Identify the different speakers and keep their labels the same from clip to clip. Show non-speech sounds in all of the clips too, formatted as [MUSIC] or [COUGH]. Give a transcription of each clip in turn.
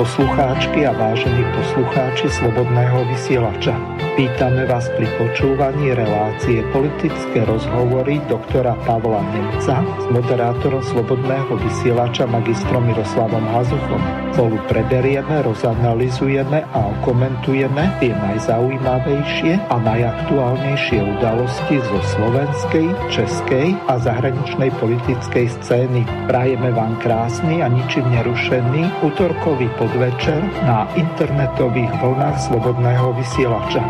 Speaker 1: Poslucháčky a vážení poslucháči Slobodného vysielača. Vítame vás pri počúvaní relácie politické rozhovory doktora Pavla Nemca s moderátorom Slobodného vysielača magistrom Miroslavom Hazuchom. Spolu preberieme, rozanalizujeme a komentujeme tie najzaujímavejšie a najaktuálnejšie udalosti zo slovenskej, českej a zahraničnej politickej scény. Prajeme vám krásny a ničím nerušený útorkový podvečer na internetových vlnách Slobodného vysielača.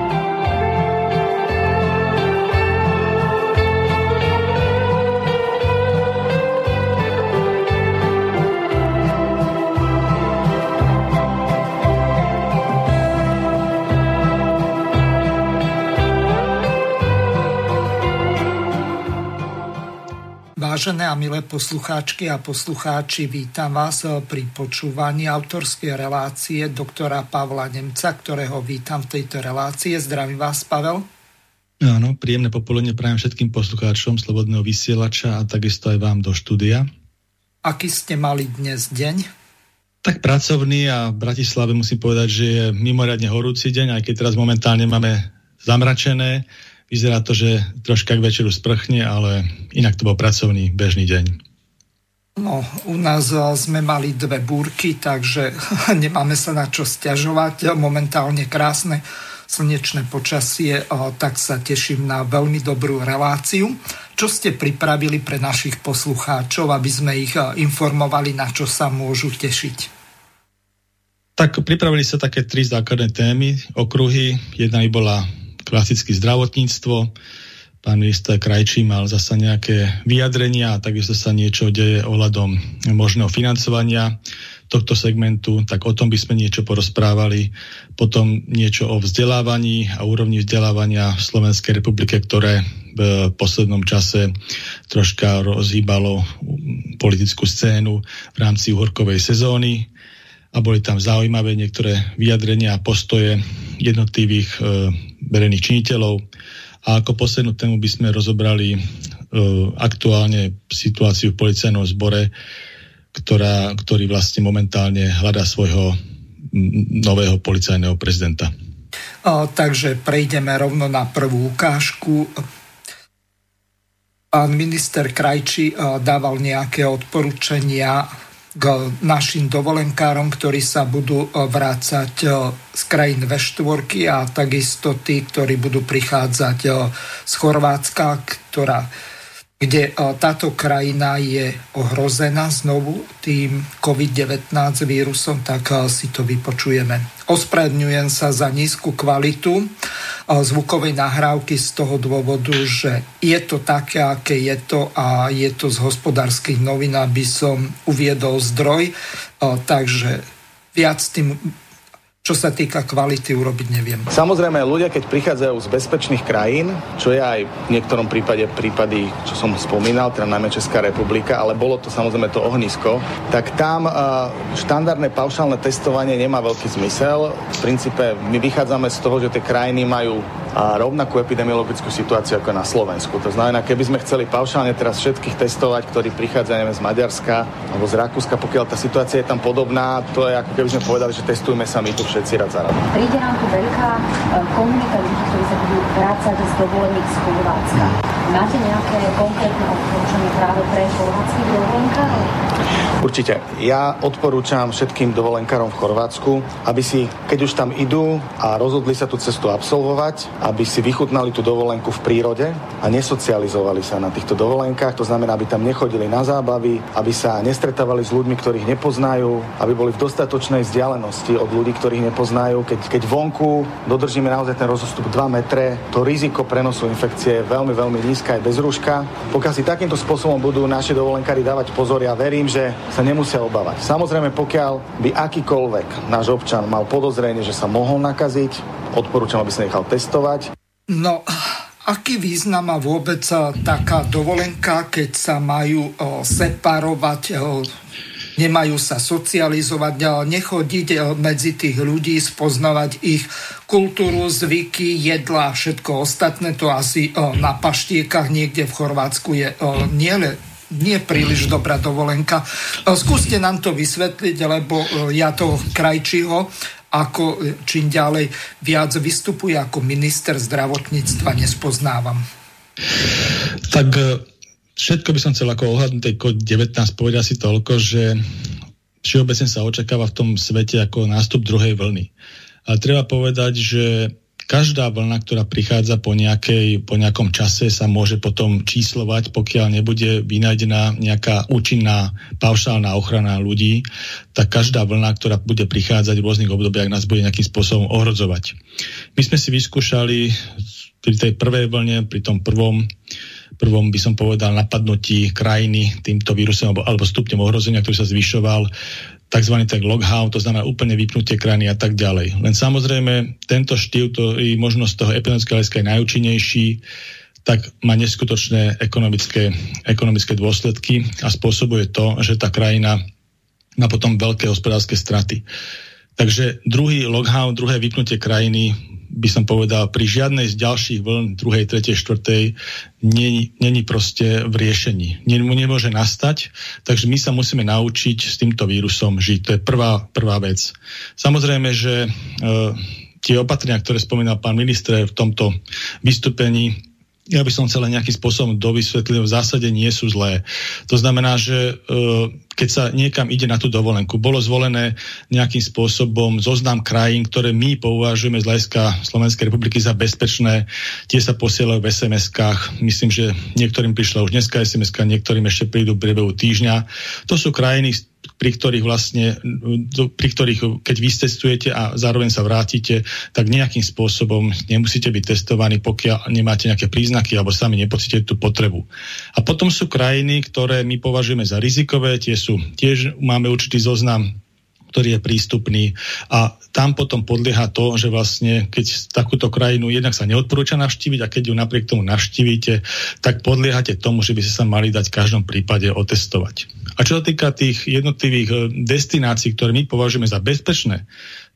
Speaker 1: Vážené a milé poslucháčky a poslucháči, vítam vás pri počúvaní autorskej relácie doktora Pavla Nemca, ktorého vítam v tejto relácie. Zdravím vás, Pavel.
Speaker 2: Áno, príjemné popoludne prajem všetkým poslucháčom Slobodného vysielača a takisto aj vám do štúdia.
Speaker 1: Aký ste mali dnes deň?
Speaker 2: Tak pracovný a v Bratislave musím povedať, že je mimoriadne horúci deň, aj keď teraz momentálne máme zamračené Vyzerá to, že troška k večeru sprchne, ale inak to bol pracovný bežný deň.
Speaker 1: No, u nás sme mali dve búrky, takže [LAUGHS] nemáme sa na čo stiažovať. Momentálne krásne slnečné počasie, tak sa teším na veľmi dobrú reláciu. Čo ste pripravili pre našich poslucháčov, aby sme ich informovali, na čo sa môžu tešiť?
Speaker 2: Tak pripravili sa také tri základné témy, okruhy. Jedna by bola klasicky zdravotníctvo. Pán minister Krajčí mal zasa nejaké vyjadrenia a takisto sa niečo deje ohľadom možného financovania tohto segmentu, tak o tom by sme niečo porozprávali. Potom niečo o vzdelávaní a úrovni vzdelávania v Slovenskej republike, ktoré v poslednom čase troška rozhýbalo politickú scénu v rámci uhorkovej sezóny a boli tam zaujímavé niektoré vyjadrenia a postoje jednotlivých e, verejných činiteľov. A ako poslednú tému by sme rozobrali e, aktuálne situáciu v policajnom zbore, ktorá, ktorý vlastne momentálne hľadá svojho nového policajného prezidenta.
Speaker 1: O, takže prejdeme rovno na prvú ukážku. Pán minister Krajči dával nejaké odporúčania k našim dovolenkárom, ktorí sa budú eh, vrácať eh, z krajín V4 a takisto tí, ktorí budú prichádzať eh, z Chorvátska, ktorá kde e, táto krajina je ohrozená znovu tým COVID-19 vírusom, tak e, si to vypočujeme. Ospravedňujem sa za nízku kvalitu e, zvukovej nahrávky z toho dôvodu, že je to také, aké je to a je to z hospodárskych novín, aby som uviedol zdroj. Takže viac tým čo sa týka kvality, urobiť neviem.
Speaker 3: Samozrejme, ľudia, keď prichádzajú z bezpečných krajín, čo je aj v niektorom prípade prípady, čo som spomínal, teda najmä Česká republika, ale bolo to samozrejme to ohnisko, tak tam uh, štandardné paušálne testovanie nemá veľký zmysel. V princípe my vychádzame z toho, že tie krajiny majú a rovnakú epidemiologickú situáciu ako na Slovensku. To znamená, keby sme chceli paušálne teraz všetkých testovať, ktorí prichádzajú z Maďarska alebo z Rakúska, pokiaľ tá situácia je tam podobná, to je ako keby sme povedali, že testujeme sa my tu všetci rad za rad.
Speaker 4: Príde nám tu veľká e, komunita ľudí, ktorí sa budú vrácať z dovolených z Chorvátska. Máte nejaké konkrétne odporúčanie práve pre chorvátskych dovolenkárov?
Speaker 3: Určite. Ja odporúčam všetkým dovolenkárom v Chorvátsku, aby si, keď už tam idú a rozhodli sa tú cestu absolvovať, aby si vychutnali tú dovolenku v prírode a nesocializovali sa na týchto dovolenkách. To znamená, aby tam nechodili na zábavy, aby sa nestretávali s ľuďmi, ktorých nepoznajú, aby boli v dostatočnej vzdialenosti od ľudí, ktorých nepoznajú. Keď, keď vonku dodržíme naozaj ten rozostup 2 metre, to riziko prenosu infekcie je veľmi, veľmi nízke aj bez rúška. Pokiaľ si takýmto spôsobom budú naši dovolenkári dávať pozor, ja verím, že sa nemusia obávať. Samozrejme, pokiaľ by akýkoľvek náš občan mal podozrenie, že sa mohol nakaziť, odporúčam, aby sa nechal testovať.
Speaker 1: No, aký význam má vôbec taká dovolenka, keď sa majú separovať, nemajú sa socializovať, nechodiť medzi tých ľudí, spoznavať ich kultúru, zvyky, jedla a všetko ostatné. To asi na paštiekach niekde v Chorvátsku je nielen nie príliš dobrá dovolenka. Skúste nám to vysvetliť, lebo ja to Krajčího ako čím ďalej viac vystupuje ako minister zdravotníctva nespoznávam.
Speaker 2: Tak všetko by som chcel ako ohľadnúť tej COVID-19 povedať si toľko, že všeobecne sa očakáva v tom svete ako nástup druhej vlny. Ale treba povedať, že každá vlna, ktorá prichádza po, nejakej, po nejakom čase, sa môže potom číslovať, pokiaľ nebude vynajdená nejaká účinná paušálna ochrana ľudí, tak každá vlna, ktorá bude prichádzať v rôznych obdobiach, nás bude nejakým spôsobom ohrozovať. My sme si vyskúšali pri tej prvej vlne, pri tom prvom prvom by som povedal napadnutí krajiny týmto vírusom alebo, alebo stupňom ohrozenia, ktorý sa zvyšoval, tzv. tak lockdown, to znamená úplne vypnutie krajiny a tak ďalej. Len samozrejme, tento štýl, to je možnosť toho epidemického hľadiska je najúčinnejší, tak má neskutočné ekonomické, ekonomické dôsledky a spôsobuje to, že tá krajina má potom veľké hospodárske straty. Takže druhý lockdown, druhé vypnutie krajiny by som povedal, pri žiadnej z ďalších vln, druhej, tretej, štvrtej, není proste v riešení. Nemôže nastať, takže my sa musíme naučiť s týmto vírusom žiť. To je prvá, prvá vec. Samozrejme, že e, tie opatrenia, ktoré spomínal pán minister v tomto vystúpení, ja by som chcel nejakým spôsobom dovysvetlil, v zásade nie sú zlé. To znamená, že e, keď sa niekam ide na tú dovolenku, bolo zvolené nejakým spôsobom zoznam krajín, ktoré my považujeme z hľadiska Slovenskej republiky za bezpečné, tie sa posielajú v SMS-kách. Myslím, že niektorým prišla už dneska sms niektorým ešte prídu v priebehu týždňa. To sú krajiny, pri ktorých vlastne, pri ktorých keď vystestujete a zároveň sa vrátite, tak nejakým spôsobom nemusíte byť testovaní, pokiaľ nemáte nejaké príznaky alebo sami nepocítite tú potrebu. A potom sú krajiny, ktoré my považujeme za rizikové, tie sú, tiež máme určitý zoznam ktorý je prístupný a tam potom podlieha to, že vlastne keď takúto krajinu jednak sa neodporúča navštíviť a keď ju napriek tomu navštívite, tak podliehate tomu, že by ste sa mali dať v každom prípade otestovať. A čo sa týka tých jednotlivých e, destinácií, ktoré my považujeme za bezpečné,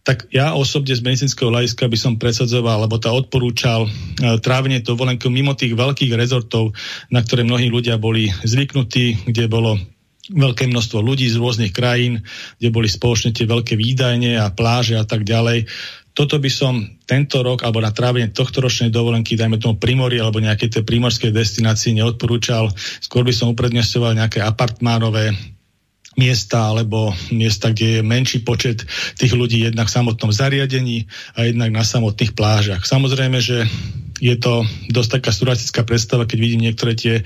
Speaker 2: tak ja osobne z medicínskeho hľadiska by som presadzoval, alebo tá odporúčal e, trávenie dovolenkou mimo tých veľkých rezortov, na ktoré mnohí ľudia boli zvyknutí, kde bolo veľké množstvo ľudí z rôznych krajín, kde boli spoločne tie veľké výdajne a pláže a tak ďalej. Toto by som tento rok alebo na trávenie tohto ročnej dovolenky, dajme tomu primory alebo nejaké tie primorské destinácie neodporúčal. Skôr by som uprednostňoval nejaké apartmánové miesta alebo miesta, kde je menší počet tých ľudí jednak v samotnom zariadení a jednak na samotných plážach. Samozrejme, že je to dosť taká surrealistická predstava, keď vidím niektoré tie e,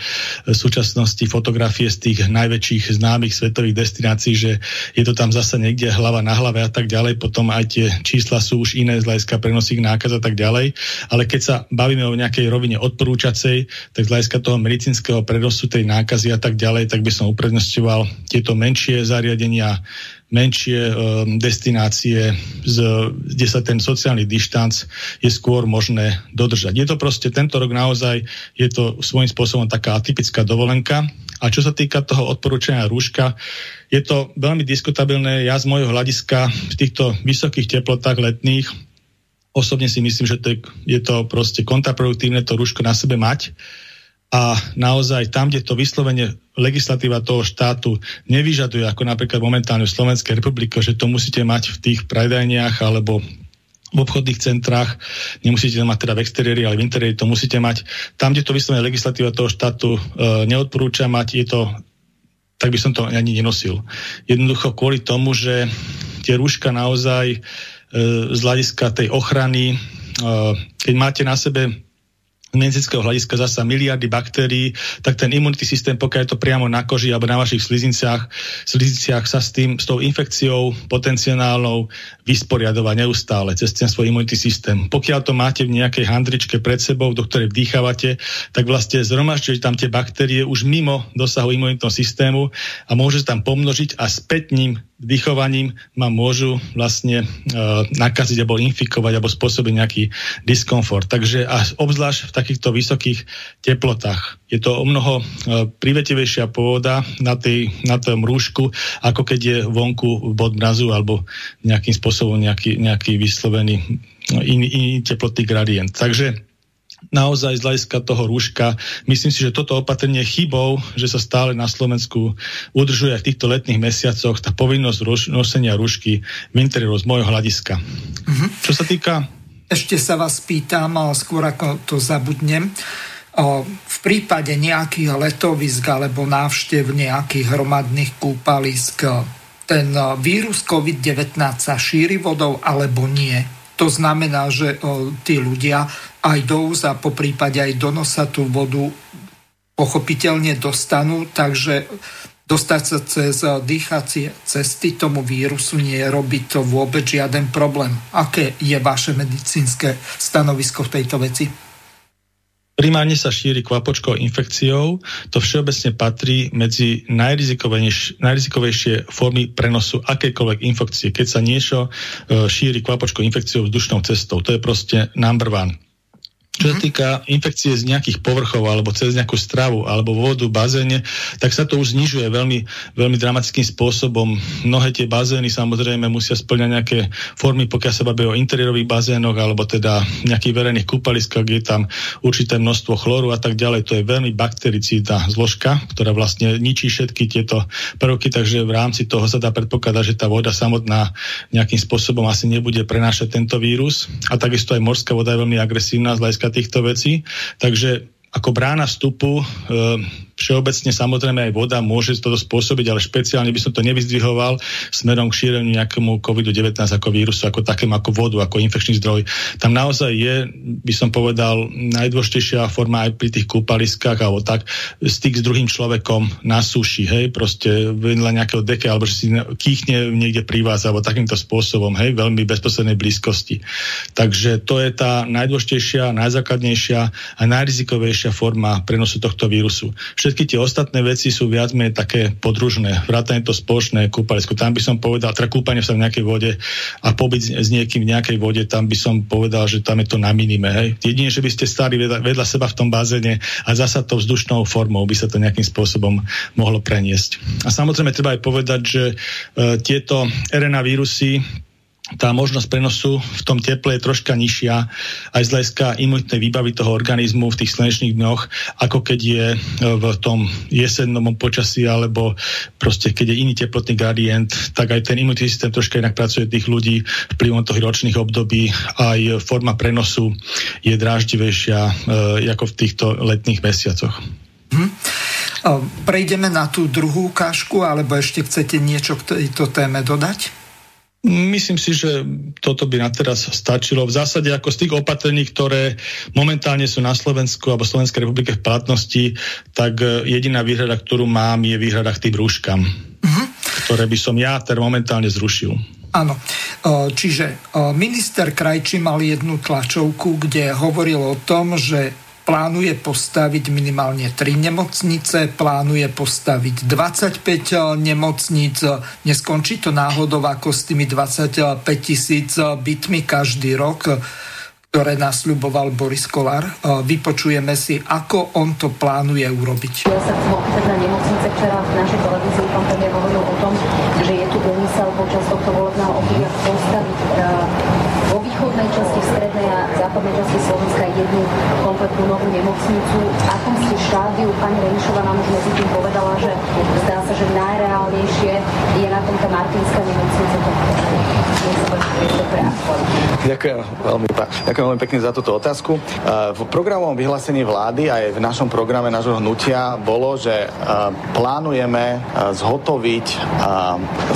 Speaker 2: súčasnosti fotografie z tých najväčších známych svetových destinácií, že je to tam zase niekde hlava na hlave a tak ďalej, potom aj tie čísla sú už iné z hľadiska prenosých nákaz a tak ďalej. Ale keď sa bavíme o nejakej rovine odporúčacej, tak z hľadiska toho medicínskeho prenosu tej nákazy a tak ďalej, tak by som uprednostňoval tieto menšie zariadenia, menšie um, destinácie, kde sa ten sociálny dištanc je skôr možné dodržať. Je to proste tento rok naozaj, je to svojím spôsobom taká atypická dovolenka. A čo sa týka toho odporúčania rúška, je to veľmi diskutabilné. Ja z môjho hľadiska v týchto vysokých teplotách letných osobne si myslím, že to je, je to proste kontraproduktívne to rúško na sebe mať a naozaj tam, kde to vyslovene legislatíva toho štátu nevyžaduje, ako napríklad momentálne v Slovenskej republike, že to musíte mať v tých predajniach alebo v obchodných centrách, nemusíte to mať teda v exteriéri, ale v interiéri to musíte mať. Tam, kde to vyslovene legislatíva toho štátu e, neodporúča mať, je to tak by som to ani nenosil. Jednoducho kvôli tomu, že tie rúška naozaj e, z hľadiska tej ochrany, e, keď máte na sebe medicínskeho hľadiska zasa miliardy baktérií, tak ten imunitný systém, pokiaľ je to priamo na koži alebo na vašich slizinciach, slizinciach sa s tým, s tou infekciou potenciálnou vysporiadova neustále cez ten svoj imunitný systém. Pokiaľ to máte v nejakej handričke pred sebou, do ktorej vdýchavate, tak vlastne zhromažďujete tam tie baktérie už mimo dosahu imunitného systému a môže sa tam pomnožiť a späť ním dýchovaním ma môžu vlastne e, nakaziť alebo infikovať alebo spôsobiť nejaký diskomfort. Takže a obzvlášť v takýchto vysokých teplotách je to o mnoho e, privetivejšia pôvoda na, tej, na tom rúšku, ako keď je vonku bod mrazu alebo nejakým spôsobom nejaký, nejaký vyslovený no, iný, iný teplotný gradient. Takže naozaj z hľadiska toho rúška. Myslím si, že toto opatrenie chybou, že sa stále na Slovensku udržuje v týchto letných mesiacoch tá povinnosť nosenia rúšky v interiéru z môjho hľadiska. Mm-hmm. Čo sa týka...
Speaker 1: Ešte sa vás pýtam, skôr ako to zabudnem. V prípade nejakých letovisk alebo návštev nejakých hromadných kúpalisk ten vírus COVID-19 sa šíri vodou alebo nie? To znamená, že tí ľudia aj do úza, po prípade aj do nosa tú vodu pochopiteľne dostanú, takže dostať sa cez dýchacie cesty tomu vírusu nie je robiť to vôbec žiaden problém. Aké je vaše medicínske stanovisko v tejto veci?
Speaker 2: Primárne sa šíri kvapočkou infekciou. To všeobecne patrí medzi najrizikovejšie formy prenosu akejkoľvek infekcie, keď sa niečo e, šíri kvapočkou infekciou vzdušnou cestou. To je proste number one. Čo sa mhm. týka infekcie z nejakých povrchov alebo cez nejakú stravu alebo vodu, bazéne, tak sa to už znižuje veľmi, veľmi dramatickým spôsobom. Mnohé tie bazény samozrejme musia splňať nejaké formy, pokiaľ sa bavia o interiérových bazénoch alebo teda nejakých verejných kúpaliskách, kde je tam určité množstvo chloru a tak ďalej. To je veľmi baktericídna zložka, ktorá vlastne ničí všetky tieto prvky, takže v rámci toho sa dá predpokladať, že tá voda samotná nejakým spôsobom asi nebude prenášať tento vírus. A takisto aj morská voda je veľmi agresívna z hľadiska týchto vecí. Takže ako brána vstupu e, Všeobecne samozrejme aj voda môže toto spôsobiť, ale špeciálne by som to nevyzdvihoval smerom k šíreniu nejakému COVID-19 ako vírusu, ako takému ako vodu, ako infekčný zdroj. Tam naozaj je, by som povedal, najdôležitejšia forma aj pri tých kúpaliskách alebo tak, styk s druhým človekom na suši, hej, proste vedľa nejakého deke, alebo že si kýchne niekde pri vás, alebo takýmto spôsobom, hej, veľmi bezposlednej blízkosti. Takže to je tá najdôležitejšia, najzákladnejšia a najrizikovejšia forma prenosu tohto vírusu. Všetky tie ostatné veci sú viac menej také podružné. Vrátane to spoločné kúpalisko. Tam by som povedal, teda kúpanie sa v nejakej vode a pobyt s niekým v nejakej vode, tam by som povedal, že tam je to na minime. Hej. Jedine, že by ste stali vedľa, vedľa seba v tom bazéne a zasa to vzdušnou formou by sa to nejakým spôsobom mohlo preniesť. A samozrejme treba aj povedať, že e, tieto RNA vírusy tá možnosť prenosu v tom teple je troška nižšia aj z hľadiska imunitnej výbavy toho organizmu v tých slnečných dňoch, ako keď je e, v tom jesennom počasí alebo proste keď je iný teplotný gradient, tak aj ten imunitný systém troška inak pracuje tých ľudí vplyvom toho ročných období. Aj forma prenosu je dráždivejšia e, ako v týchto letných mesiacoch. Hm.
Speaker 1: Prejdeme na tú druhú ukážku, alebo ešte chcete niečo k tejto téme dodať?
Speaker 2: Myslím si, že toto by na teraz stačilo. V zásade ako z tých opatrení, ktoré momentálne sú na Slovensku alebo Slovenskej republike v platnosti, tak e, jediná výhrada, ktorú mám, je výhrada k tým rúškam, uh-huh. ktoré by som ja teda momentálne zrušil.
Speaker 1: Áno, e, čiže e, minister Krajči mal jednu tlačovku, kde hovoril o tom, že plánuje postaviť minimálne 3 nemocnice, plánuje postaviť 25 eh, nemocníc. Neskončí to náhodou ako s tými 25 tisíc eh, bytmi každý rok, ktoré nasľuboval Boris Kolár. Eh, vypočujeme si, ako on to plánuje urobiť.
Speaker 4: Ja sa chcem opýtať na nemocnice, ktorá v našej televízii pán premiér hovoril o tom, že je tu úmysel počas tohto volebného obdobia postaviť vo východnej časti, západnej Slovenska jednu kompletnú novú nemocnicu. V akom ste štádiu, pani Renišová nám už medzi tým povedala, že zdá sa, že najreálnejšie je na tom tá Martinská nemocnica.
Speaker 3: Ďakujem veľmi, ďakujem veľmi pekne za túto otázku. V programovom vyhlásení vlády aj v našom programe nášho hnutia bolo, že plánujeme zhotoviť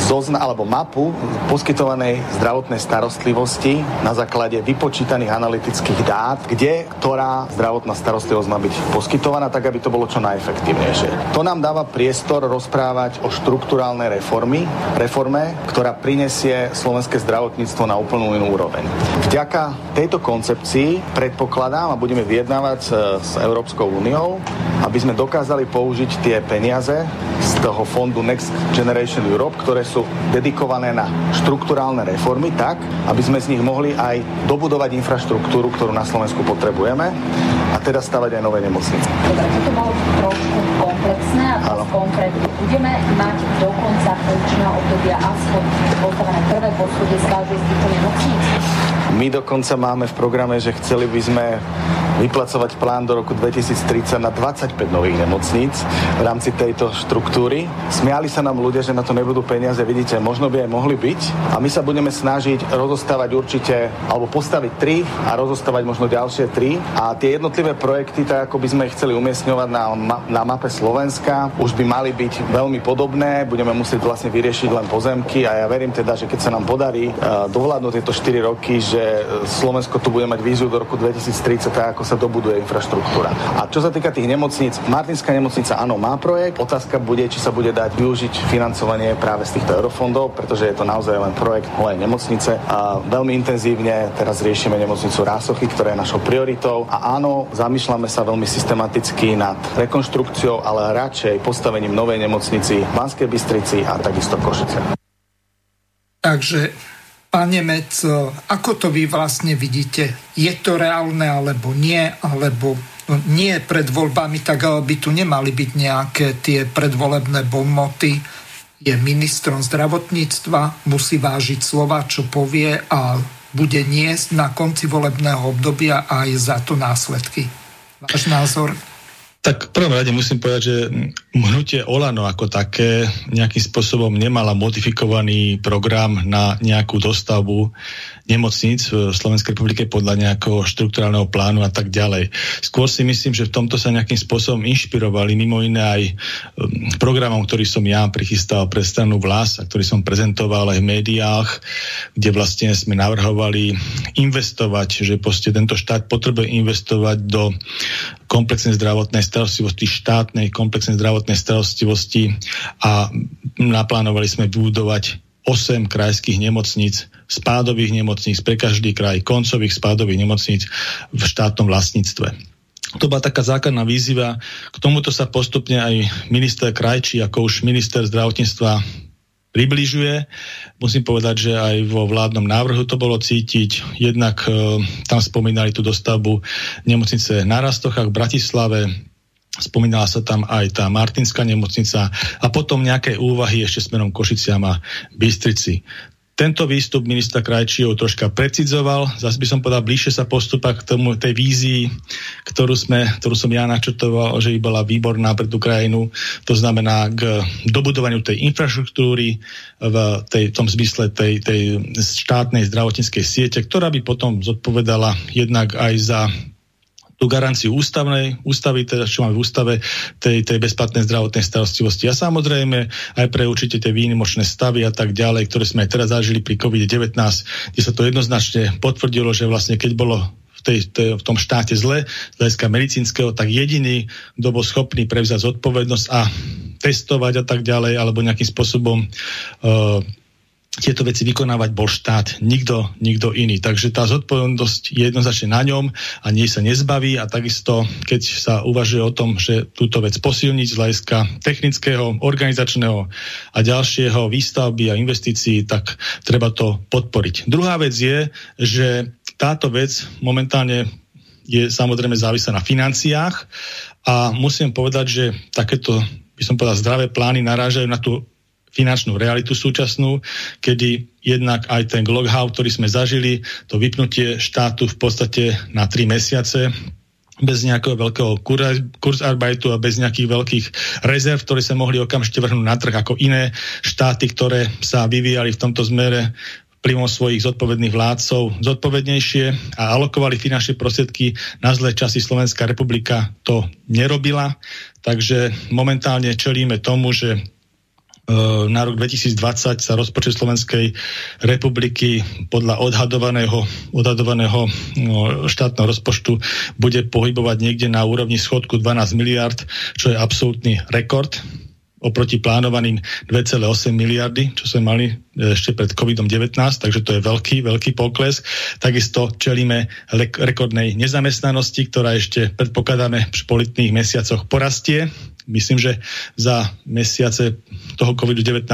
Speaker 3: zozna, alebo mapu poskytovanej zdravotnej starostlivosti na základe vypočítaných analytických dát, kde ktorá zdravotná starostlivosť má byť poskytovaná, tak aby to bolo čo najefektívnejšie. To nám dáva priestor rozprávať o štruktúrálnej reformy, reforme, ktorá prinesie slovenské zdravotníctvo na úplnú inú úroveň. Vďaka tejto koncepcii predpokladám a budeme vyjednávať s, s Európskou úniou, aby sme dokázali použiť tie peniaze z toho fondu Next Generation Europe, ktoré sú dedikované na štruktúrálne reformy tak, aby sme z nich mohli aj dobudovať infraštruktúru, ktorú na Slovensku potrebujeme a teda stavať aj nové nemocnice.
Speaker 4: Dobre, toto bolo trošku komplexné a konkrétne. Budeme mať do konca funkčného obdobia aspoň postavené prvé poschodie z každej z týchto nemocníc?
Speaker 3: My dokonca máme v programe, že chceli by sme vyplacovať plán do roku 2030 na 25 nových nemocníc v rámci tejto štruktúry. Smiali sa nám ľudia, že na to nebudú peniaze, vidíte, možno by aj mohli byť. A my sa budeme snažiť rozostávať určite, alebo postaviť tri a rozostávať možno ďalšie tri. A tie jednotlivé projekty, tak ako by sme ich chceli umiestňovať na, na mape Slovenska, už by mali byť veľmi podobné. Budeme musieť vlastne vyriešiť len pozemky a ja verím teda, že keď sa nám podarí uh, dohľadnúť tieto 4 roky, že Slovensko tu bude mať víziu do roku 2030, tak ako sa dobuduje infraštruktúra. A čo sa týka tých nemocníc, Martinská nemocnica áno má projekt. Otázka bude, či sa bude dať využiť financovanie práve z týchto eurofondov, pretože je to naozaj len projekt mojej nemocnice. A veľmi intenzívne teraz riešime nemocnicu Rásochy, ktorá je našou prioritou. A áno, zamýšľame sa veľmi systematicky nad rekonštrukciou, ale radšej postavením novej nemocnici v Banskej Bystrici a takisto Košice.
Speaker 1: Takže Pán Nemec, ako to vy vlastne vidíte? Je to reálne alebo nie? Alebo nie pred voľbami, tak by tu nemali byť nejaké tie predvolebné bonmoty. Je ministrom zdravotníctva, musí vážiť slova, čo povie a bude niesť na konci volebného obdobia aj za to následky. Váš názor?
Speaker 2: Tak v prvom rade musím povedať, že hnutie Olano ako také nejakým spôsobom nemala modifikovaný program na nejakú dostavbu nemocníc v Slovenskej republike podľa nejakého štruktúrálneho plánu a tak ďalej. Skôr si myslím, že v tomto sa nejakým spôsobom inšpirovali mimo iné aj um, programom, ktorý som ja prichystal pre stranu Vlas a ktorý som prezentoval aj v médiách, kde vlastne sme navrhovali investovať, že proste tento štát potrebuje investovať do komplexnej zdravotnej starostlivosti, štátnej komplexnej zdravotnej starostlivosti a naplánovali sme vybudovať 8 krajských nemocníc, spádových nemocníc pre každý kraj, koncových spádových nemocníc v štátnom vlastníctve. To bola taká základná výzva. K tomuto sa postupne aj minister Krajčí, ako už minister zdravotníctva približuje. Musím povedať, že aj vo vládnom návrhu to bolo cítiť. Jednak e, tam spomínali tú dostavbu nemocnice na Rastochách v Bratislave, Spomínala sa tam aj tá Martinská nemocnica a potom nejaké úvahy ešte smerom Košiciam a Bystrici. Tento výstup ministra Krajčího troška precizoval, zase by som povedal, bližšie sa postupa k tomu, tej vízii, ktorú, sme, ktorú som ja načrtoval, že by bola výborná pre tú krajinu, to znamená k dobudovaniu tej infraštruktúry v, tej, tom zmysle tej, tej štátnej zdravotníckej siete, ktorá by potom zodpovedala jednak aj za tú garanciu ústavnej, ústavy, teda čo máme v ústave, tej, tej bezplatnej zdravotnej starostlivosti. A samozrejme aj pre určite tie výnimočné stavy a tak ďalej, ktoré sme aj teraz zažili pri COVID-19, kde sa to jednoznačne potvrdilo, že vlastne keď bolo tej, tej, v tom štáte zle, z hľadiska medicínskeho, tak jediný, kto bol schopný prevzať zodpovednosť a testovať a tak ďalej, alebo nejakým spôsobom uh, tieto veci vykonávať bol štát, nikto, nikto iný. Takže tá zodpovednosť je jednoznačne na ňom a nie sa nezbaví a takisto, keď sa uvažuje o tom, že túto vec posilniť z hľadiska technického, organizačného a ďalšieho výstavby a investícií, tak treba to podporiť. Druhá vec je, že táto vec momentálne je samozrejme závislá na financiách a musím povedať, že takéto by som povedal, zdravé plány narážajú na tú finančnú realitu súčasnú, kedy jednak aj ten lockout, ktorý sme zažili, to vypnutie štátu v podstate na tri mesiace, bez nejakého veľkého kurzarbeitu a bez nejakých veľkých rezerv, ktoré sa mohli okamžite vrhnúť na trh ako iné štáty, ktoré sa vyvíjali v tomto zmere vplyvom svojich zodpovedných vládcov zodpovednejšie a alokovali finančné prostriedky na zlé časy Slovenská republika to nerobila. Takže momentálne čelíme tomu, že na rok 2020 sa rozpočet Slovenskej republiky podľa odhadovaného, odhadovaného no, štátneho rozpočtu bude pohybovať niekde na úrovni schodku 12 miliard, čo je absolútny rekord oproti plánovaným 2,8 miliardy, čo sme mali e, ešte pred COVID-19, takže to je veľký, veľký pokles. Takisto čelíme rekordnej nezamestnanosti, ktorá ešte predpokladáme v politných mesiacoch porastie myslím, že za mesiace toho COVID-19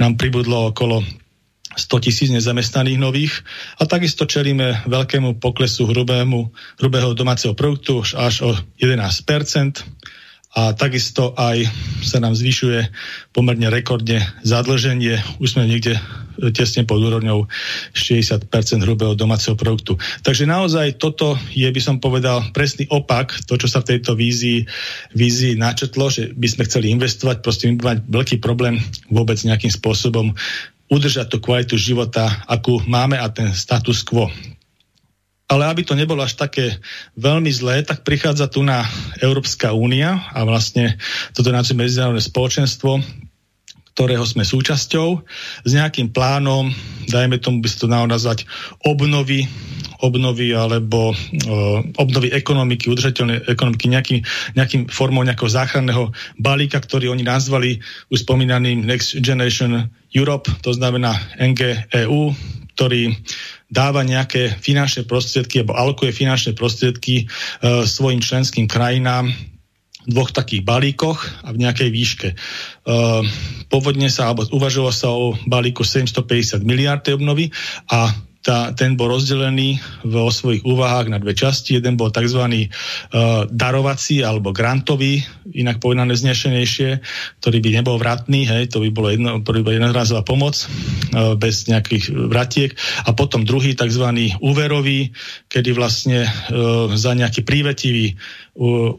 Speaker 2: nám pribudlo okolo 100 tisíc nezamestnaných nových a takisto čelíme veľkému poklesu hrubému, hrubého domáceho produktu až o 11 a takisto aj sa nám zvyšuje pomerne rekordne zadlženie. Už sme niekde tesne pod úrovňou 60% hrubého domáceho produktu. Takže naozaj toto je, by som povedal, presný opak, to, čo sa v tejto vízii, vízii načetlo, že by sme chceli investovať, proste mať veľký problém vôbec nejakým spôsobom udržať tú kvalitu života, akú máme a ten status quo. Ale aby to nebolo až také veľmi zlé, tak prichádza tu na Európska únia a vlastne toto je medzinárodné spoločenstvo, ktorého sme súčasťou, s nejakým plánom, dajme tomu by sa to nazvať, obnovy, obnovy alebo uh, obnovy ekonomiky, udržateľnej ekonomiky nejakým, nejakým formou nejakého záchranného balíka, ktorý oni nazvali už spomínaným Next Generation Europe, to znamená NGEU, ktorý dáva nejaké finančné prostriedky alebo alokuje finančné prostriedky uh, svojim členským krajinám dvoch takých balíkoch a v nejakej výške. Uh, pôvodne sa, alebo uvažovalo sa o balíku 750 miliard obnovy a tá, ten bol rozdelený vo svojich úvahách na dve časti. Jeden bol tzv. Uh, darovací alebo grantový, inak povedané znešenejšie, ktorý by nebol vratný, hej, to by bolo jedno, by jednorazová pomoc uh, bez nejakých vratiek. A potom druhý tzv. úverový, kedy vlastne uh, za nejaký prívetivý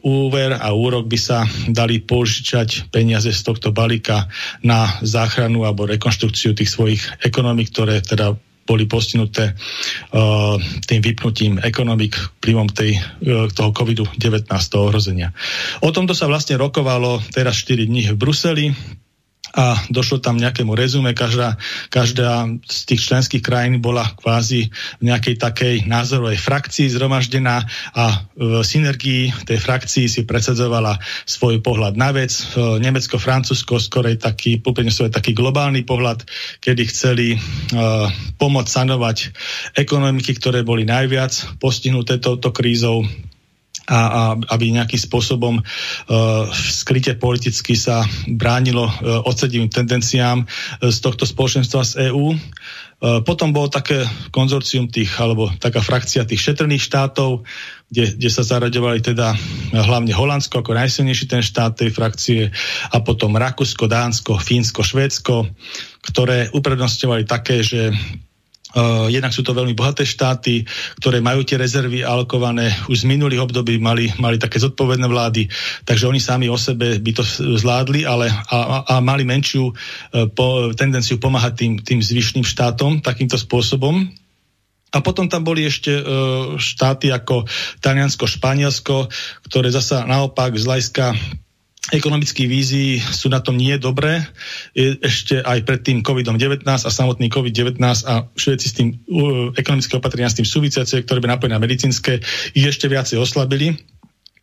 Speaker 2: úver a úrok by sa dali požičať peniaze z tohto balíka na záchranu alebo rekonštrukciu tých svojich ekonomik, ktoré teda boli postihnuté uh, tým vypnutím ekonomik vplyvom tej, uh, toho COVID-19 ohrozenia. O tomto sa vlastne rokovalo teraz 4 dní v Bruseli a došlo tam nejakému rezume. Každá, každá z tých členských krajín bola kvázi v nejakej takej názorovej frakcii zhromaždená a v synergii tej frakcii si predsadzovala svoj pohľad na vec. Nemecko, Francúzsko skorej taký, úplne svoj taký globálny pohľad, kedy chceli uh, pomôcť sanovať ekonomiky, ktoré boli najviac postihnuté touto krízou a, a aby nejakým spôsobom uh, skryte politicky sa bránilo uh, odsedivým tendenciám uh, z tohto spoločenstva z EÚ. Uh, potom bolo také konzorcium tých, alebo taká frakcia tých šetrných štátov, kde, kde sa zaraďovali teda hlavne Holandsko ako najsilnejší ten štát tej frakcie a potom Rakúsko, Dánsko, Fínsko, Švédsko, ktoré uprednostňovali také, že Uh, jednak sú to veľmi bohaté štáty, ktoré majú tie rezervy alokované už z minulých období, mali, mali také zodpovedné vlády, takže oni sami o sebe by to zvládli, ale a, a mali menšiu uh, po, tendenciu pomáhať tým, tým zvyšným štátom takýmto spôsobom. A potom tam boli ešte uh, štáty ako Taliansko, Španielsko, ktoré zasa naopak z hľadiska ekonomických vízií sú na tom nie dobré. Ešte aj pred tým COVID-19 a samotný COVID-19 a všetci s tým uh, ekonomické opatrenia s tým súvisiace, ktoré by napojené na medicínske, ich ešte viacej oslabili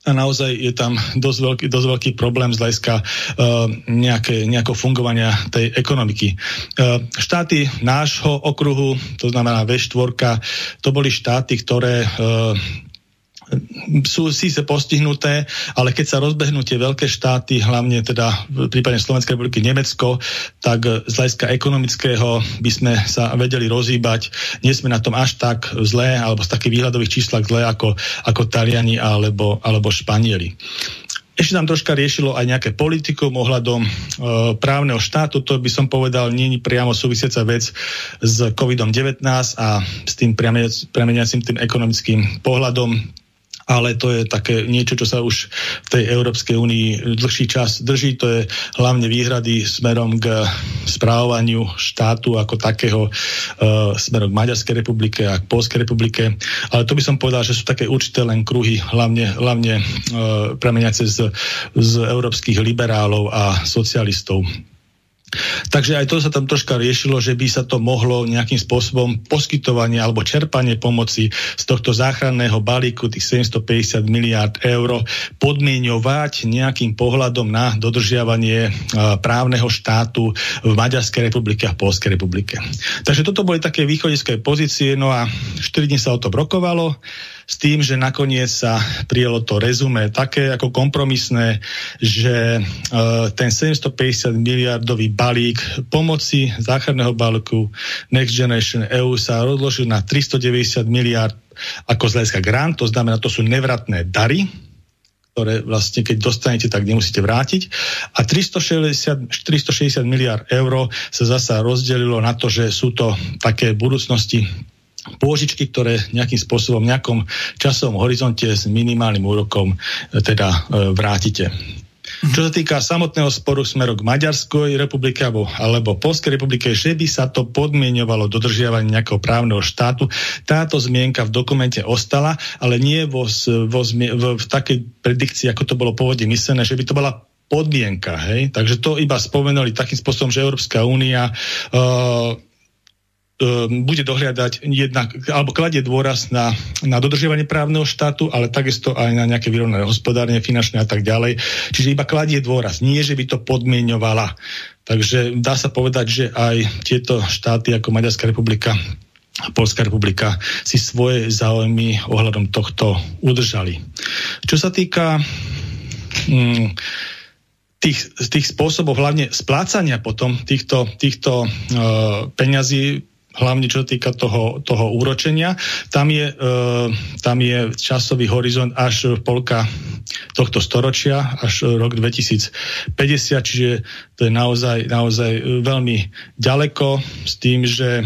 Speaker 2: a naozaj je tam dosť veľký, dosť veľký problém z hľadiska uh, nejaké, nejakého fungovania tej ekonomiky. Uh, štáty nášho okruhu, to znamená V4, to boli štáty, ktoré uh, sú síce postihnuté, ale keď sa rozbehnú tie veľké štáty, hlavne teda v prípade Slovenskej republiky Nemecko, tak z hľadiska ekonomického by sme sa vedeli rozhýbať. Nie sme na tom až tak zlé, alebo z takých výhľadových číslach zlé ako, ako Taliani alebo, alebo Španieli. Ešte tam troška riešilo aj nejaké politikum ohľadom e, právneho štátu. To by som povedal, nie je priamo súvisiaca vec s COVID-19 a s tým premeniacím tým ekonomickým pohľadom ale to je také niečo, čo sa už v tej Európskej únii dlhší čas drží. To je hlavne výhrady smerom k správovaniu štátu ako takého uh, smerom k Maďarskej republike a k Polskej republike. Ale to by som povedal, že sú také určité len kruhy, hlavne, hlavne uh, premeniace z, z európskych liberálov a socialistov. Takže aj to sa tam troška riešilo, že by sa to mohlo nejakým spôsobom poskytovanie alebo čerpanie pomoci z tohto záchranného balíku tých 750 miliárd eur podmienovať nejakým pohľadom na dodržiavanie právneho štátu v Maďarskej republike a Polskej republike. Takže toto boli také východiské pozície, no a 4 dní sa o to brokovalo s tým, že nakoniec sa prijelo to rezume také ako kompromisné, že uh, ten 750 miliardový balík pomoci záchranného balíku Next Generation EU sa rozložil na 390 miliard ako z grant, to znamená, to sú nevratné dary, ktoré vlastne keď dostanete, tak nemusíte vrátiť. A 360, 460 miliard eur sa zasa rozdelilo na to, že sú to také budúcnosti pôžičky, ktoré nejakým spôsobom, v nejakom časovom horizonte s minimálnym úrokom e, teda e, vrátite. Čo sa týka samotného sporu smeru k Maďarskej republike alebo, alebo Polskej republike, že by sa to podmienovalo dodržiavanie nejakého právneho štátu, táto zmienka v dokumente ostala, ale nie vo, vo, v, v takej predikcii, ako to bolo pôvodne myslené, že by to bola podmienka. Hej? Takže to iba spomenuli takým spôsobom, že Európska únia uh, bude dohliadať jednak, alebo kladie dôraz na, na dodržiavanie právneho štátu, ale takisto aj na nejaké vyrovnané hospodárne, finančné a tak ďalej. Čiže iba kladie dôraz, nie že by to podmienovala. Takže dá sa povedať, že aj tieto štáty ako Maďarská republika Polská republika si svoje záujmy ohľadom tohto udržali. Čo sa týka mm, tých, tých spôsobov, hlavne splácania potom týchto, týchto uh, peňazí hlavne čo týka toho, toho úročenia. Tam je, e, tam je časový horizont až polka tohto storočia, až rok 2050, čiže to je naozaj, naozaj veľmi ďaleko s tým, že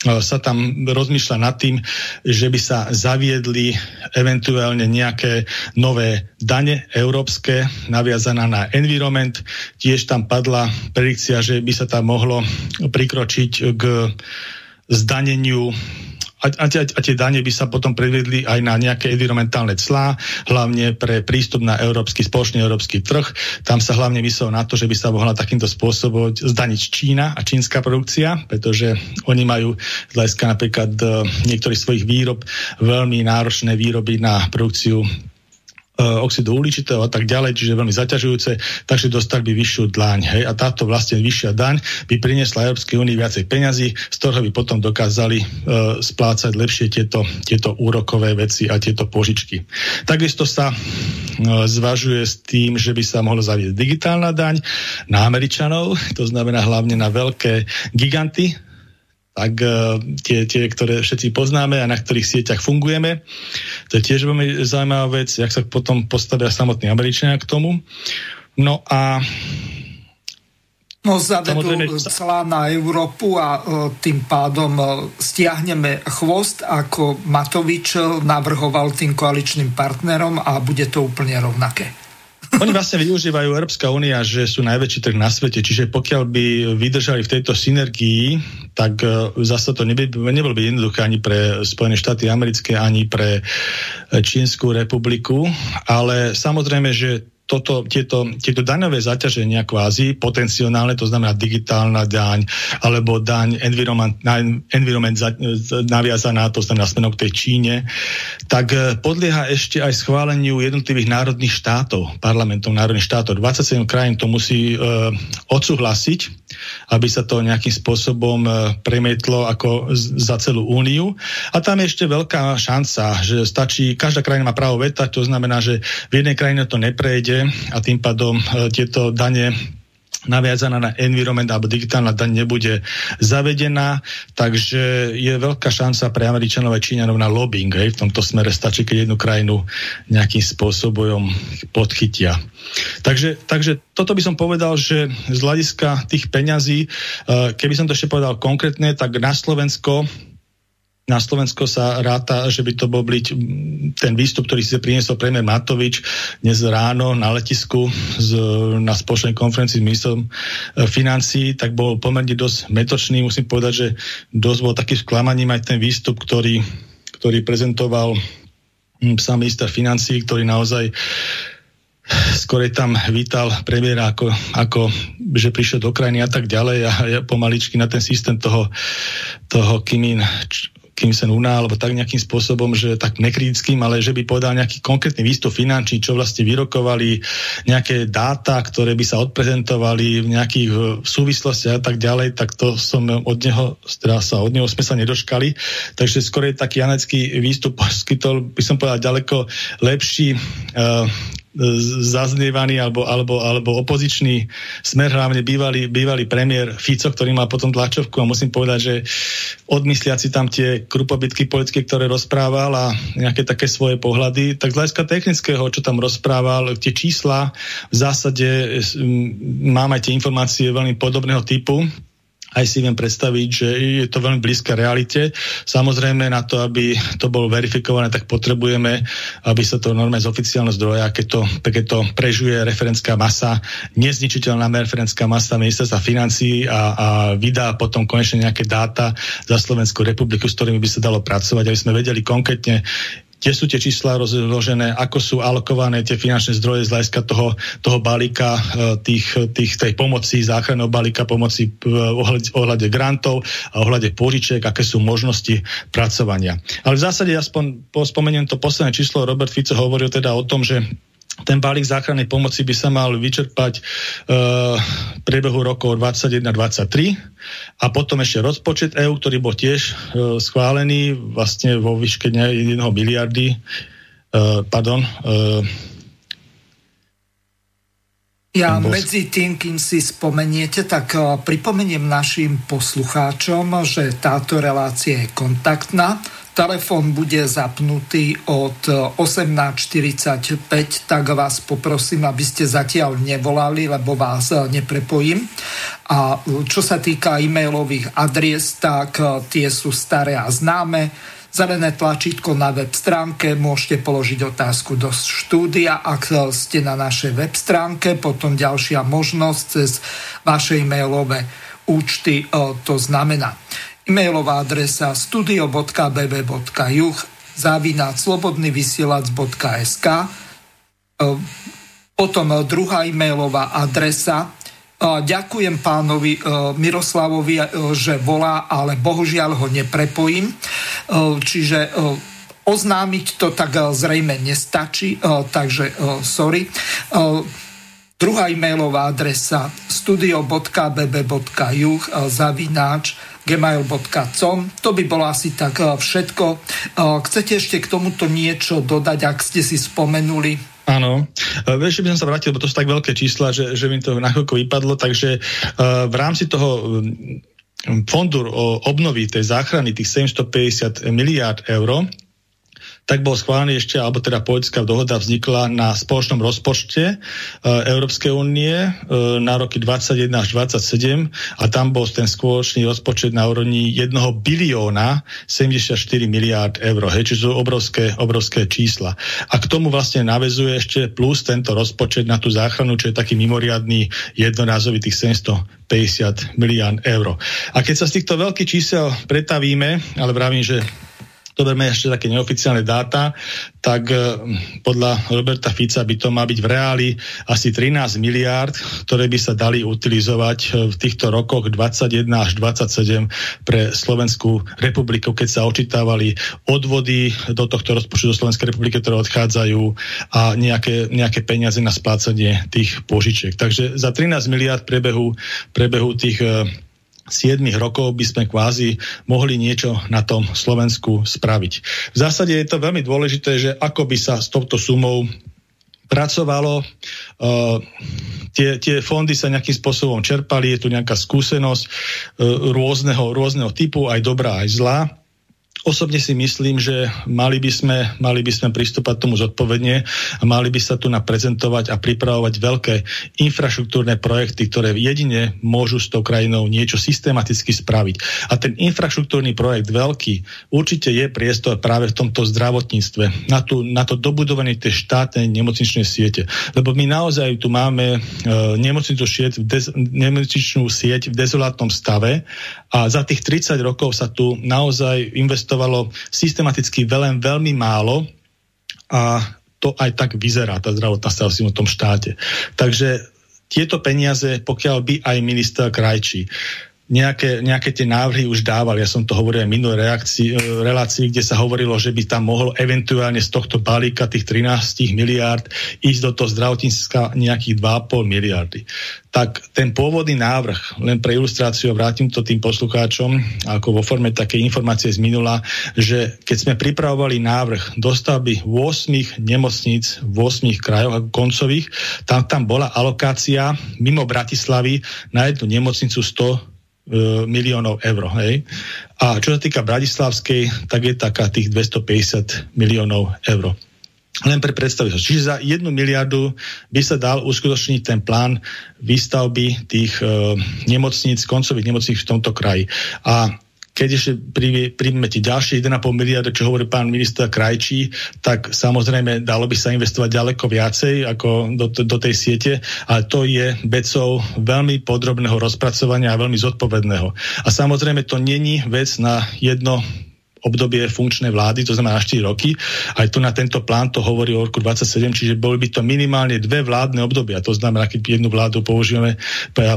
Speaker 2: sa tam rozmýšľa nad tým, že by sa zaviedli eventuálne nejaké nové dane európske naviazaná na environment. Tiež tam padla predikcia, že by sa tam mohlo prikročiť k zdaneniu a, a, a tie dane by sa potom predvedli aj na nejaké environmentálne clá, hlavne pre prístup na európsky, spoločný európsky trh. Tam sa hlavne myslelo na to, že by sa mohla takýmto spôsobom zdaniť Čína a čínska produkcia, pretože oni majú z hľadiska napríklad e, niektorých svojich výrob veľmi náročné výroby na produkciu oxidu uhličitého a tak ďalej, čiže veľmi zaťažujúce, takže dostali by vyššiu dlaň. Hej? A táto vlastne vyššia daň by priniesla Európskej únii viacej peňazí, z ktorého by potom dokázali e, splácať lepšie tieto, tieto úrokové veci a tieto požičky. Takisto sa e, zvažuje s tým, že by sa mohlo zavieť digitálna daň na Američanov, to znamená hlavne na veľké giganty, tak uh, tie, tie, ktoré všetci poznáme a na ktorých sieťach fungujeme. To je tiež veľmi zaujímavá vec, jak sa potom postavia samotní Američania k tomu. No a
Speaker 1: No zavedú celá na Európu a uh, tým pádom stiahneme chvost, ako Matovič navrhoval tým koaličným partnerom a bude to úplne rovnaké.
Speaker 2: Oni vlastne využívajú Európska únia, že sú najväčší trh na svete, čiže pokiaľ by vydržali v tejto synergii, tak e, zase to neby, nebolo by jednoduché ani pre Spojené štáty americké, ani pre e, Čínsku republiku, ale samozrejme, že toto, tieto, tieto daňové zaťaženia kvázi potenciálne, to znamená digitálna daň alebo daň environment, environment za, naviazaná, to znamená smerom k tej Číne, tak e, podlieha ešte aj schváleniu jednotlivých národných štátov, parlamentov národných štátov. 27 krajín to musí uh, odsúhlasiť, aby sa to nejakým spôsobom uh, premietlo ako za celú úniu. A tam je ešte veľká šanca, že stačí, každá krajina má právo veta, to znamená, že v jednej krajine to neprejde, a tým pádom e, tieto dane naviazaná na environment alebo digitálna daň nebude zavedená, takže je veľká šanca pre Američanov a Číňanov na lobbying. Hej. V tomto smere stačí, keď jednu krajinu nejakým spôsobom podchytia. Takže, takže toto by som povedal, že z hľadiska tých peňazí, e, keby som to ešte povedal konkrétne, tak na Slovensko na Slovensko sa ráta, že by to bol byť ten výstup, ktorý si priniesol premiér Matovič dnes ráno na letisku z, na spoločnej konferencii s ministrom e, financí, tak bol pomerne dosť metočný. Musím povedať, že dosť bol taký sklamaním aj ten výstup, ktorý, ktorý prezentoval sám minister financí, ktorý naozaj skôr tam vítal premiéra ako, ako že prišiel do krajiny a tak ďalej a ja pomaličky na ten systém toho, toho Kimin Kim Sen Una, alebo tak nejakým spôsobom, že tak nekritickým, ale že by povedal nejaký konkrétny výstup finančný, čo vlastne vyrokovali, nejaké dáta, ktoré by sa odprezentovali v nejakých súvislostiach a tak ďalej, tak to som od neho, teda sa od neho sme sa nedoškali. Takže skôr je taký janecký výstup poskytol, by som povedal, ďaleko lepší uh, zaznievaný alebo, alebo, alebo opozičný smer, hlavne bývalý, bývalý premiér Fico, ktorý má potom tlačovku a musím povedať, že odmysliať si tam tie krupobytky politické, ktoré rozprával a nejaké také svoje pohľady, tak z hľadiska technického, čo tam rozprával, tie čísla v zásade mám aj tie informácie veľmi podobného typu, aj si viem predstaviť, že je to veľmi blízka realite. Samozrejme na to, aby to bolo verifikované, tak potrebujeme, aby sa to normálne z oficiálneho zdroja, keď to, keď to prežuje referenská masa, nezničiteľná referenská masa ministerstva financí a, a vydá potom konečne nejaké dáta za Slovenskú republiku, s ktorými by sa dalo pracovať, aby sme vedeli konkrétne, kde sú tie čísla rozložené, ako sú alokované tie finančné zdroje z hľadiska toho, toho balíka, e, tých, tých, tej pomoci, záchranného balíka pomoci v ohľade, ohľade grantov a ohľade požičiek, aké sú možnosti pracovania. Ale v zásade, aspoň spomeniem to posledné číslo, Robert Fico hovoril teda o tom, že ten balík záchrannej pomoci by sa mal vyčerpať uh, v priebehu rokov 2021-2023 a potom ešte rozpočet EU, ktorý bol tiež uh, schválený vlastne vo výške 1 miliardy uh, pardon uh,
Speaker 1: ja medzi tým, kým si spomeniete, tak pripomeniem našim poslucháčom, že táto relácia je kontaktná telefón bude zapnutý od 18.45, tak vás poprosím, aby ste zatiaľ nevolali, lebo vás neprepojím. A čo sa týka e-mailových adries, tak e, tie sú staré a známe. Zelené tlačítko na web stránke, môžete položiť otázku do štúdia, ak ste na našej web stránke, potom ďalšia možnosť cez vaše e-mailové účty, e, to znamená e-mailová adresa studio.bb.juh závináč slobodnyvysielac.sk e, potom e, druhá e-mailová adresa e, Ďakujem pánovi Miroslavovi, že volá, ale bohužiaľ ho neprepojím. Čiže oznámiť to tak zrejme nestačí, takže sorry. Druhá e-mailová adresa studio.bb.juh zavináč gmail.com. To by bolo asi tak eh, všetko. Eh, chcete ešte k tomuto niečo dodať, ak ste si spomenuli?
Speaker 2: Áno, eh, vieš, by som sa vrátil, lebo to sú tak veľké čísla, že, že mi to na chvíľku vypadlo, takže v rámci toho fondu obnovy tej záchrany tých 750 miliárd eur, tak bol schválený ešte, alebo teda politická dohoda vznikla na spoločnom rozpočte e, Európskej únie e, na roky 21 až 27 a tam bol ten spoločný rozpočet na úrovni 1 bilióna 74 miliárd eur, hej, čiže sú obrovské, obrovské čísla. A k tomu vlastne navezuje ešte plus tento rozpočet na tú záchranu, čo je taký mimoriadný jednorázový tých 750 miliárd eur. A keď sa z týchto veľkých čísel pretavíme, ale vravím, že to berme ešte také neoficiálne dáta, tak e, podľa Roberta Fica by to má byť v reáli asi 13 miliárd, ktoré by sa dali utilizovať e, v týchto rokoch 21 až 27 pre Slovenskú republiku, keď sa očítavali odvody do tohto rozpočtu do Slovenskej republiky, ktoré odchádzajú a nejaké, nejaké peniaze na splácanie tých požičiek. Takže za 13 miliárd prebehu, prebehu tých e, 7 rokov by sme kvázi mohli niečo na tom Slovensku spraviť. V zásade je to veľmi dôležité, že ako by sa s touto sumou pracovalo, uh, tie, tie fondy sa nejakým spôsobom čerpali, je tu nejaká skúsenosť uh, rôzneho, rôzneho typu, aj dobrá, aj zlá. Osobne si myslím, že mali by sme, mali by sme pristúpať tomu zodpovedne a mali by sa tu naprezentovať a pripravovať veľké infraštruktúrne projekty, ktoré jedine môžu s tou krajinou niečo systematicky spraviť. A ten infraštruktúrny projekt veľký určite je priestor práve v tomto zdravotníctve, na, tú, na to dobudovanie tej štátnej nemocničnej siete. Lebo my naozaj tu máme e, nemocničnú sieť, v dez, nemocničnú sieť v dezolátnom stave a za tých 30 rokov sa tu naozaj investuje investovalo systematicky veľmi, veľmi málo a to aj tak vyzerá, tá zdravotná starostlivosť v tom štáte. Takže tieto peniaze, pokiaľ by aj minister Krajčí nejaké, nejaké tie návrhy už dával. Ja som to hovoril aj minulé reakcii, e, relácii, kde sa hovorilo, že by tam mohlo eventuálne z tohto balíka tých 13 miliárd ísť do toho zdravotníctva nejakých 2,5 miliardy. Tak ten pôvodný návrh, len pre ilustráciu, vrátim to tým poslucháčom, ako vo forme také informácie z minula, že keď sme pripravovali návrh dostavby 8 nemocníc v 8 krajoch ako koncových, tam tam bola alokácia mimo Bratislavy na jednu nemocnicu 100 E, miliónov eur. Hej? A čo sa týka Bratislavskej, tak je taká tých 250 miliónov eur. Len pre predstaviteľ. Čiže za jednu miliardu by sa dal uskutočniť ten plán výstavby tých e, nemocníc, koncových nemocníc v tomto kraji. A keď ešte príjmete ďalšie 1,5 miliardy, čo hovorí pán minister Krajčí, tak samozrejme dalo by sa investovať ďaleko viacej ako do, do tej siete, ale to je vecou veľmi podrobného rozpracovania a veľmi zodpovedného. A samozrejme to není vec na jedno obdobie funkčnej vlády, to znamená 4 roky. Aj tu na tento plán to hovorí o roku 27, čiže boli by to minimálne dve vládne obdobia. To znamená, keď jednu vládu použijeme,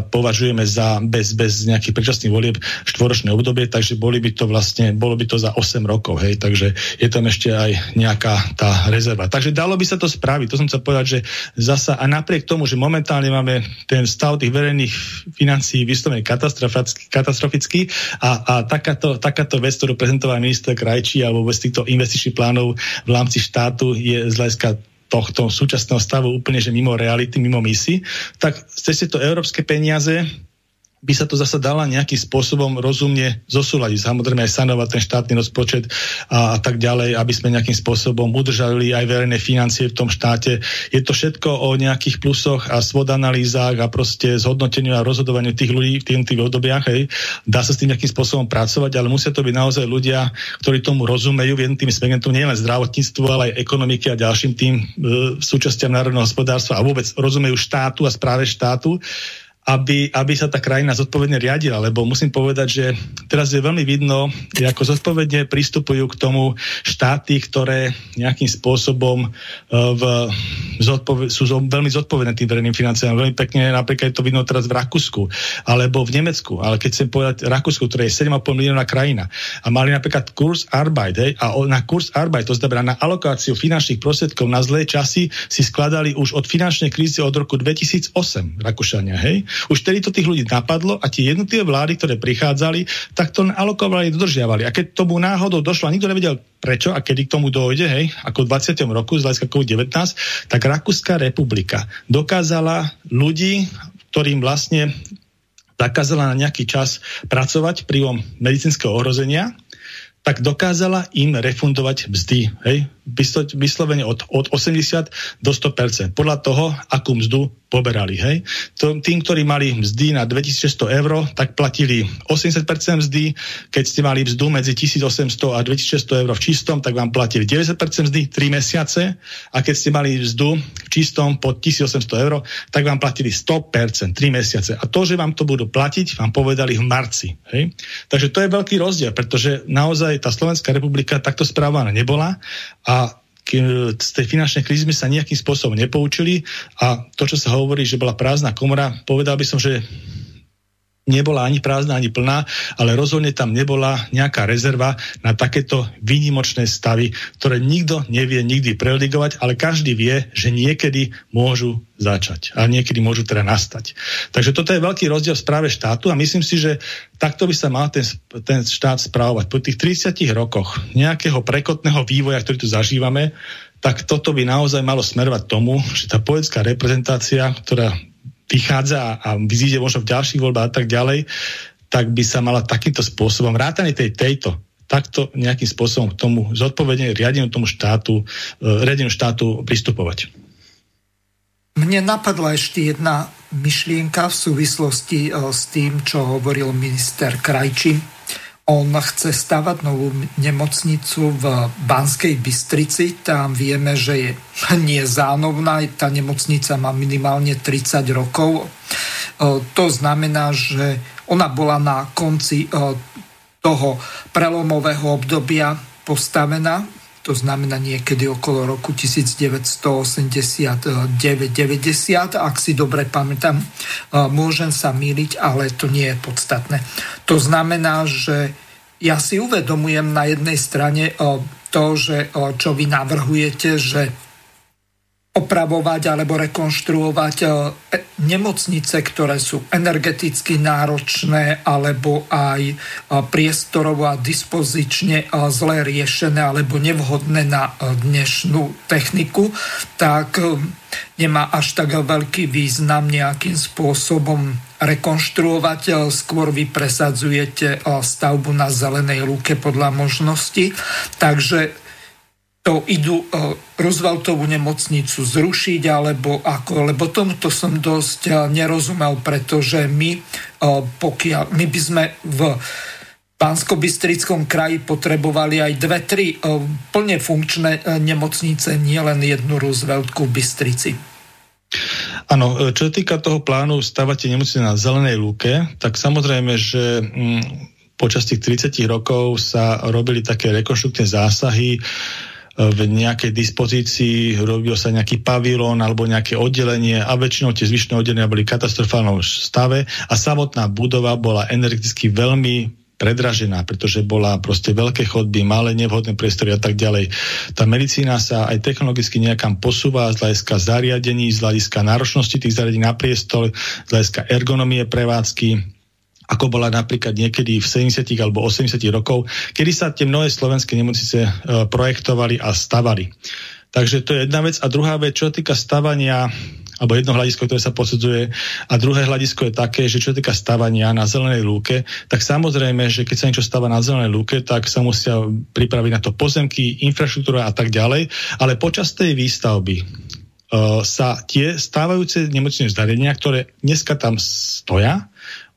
Speaker 2: považujeme za bez, bez nejakých predčasných volieb štvoročné obdobie, takže boli by to vlastne, bolo by to za 8 rokov, hej, takže je tam ešte aj nejaká tá rezerva. Takže dalo by sa to spraviť, to som chcel povedať, že zasa a napriek tomu, že momentálne máme ten stav tých verejných financií vyslovene katastrofický a, a takáto, takáto vec, ktorú prezentoval minister Krajčí alebo vôbec týchto investičných plánov v rámci štátu je z hľadiska tohto súčasného stavu úplne, že mimo reality, mimo misi, tak ste to európske peniaze, by sa to zase dala nejakým spôsobom rozumne zosúľadiť. Samozrejme aj sanovať ten štátny rozpočet a, a tak ďalej, aby sme nejakým spôsobom udržali aj verejné financie v tom štáte. Je to všetko o nejakých plusoch a svod analýzách a proste zhodnoteniu a rozhodovaniu tých ľudí v tých, tých obdobiach. Hej. Dá sa s tým nejakým spôsobom pracovať, ale musia to byť naozaj ľudia, ktorí tomu rozumejú, tým segmentom nielen zdravotníctvu, ale aj ekonomiky a ďalším tým e, súčasťam národného hospodárstva a vôbec rozumejú štátu a správe štátu aby, aby sa tá krajina zodpovedne riadila, lebo musím povedať, že teraz je veľmi vidno, ako zodpovedne pristupujú k tomu štáty, ktoré nejakým spôsobom uh, v, zodpoved, sú veľmi zodpovedné tým verejným financiám. Veľmi pekne napríklad je to vidno teraz v Rakúsku alebo v Nemecku, ale keď chcem povedať Rakúsku, ktoré je 7,5 milióna krajina a mali napríklad kurz Arbeit, hej, a na kurz Arbeit, to znamená na alokáciu finančných prostriedkov na zlé časy si skladali už od finančnej krízy od roku 2008 Rakúšania, hej. Už tedy to tých ľudí napadlo a tie jednotlivé vlády, ktoré prichádzali, tak to alokovali, dodržiavali. A keď tomu náhodou došlo a nikto nevedel prečo a kedy k tomu dojde, hej, ako v 20. roku z hľadiska COVID-19, tak Rakúska republika dokázala ľudí, ktorým vlastne zakázala na nejaký čas pracovať pri medicínskeho ohrozenia, tak dokázala im refundovať mzdy. Hej? Vyslovene od, od 80 do 100%. Podľa toho, akú mzdu poberali. Hej? Tým, ktorí mali mzdy na 2600 eur, tak platili 80% mzdy. Keď ste mali mzdu medzi 1800 a 2600 eur v čistom, tak vám platili 90% mzdy 3 mesiace. A keď ste mali mzdu v čistom pod 1800 eur, tak vám platili 100% 3 mesiace. A to, že vám to budú platiť, vám povedali v marci. Hej? Takže to je veľký rozdiel, pretože naozaj tá Slovenská republika takto správaná nebola a z tej finančnej krízy sme sa nejakým spôsobom nepoučili a to, čo sa hovorí, že bola prázdna komora, povedal by som, že nebola ani prázdna, ani plná, ale rozhodne tam nebola nejaká rezerva na takéto výnimočné stavy, ktoré nikto nevie nikdy preligovať, ale každý vie, že niekedy môžu začať a niekedy môžu teda nastať. Takže toto je veľký rozdiel v správe štátu a myslím si, že takto by sa mal ten, ten štát správovať. Po tých 30 rokoch nejakého prekotného vývoja, ktorý tu zažívame, tak toto by naozaj malo smerovať tomu, že tá poetská reprezentácia, ktorá vychádza a vyzíde možno v ďalších voľbách a tak ďalej, tak by sa mala takýmto spôsobom, vrátane tej, tejto, takto nejakým spôsobom k tomu zodpovedne riadeniu tomu štátu, e, riadeniu štátu pristupovať.
Speaker 1: Mne napadla ešte jedna myšlienka v súvislosti e, s tým, čo hovoril minister Krajčí on chce stavať novú nemocnicu v Banskej Bystrici. Tam vieme, že je nie zánovná. Tá nemocnica má minimálne 30 rokov. To znamená, že ona bola na konci toho prelomového obdobia postavená. To znamená niekedy okolo roku 1989-90, ak si dobre pamätám, môžem sa míliť, ale to nie je podstatné. To znamená, že ja si uvedomujem na jednej strane to, že čo vy navrhujete, že opravovať alebo rekonštruovať e, nemocnice, ktoré sú energeticky náročné alebo aj e, priestorovo a dispozične e, zle riešené alebo nevhodné na dnešnú techniku, tak nemá až tak veľký význam nejakým spôsobom rekonštruovať, skôr vy presadzujete stavbu na zelenej lúke podľa možnosti. Takže to idú uh, Rooseveltovú nemocnicu zrušiť, alebo ako, lebo tomuto som dosť uh, nerozumel, pretože my, uh, pokiaľ, my by sme v pánsko kraji potrebovali aj dve, tri plne funkčné nemocnice, nielen jednu Rooseveltku v Bystrici.
Speaker 2: Áno, čo sa týka toho plánu stavať nemocnice na zelenej lúke, tak samozrejme, že mm, počas tých 30 rokov sa robili také rekonštruktívne zásahy, v nejakej dispozícii, robil sa nejaký pavilón alebo nejaké oddelenie a väčšinou tie zvyšné oddelenia boli v katastrofálnom stave a samotná budova bola energeticky veľmi predražená, pretože bola proste veľké chodby, malé nevhodné priestory a tak ďalej. Tá medicína sa aj technologicky nejakam posúva z hľadiska zariadení, z hľadiska náročnosti tých zariadení na priestor, z hľadiska ergonomie prevádzky, ako bola napríklad niekedy v 70. alebo 80. rokov, kedy sa tie mnohé slovenské nemocnice e, projektovali a stavali. Takže to je jedna vec. A druhá vec, čo týka stavania, alebo jedno hľadisko, ktoré sa posudzuje, a druhé hľadisko je také, že čo týka stavania na zelenej lúke, tak samozrejme, že keď sa niečo stáva na zelenej lúke, tak sa musia pripraviť na to pozemky, infraštruktúra a tak ďalej. Ale počas tej výstavby uh, sa tie stávajúce nemocničné zariadenia, ktoré dneska tam stoja,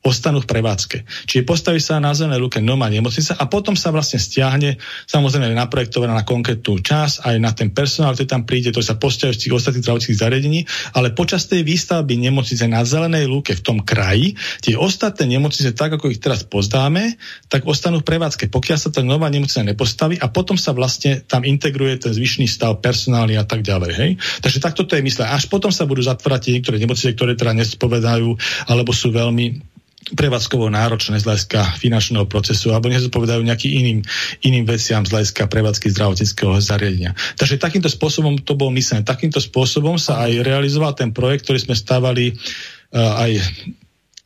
Speaker 2: ostanú v prevádzke. Čiže postaví sa na zelenej luke nová nemocnica a potom sa vlastne stiahne, samozrejme naprojektovaná na konkrétnu čas, aj na ten personál, ktorý tam príde, to sa postaví z tých ostatných zdravotných zariadení, ale počas tej výstavby nemocnice na zelenej lúke v tom kraji, tie ostatné nemocnice, tak ako ich teraz pozdáme, tak ostanú v prevádzke, pokiaľ sa tá nová nemocnica nepostaví a potom sa vlastne tam integruje ten zvyšný stav personálny a tak ďalej. Hej? Takže takto to je mysle. Až potom sa budú zatvárať niektoré nemocnice, ktoré teda nespovedajú alebo sú veľmi prevádzkovo náročné z hľadiska finančného procesu alebo nezodpovedajú nejakým iným, iným veciam z hľadiska prevádzky zdravotníckého zariadenia. Takže takýmto spôsobom to bolo myslené. Takýmto spôsobom sa aj realizoval ten projekt, ktorý sme stávali uh, aj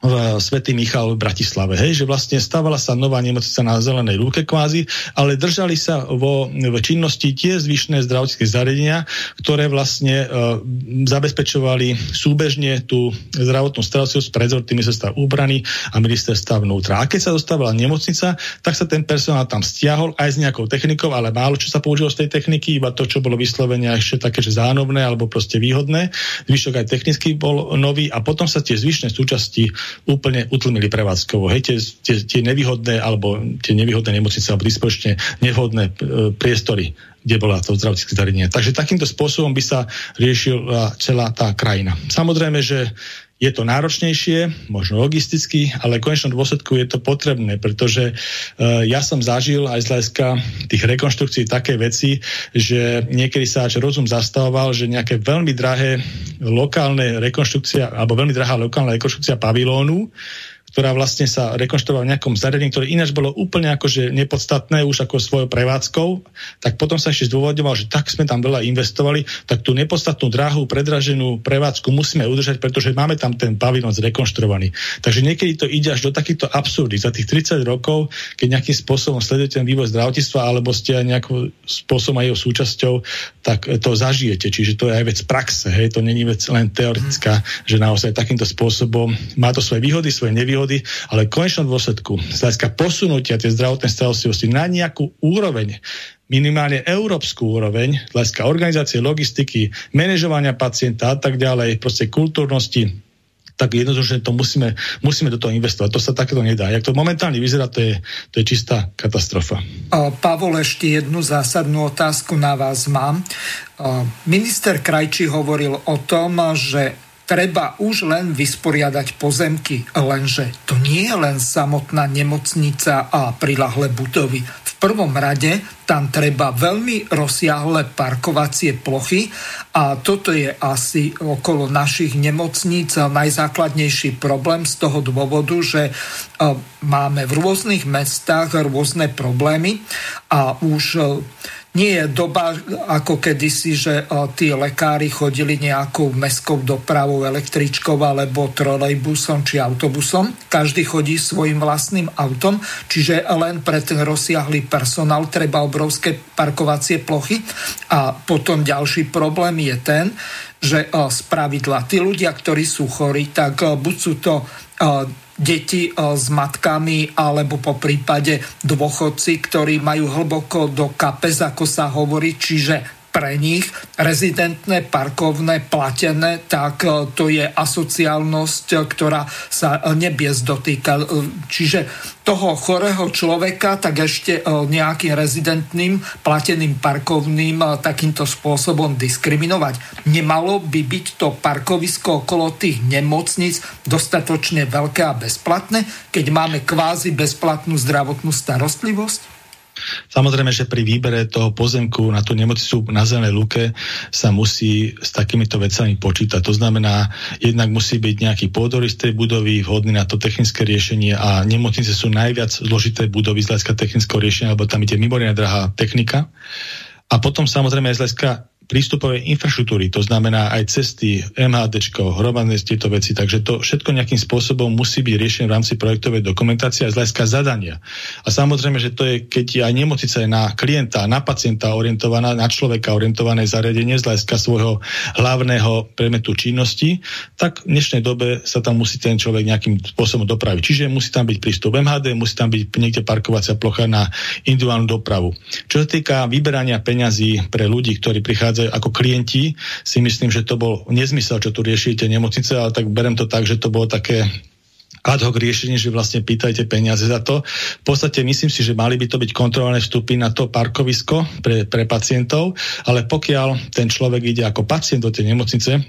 Speaker 2: v Svetý Michal v Bratislave. Hej, že vlastne stávala sa nová nemocnica na zelenej lúke kvázi, ale držali sa vo, v činnosti tie zvyšné zdravotnícke zariadenia, ktoré vlastne uh, zabezpečovali súbežne tú zdravotnú starostlivosť pred ministerstva úbrany a ministerstva vnútra. A keď sa dostávala nemocnica, tak sa ten personál tam stiahol aj s nejakou technikou, ale málo čo sa použilo z tej techniky, iba to, čo bolo vyslovene ešte také, že zánovné alebo proste výhodné. Zvyšok aj technicky bol nový a potom sa tie zvyšné súčasti úplne utlmili prevádzkovo. Hej, tie, tie, tie nevýhodné alebo tie nevýhodné nemocnice alebo dispočne nevhodné e, priestory, kde bola to zdravotnícke zariadenie. Takže takýmto spôsobom by sa riešila celá tá krajina. Samozrejme, že je to náročnejšie, možno logisticky, ale v konečnom dôsledku je to potrebné, pretože uh, ja som zažil aj z hľadiska tých rekonštrukcií také veci, že niekedy sa až rozum zastavoval, že nejaké veľmi drahé lokálne rekonštrukcia, alebo veľmi drahá lokálna rekonštrukcia pavilónu, ktorá vlastne sa rekonštruovala v nejakom zariadení, ktoré ináč bolo úplne akože nepodstatné už ako svojou prevádzkou, tak potom sa ešte zdôvodňoval, že tak sme tam veľa investovali, tak tú nepodstatnú dráhu, predraženú prevádzku musíme udržať, pretože máme tam ten pavilon zrekonštruovaný. Takže niekedy to ide až do takýchto absurdy. Za tých 30 rokov, keď nejakým spôsobom sledujete ten vývoj zdravotníctva alebo ste aj nejakým spôsobom aj jeho súčasťou, tak to zažijete. Čiže to je aj vec praxe, hej? to není vec len teoretická, že naozaj takýmto spôsobom má to svoje výhody, svoje nevýhody výhody, ale v konečnom dôsledku z hľadiska posunutia tie zdravotné starostlivosti na nejakú úroveň, minimálne európsku úroveň, z hľadiska organizácie, logistiky, manažovania pacienta a tak ďalej, proste kultúrnosti, tak jednoducho to musíme, musíme do toho investovať. To sa takéto nedá. Jak to momentálne vyzerá, to je, to je čistá katastrofa.
Speaker 1: Pavol, ešte jednu zásadnú otázku na vás mám. Minister Krajčí hovoril o tom, že treba už len vysporiadať pozemky, lenže to nie je len samotná nemocnica a prilahle budovy. V prvom rade tam treba veľmi rozsiahle parkovacie plochy a toto je asi okolo našich nemocníc najzákladnejší problém z toho dôvodu, že e, máme v rôznych mestách rôzne problémy a už e, nie je doba ako kedysi, že tí lekári chodili nejakou mestskou dopravou, električkou alebo trolejbusom či autobusom. Každý chodí svojim vlastným autom, čiže len pre ten rozsiahlý personál treba obrovské parkovacie plochy. A potom ďalší problém je ten, že z pravidla tí ľudia, ktorí sú chorí, tak buď sú to deti e, s matkami alebo po prípade dôchodci, ktorí majú hlboko do kapes, ako sa hovorí, čiže pre nich rezidentné, parkovné, platené, tak e, to je asociálnosť, e, ktorá sa nebies dotýka. E, čiže toho chorého človeka tak ešte nejakým rezidentným, plateným parkovným takýmto spôsobom diskriminovať. Nemalo by byť to parkovisko okolo tých nemocnic dostatočne veľké a bezplatné, keď máme kvázi bezplatnú zdravotnú starostlivosť?
Speaker 2: Samozrejme, že pri výbere toho pozemku na tú nemocnicu na Zelenej luke sa musí s takýmito vecami počítať. To znamená, jednak musí byť nejaký pôdorys tej budovy vhodný na to technické riešenie a nemocnice sú najviac zložité budovy z hľadiska technického riešenia, lebo tam ide mimoriadne drahá technika. A potom samozrejme aj z hľadiska prístupovej infraštruktúry, to znamená aj cesty, MHD, hromadné tieto veci. Takže to všetko nejakým spôsobom musí byť riešené v rámci projektovej dokumentácie a z hľadiska zadania. A samozrejme, že to je, keď aj nemocnica je na klienta, na pacienta orientovaná, na človeka orientované zariadenie z hľadiska svojho hlavného predmetu činnosti, tak v dnešnej dobe sa tam musí ten človek nejakým spôsobom dopraviť. Čiže musí tam byť prístup MHD, musí tam byť niekde parkovacia plocha na individuálnu dopravu. Čo sa týka vyberania peňazí pre ľudí, ktorí prichádzajú prichádzajú ako klienti, si myslím, že to bol nezmysel, čo tu riešite nemocnice, ale tak berem to tak, že to bolo také ad hoc riešenie, že vlastne pýtajte peniaze za to. V podstate myslím si, že mali by to byť kontrolované vstupy na to parkovisko pre, pre pacientov, ale pokiaľ ten človek ide ako pacient do tej nemocnice,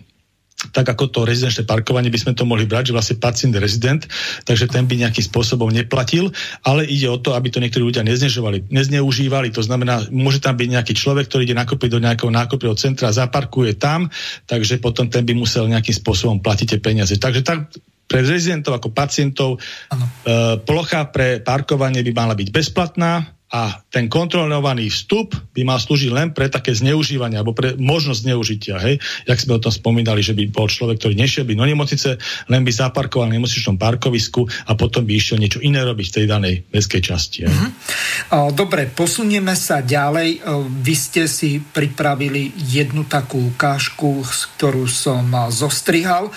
Speaker 2: tak ako to rezidenčné parkovanie by sme to mohli brať, že vlastne pacient rezident, takže ten by nejakým spôsobom neplatil, ale ide o to, aby to niektorí ľudia neznežovali, nezneužívali. To znamená, môže tam byť nejaký človek, ktorý ide nakúpiť do nejakého nákupného centra, zaparkuje tam, takže potom ten by musel nejakým spôsobom platiť tie peniaze. Takže tak pre rezidentov ako pacientov e, plocha pre parkovanie by mala byť bezplatná, a ten kontrolovaný vstup by mal slúžiť len pre také zneužívanie alebo pre možnosť zneužitia. Hej? Jak sme o tom spomínali, že by bol človek, ktorý nešiel by do nemocnice, len by zaparkoval na nemocničnom parkovisku a potom by išiel niečo iné robiť v tej danej mestskej časti. Hej?
Speaker 1: Mm-hmm. Dobre, posunieme sa ďalej. Vy ste si pripravili jednu takú ukážku, ktorú som zostrihal.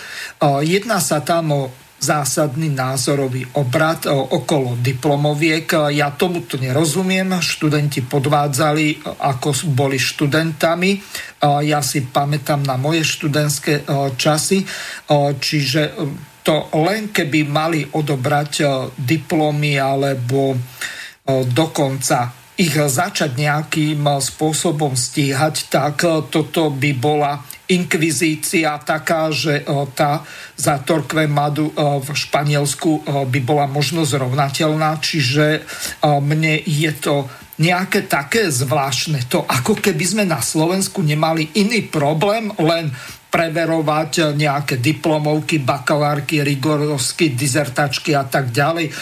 Speaker 1: Jedná sa tam o zásadný názorový obrad e, okolo diplomoviek. Ja tomuto nerozumiem. Študenti podvádzali, e, ako boli študentami. E, ja si pamätám na moje študentské časy. Čiže to len keby mali odobrať diplomy alebo dokonca ich začať nejakým spôsobom stíhať, tak toto by bola inkvizícia taká, že tá za Torque Madu v Španielsku by bola možno zrovnateľná, čiže mne je to nejaké také zvláštne. To ako keby sme na Slovensku nemali iný problém, len preverovať nejaké diplomovky, bakalárky, rigorovsky, dizertačky a tak ďalej.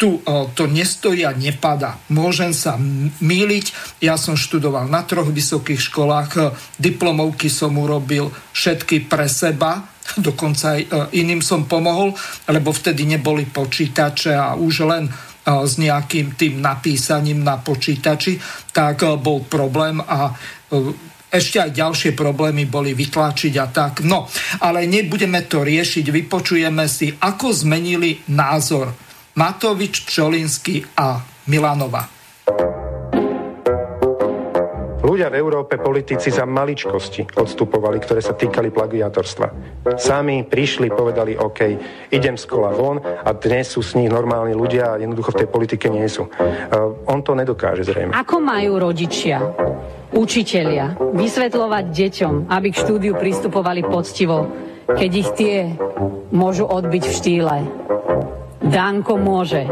Speaker 1: Tu to nestojí a nepada. Môžem sa míliť. Ja som študoval na troch vysokých školách. Diplomovky som urobil všetky pre seba, [LAUGHS] dokonca aj iným som pomohol, lebo vtedy neboli počítače a už len s nejakým tým napísaním na počítači, tak bol problém a ešte aj ďalšie problémy boli vytlačiť a tak. No, ale nebudeme to riešiť, vypočujeme si, ako zmenili názor Matovič, Čolinsky a Milanova.
Speaker 5: Ľudia v Európe, politici za maličkosti odstupovali, ktoré sa týkali plagiátorstva. Sami prišli, povedali, OK, idem z kola von a dnes sú s nich normálni ľudia a jednoducho v tej politike nie sú. Uh, on to nedokáže zrejme.
Speaker 6: Ako majú rodičia, učitelia vysvetľovať deťom, aby k štúdiu pristupovali poctivo, keď ich tie môžu odbiť v štýle. Danko môže,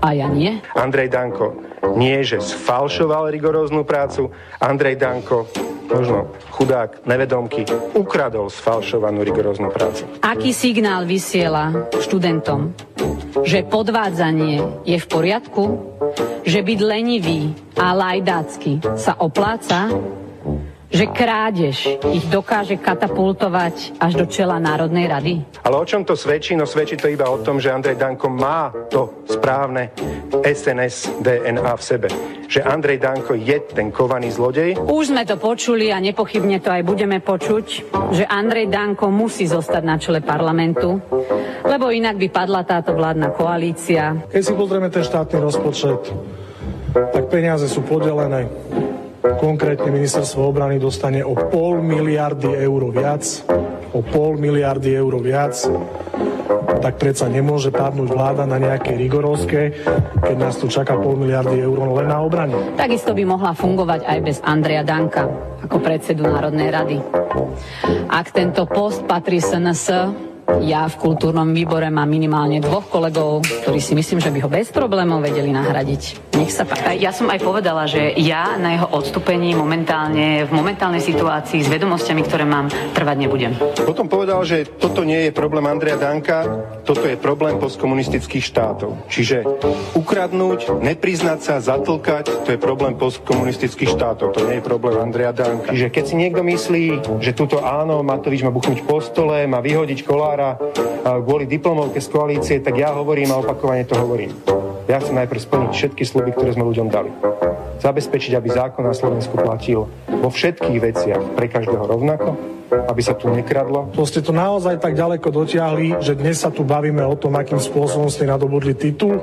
Speaker 6: a ja nie.
Speaker 7: Andrej Danko nie, že sfalšoval rigoróznu prácu. Andrej Danko možno chudák, nevedomky, ukradol sfalšovanú rigoróznu prácu.
Speaker 6: Aký signál vysiela študentom? Že podvádzanie je v poriadku? Že byť lenivý a lajdácky sa opláca? Že krádež ich dokáže katapultovať až do čela Národnej rady?
Speaker 7: Ale o čom to svedčí? No svedčí to iba o tom, že Andrej Danko má to správne SNS DNA v sebe. Že Andrej Danko je ten kovaný zlodej.
Speaker 6: Už sme to počuli a nepochybne to aj budeme počuť, že Andrej Danko musí zostať na čele parlamentu, lebo inak by padla táto vládna koalícia.
Speaker 8: Keď si pozrieme ten štátny rozpočet, tak peniaze sú podelené Konkrétne ministerstvo obrany dostane o pol miliardy eur viac. O pol miliardy eur viac tak predsa nemôže padnúť vláda na nejaké rigorovské, keď nás tu čaká pol miliardy eur len na obrane.
Speaker 6: Takisto by mohla fungovať aj bez Andreja Danka ako predsedu Národnej rady. Ak tento post patrí SNS, ja v kultúrnom výbore mám minimálne dvoch kolegov, ktorí si myslím, že by ho bez problémov vedeli nahradiť. Nech sa páči. Ja som aj povedala, že ja na jeho odstúpení momentálne, v momentálnej situácii s vedomosťami, ktoré mám, trvať nebudem.
Speaker 7: Potom povedal, že toto nie je problém Andreja Danka, toto je problém postkomunistických štátov. Čiže ukradnúť, nepriznať sa, zatlkať, to je problém postkomunistických štátov, to nie je problém Andreja Danka. Čiže keď si niekto myslí, že túto áno, Matovič má buchnúť po stole, má vyhodiť kolár, januára kvôli diplomovke z koalície, tak ja hovorím a opakovane to hovorím. Ja chcem najprv splniť všetky sluby, ktoré sme ľuďom dali. Zabezpečiť, aby zákon na Slovensku platil vo všetkých veciach pre každého rovnako, aby sa tu nekradlo.
Speaker 8: To ste to naozaj tak ďaleko dotiahli, že dnes sa tu bavíme o tom, akým spôsobom ste nadobudli titul,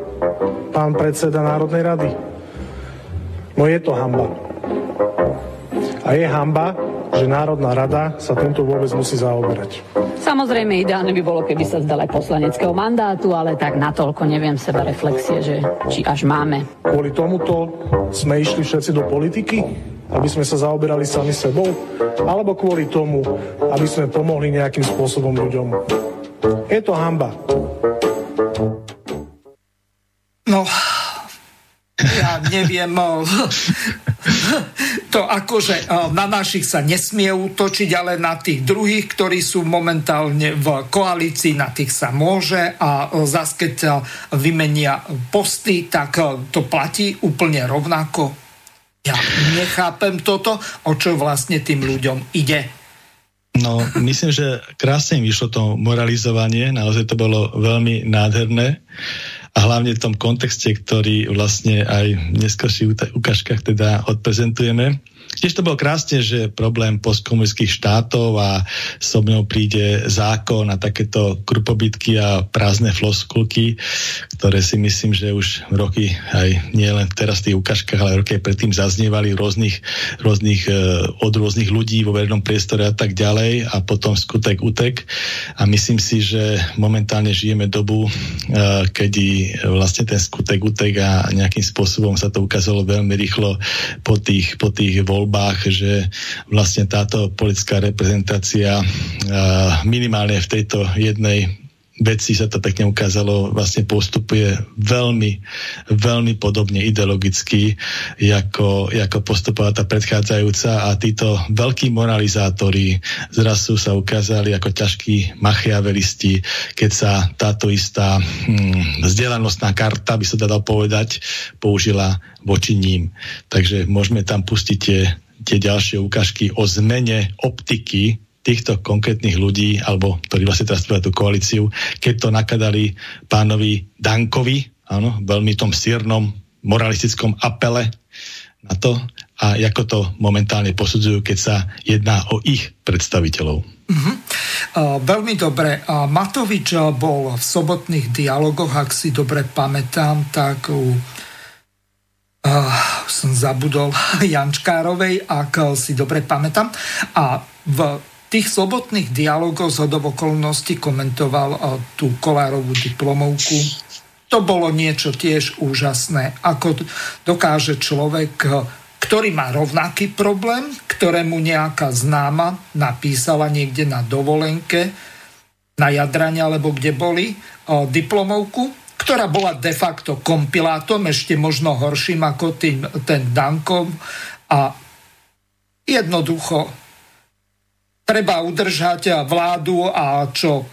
Speaker 8: pán predseda Národnej rady. No je to hamba. A je hamba, že Národná rada sa týmto vôbec musí zaoberať.
Speaker 6: Samozrejme, ideálne by bolo, keby sa zdal aj poslaneckého mandátu, ale tak natoľko neviem seba reflexie, že či až máme.
Speaker 8: Kvôli tomuto sme išli všetci do politiky? Aby sme sa zaoberali sami sebou? Alebo kvôli tomu, aby sme pomohli nejakým spôsobom ľuďom? Je to hamba.
Speaker 1: No, ja neviem, to akože na našich sa nesmie útočiť, ale na tých druhých, ktorí sú momentálne v koalícii, na tých sa môže a zase keď vymenia posty, tak to platí úplne rovnako. Ja nechápem toto, o čo vlastne tým ľuďom ide.
Speaker 2: No, myslím, že krásne vyšlo to moralizovanie, naozaj to bolo veľmi nádherné a hlavne v tom kontexte, ktorý vlastne aj v neskôrších ukážkach teda odprezentujeme. Tiež to bolo krásne, že problém postkomunistických štátov a so mnou príde zákon a takéto krupobytky a prázdne floskulky, ktoré si myslím, že už roky aj nie len teraz v tých ukážkach, ale roky predtým zaznievali rôznych, rôznych, e, od rôznych ľudí vo verejnom priestore a tak ďalej a potom skutek utek. A myslím si, že momentálne žijeme dobu, e, kedy vlastne ten skutek utek a nejakým spôsobom sa to ukázalo veľmi rýchlo po tých, po tých voľbách že vlastne táto politická reprezentácia minimálne v tejto jednej veci sa to pekne ukázalo, vlastne postupuje veľmi, veľmi podobne ideologicky, ako, ako postupovala tá predchádzajúca a títo veľkí moralizátori zrazu sa ukázali ako ťažkí machiavelisti, keď sa táto istá hm, vzdelanostná karta, by sa dalo povedať, použila voči ním. Takže môžeme tam pustiť tie, tie ďalšie ukážky o zmene optiky týchto konkrétnych ľudí, alebo ktorí vlastne teraz tú koalíciu, keď to nakadali pánovi Dankovi, áno, veľmi tom sírnom moralistickom apele na to a ako to momentálne posudzujú, keď sa jedná o ich predstaviteľov.
Speaker 1: Uh-huh. Uh, veľmi dobre. Uh, Matovič bol v sobotných dialogoch, ak si dobre pamätám, tak u uh, som zabudol [LAUGHS] Jančkárovej, ak si dobre pamätám. A v tých sobotných dialogov z okolností komentoval tú Kolárovú diplomovku. To bolo niečo tiež úžasné, ako dokáže človek, ktorý má rovnaký problém, ktorému nejaká známa napísala niekde na dovolenke, na Jadrane alebo kde boli, diplomovku, ktorá bola de facto kompilátom, ešte možno horším ako tým, ten Dankov. A jednoducho treba udržať vládu a čo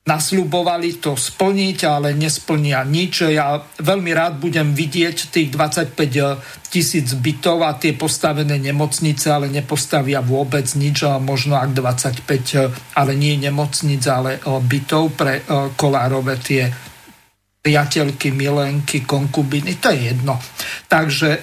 Speaker 1: nasľubovali to splniť, ale nesplnia nič. Ja veľmi rád budem vidieť tých 25 tisíc bytov a tie postavené nemocnice, ale nepostavia vôbec nič, možno ak 25, ale nie nemocnic, ale bytov pre kolárové tie priateľky, milenky, konkubiny, to je jedno. Takže e,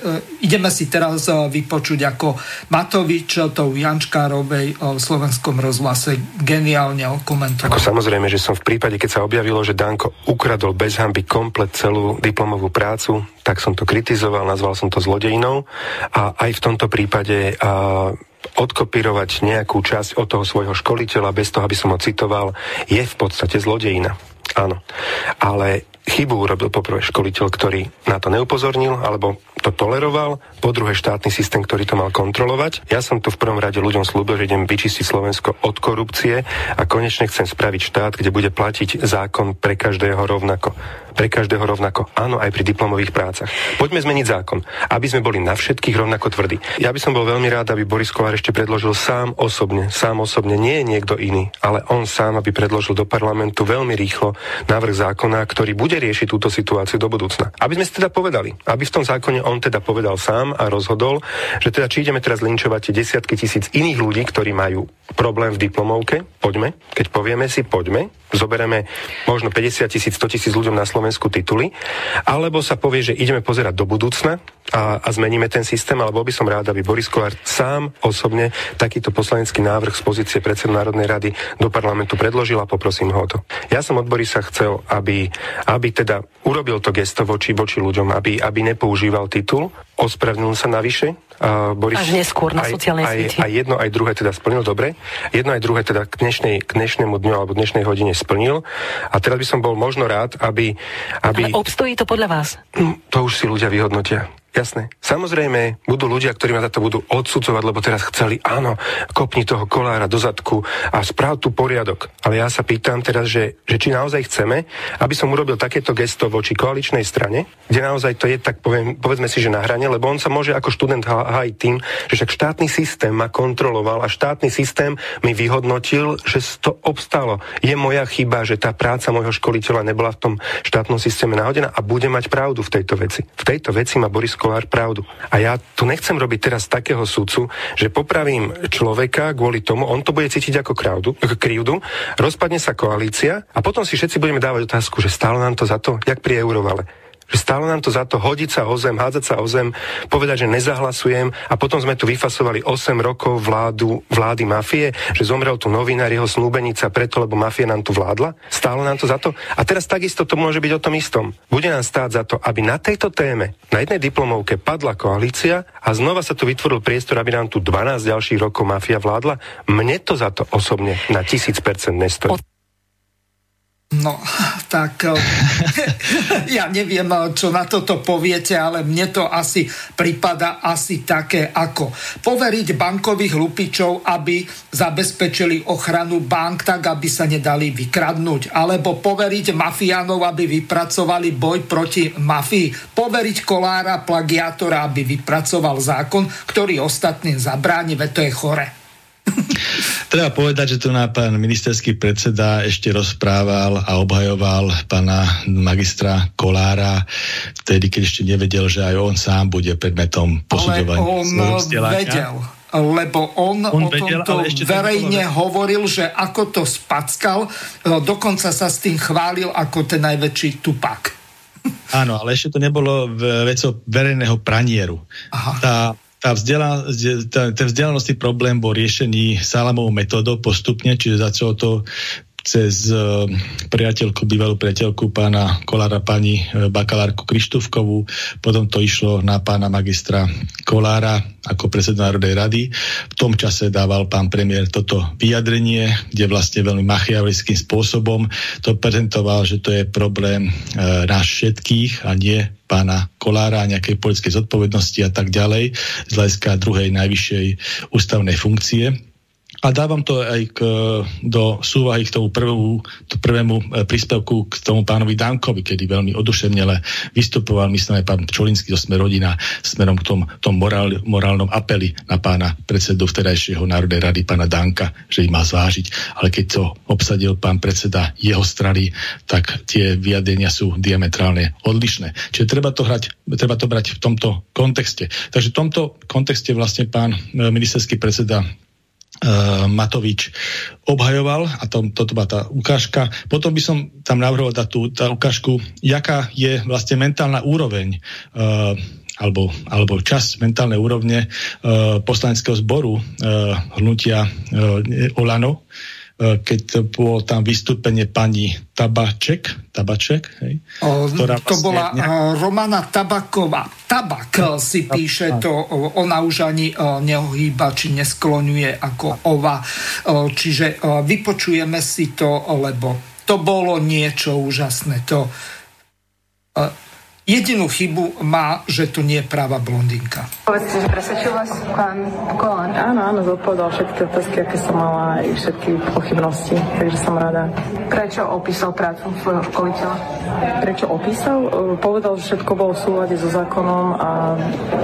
Speaker 1: ideme si teraz e, vypočuť, ako Matovič tou Jančkárovej e, v slovenskom rozhlase geniálne komentoval.
Speaker 5: Ako samozrejme, že som v prípade, keď sa objavilo, že Danko ukradol bez hamby komplet celú diplomovú prácu, tak som to kritizoval, nazval som to zlodejinou a aj v tomto prípade a, odkopírovať nejakú časť od toho svojho školiteľa bez toho, aby som ho citoval, je v podstate zlodejina. Áno. Ale chybu urobil poprvé školiteľ, ktorý na to neupozornil, alebo to toleroval, po druhé štátny systém, ktorý to mal kontrolovať. Ja som tu v prvom rade ľuďom slúbil, že idem vyčistiť Slovensko od korupcie a konečne chcem spraviť štát, kde bude platiť zákon pre každého rovnako pre každého rovnako. Áno, aj pri diplomových prácach. Poďme zmeniť zákon, aby sme boli na všetkých rovnako tvrdí. Ja by som bol veľmi rád, aby Boris Kolár ešte predložil sám osobne, sám osobne, nie niekto iný, ale on sám, aby predložil do parlamentu veľmi rýchlo návrh zákona, ktorý bude riešiť túto situáciu do budúcna. Aby sme si teda povedali, aby v tom zákone on teda povedal sám a rozhodol, že teda či ideme teraz linčovať desiatky tisíc iných ľudí, ktorí majú problém v diplomovke, poďme, keď povieme si, poďme, zobereme možno 50 tisíc, 100 tisíc ľuďom na Slovensku tituly, alebo sa povie, že ideme pozerať do budúcna a, a zmeníme ten systém, alebo by som rád, aby Boris Kolár sám osobne takýto poslanecký návrh z pozície predsedu Národnej rady do parlamentu predložil a poprosím ho o to. Ja som od Borisa chcel, aby, aby teda urobil to gesto voči, voči ľuďom, aby, aby nepoužíval titul, ospravnil sa navyše.
Speaker 9: Uh, Boris, Až neskôr na sociálnej
Speaker 5: aj, sieti. Aj jedno, aj druhé teda splnil dobre. Jedno, aj druhé teda k, dnešnej, k dnešnému dňu alebo dnešnej hodine splnil. A teraz by som bol možno rád, aby... aby...
Speaker 9: Ale obstojí to podľa vás?
Speaker 5: Hm, to už si ľudia vyhodnotia. Jasné. Samozrejme, budú ľudia, ktorí ma za to budú odsudzovať, lebo teraz chceli, áno, kopni toho kolára do zadku a správ tu poriadok. Ale ja sa pýtam teraz, že, že či naozaj chceme, aby som urobil takéto gesto voči koaličnej strane, kde naozaj to je, tak poviem, povedzme si, že na hrane, lebo on sa môže ako študent hájiť tým, že však štátny systém ma kontroloval a štátny systém mi vyhodnotil, že to obstalo. Je moja chyba, že tá práca môjho školiteľa nebola v tom štátnom systéme nahodená a bude mať pravdu v tejto veci. V tejto veci ma Boris Kolár pravdu. A ja tu nechcem robiť teraz takého súdcu, že popravím človeka kvôli tomu, on to bude cítiť ako krivdu, krivdu rozpadne sa koalícia a potom si všetci budeme dávať otázku, že stálo nám to za to, jak pri Eurovale že stále nám to za to hodiť sa o zem, hádzať sa o zem, povedať, že nezahlasujem a potom sme tu vyfasovali 8 rokov vládu, vlády mafie, že zomrel tu novinár, jeho snúbenica preto, lebo mafia nám tu vládla. Stále nám to za to. A teraz takisto to môže byť o tom istom. Bude nám stáť za to, aby na tejto téme, na jednej diplomovke padla koalícia a znova sa tu vytvoril priestor, aby nám tu 12 ďalších rokov mafia vládla. Mne to za to osobne na tisíc percent nestojí.
Speaker 1: No, tak eh, [LAUGHS] ja neviem, eh, čo na toto poviete, ale mne to asi prípada asi také ako poveriť bankových lupičov, aby zabezpečili ochranu bank tak, aby sa nedali vykradnúť. Alebo poveriť mafiánov, aby vypracovali boj proti mafii. Poveriť kolára, plagiátora, aby vypracoval zákon, ktorý ostatným zabráni, veď to je chore. [LAUGHS]
Speaker 2: Treba povedať, že tu na pán ministerský predseda ešte rozprával a obhajoval pána magistra Kolára, vtedy, keď ešte nevedel, že aj on sám bude predmetom posudzovania.
Speaker 1: Ale on vedel lebo on, on o vedel, tomto verejne hovoril, že ako to spackal, dokonca sa s tým chválil ako ten najväčší tupak.
Speaker 2: Áno, ale ešte to nebolo vecou verejného pranieru. Aha. Tá tá vzdela, ten vzdelanosti problém bol riešený salamovou metodou postupne, čiže začalo to cez priateľku, bývalú priateľku pána Kolára, pani bakalárku Krištúvkovú, potom to išlo na pána magistra Kolára ako predseda Národnej rady. V tom čase dával pán premiér toto vyjadrenie, kde vlastne veľmi machiavelickým spôsobom to prezentoval, že to je problém e, nás všetkých a nie pána Kolára a nejakej politickej zodpovednosti a tak ďalej z hľadiska druhej najvyššej ústavnej funkcie. A dávam to aj k, do súvahy k tomu prvému, to prvému e, príspevku k tomu pánovi Dankovi, kedy veľmi oduševnele vystupoval, myslím aj pán Čolinský zo Sme rodina, smerom k tom, tom morál, morálnom apeli na pána predsedu vtedajšieho Národnej rady, pána Danka, že ich má zvážiť. Ale keď to obsadil pán predseda jeho strany, tak tie vyjadrenia sú diametrálne odlišné. Čiže treba to, hrať, treba to brať v tomto kontexte. Takže v tomto kontexte vlastne pán e, ministerský predseda Matovič obhajoval a to, toto bola tá ukážka. Potom by som tam navrhoval dať tú tá ukážku, jaká je vlastne mentálna úroveň uh, alebo, alebo časť mentálnej úrovne uh, poslaneckého zboru uh, hnutia uh, Olano, E, keď bolo tam vystúpenie pani Tabaček, Tabaček hej,
Speaker 1: o, ktorá to vlastne bola ne... Romana Tabaková. Tabak e, si píše to, ona už ani e, neohýba, či neskloňuje ako ova. Čiže vypočujeme si to, lebo to bolo niečo úžasné. To Jedinú chybu má, že to nie je práva blondinka.
Speaker 10: Povedzte, že presvedčil vás pán Kolán?
Speaker 11: Áno, áno, zodpovedal všetky otázky, aké som mala aj všetky pochybnosti, takže som rada.
Speaker 10: Prečo opísal prácu svojho školiteľa?
Speaker 11: Prečo opísal? E, povedal, že všetko bolo v súlade so zákonom a